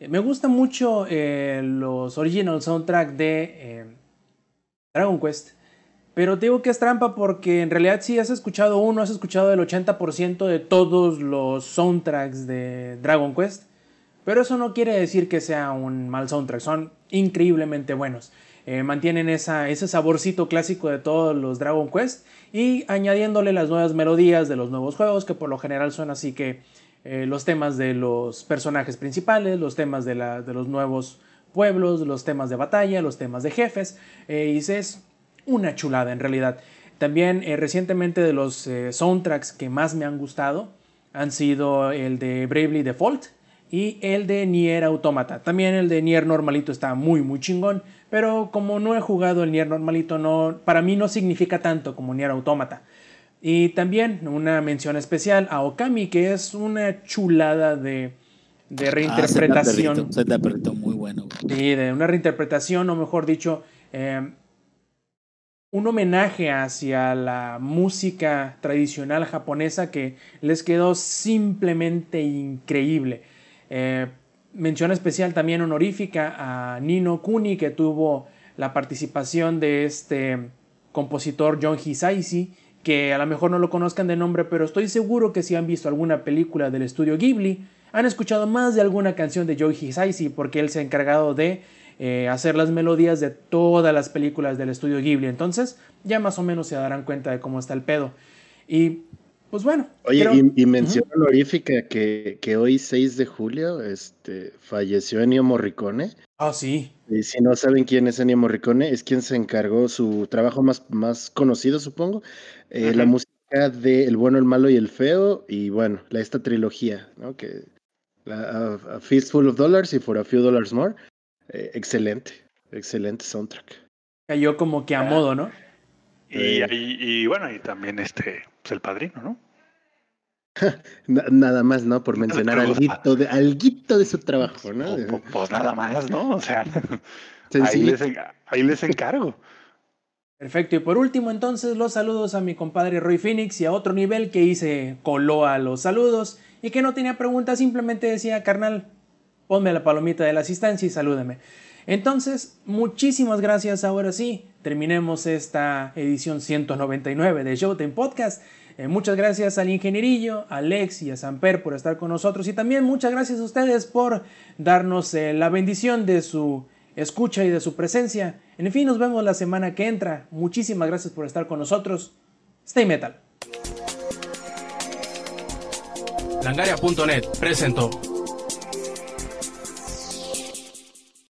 me gustan mucho eh, los original soundtrack de eh, Dragon Quest. Pero te digo que es trampa porque en realidad si has escuchado uno, has escuchado el 80% de todos los soundtracks de Dragon Quest. Pero eso no quiere decir que sea un mal soundtrack, son increíblemente buenos. Eh, mantienen esa, ese saborcito clásico de todos los Dragon Quest y añadiéndole las nuevas melodías de los nuevos juegos que por lo general son así que eh, los temas de los personajes principales, los temas de, la, de, los nuevos pueblos, los temas de batalla, los temas de jefes. Eh, y es una chulada en realidad. También eh, recientemente de los eh, soundtracks que más me han gustado han sido el de Bravely Default y el de Nier Automata. También el de Nier normalito está muy muy chingón, pero como no he jugado el Nier normalito no para mí no significa tanto como Nier Automata. Y también una mención especial a Okami que es una chulada de de ah, reinterpretación. muy bueno. Sí, de una reinterpretación o mejor dicho eh, un homenaje hacia la música tradicional japonesa que les quedó simplemente increíble. Eh, mención especial también honorífica a Nino Kuni que tuvo la participación de este compositor John Hisaishi que a lo mejor no lo conozcan de nombre, pero estoy seguro que si han visto alguna película del estudio Ghibli, han escuchado más de alguna canción de Joe Hisaishi porque él se ha encargado de eh, hacer las melodías de todas las películas del estudio Ghibli. Entonces, ya más o menos se darán cuenta de cómo está el pedo. Y pues bueno. Oye, y, mención honorífica que, que, hoy, 6 de julio, este, falleció Ennio Morricone. Ah, sí. Y si no saben quién es Ennio Morricone, es quien se encargó su trabajo más, más conocido, supongo, eh, la música de El bueno, el malo y el feo, y bueno, la, esta trilogía, ¿no? Que a, a, Fistful of Dollars y For a Few Dollars More. Eh, excelente, excelente soundtrack. Cayó como que a ah. modo, ¿no? Y, y, bueno, y también este, pues el padrino, ¿no? *laughs* nada más, ¿no? Por mencionar algo de, alguito de su trabajo, ¿no? Pues, pues, nada más, ¿no? O sea, *laughs* ahí les, ahí les encargo. Perfecto, y por último entonces los saludos a mi compadre Roy Phoenix y a otro nivel que hice coló a los saludos y que no tenía preguntas, simplemente decía, carnal, ponme la palomita de la asistencia y salúdeme. Entonces, muchísimas gracias ahora sí. Terminemos esta edición 199 de Showtime Podcast. Eh, muchas gracias al ingenierillo, a Alex y a Samper por estar con nosotros y también muchas gracias a ustedes por darnos eh, la bendición de su escucha y de su presencia. En fin, nos vemos la semana que entra. Muchísimas gracias por estar con nosotros. Stay Metal. Langaria.net presentó.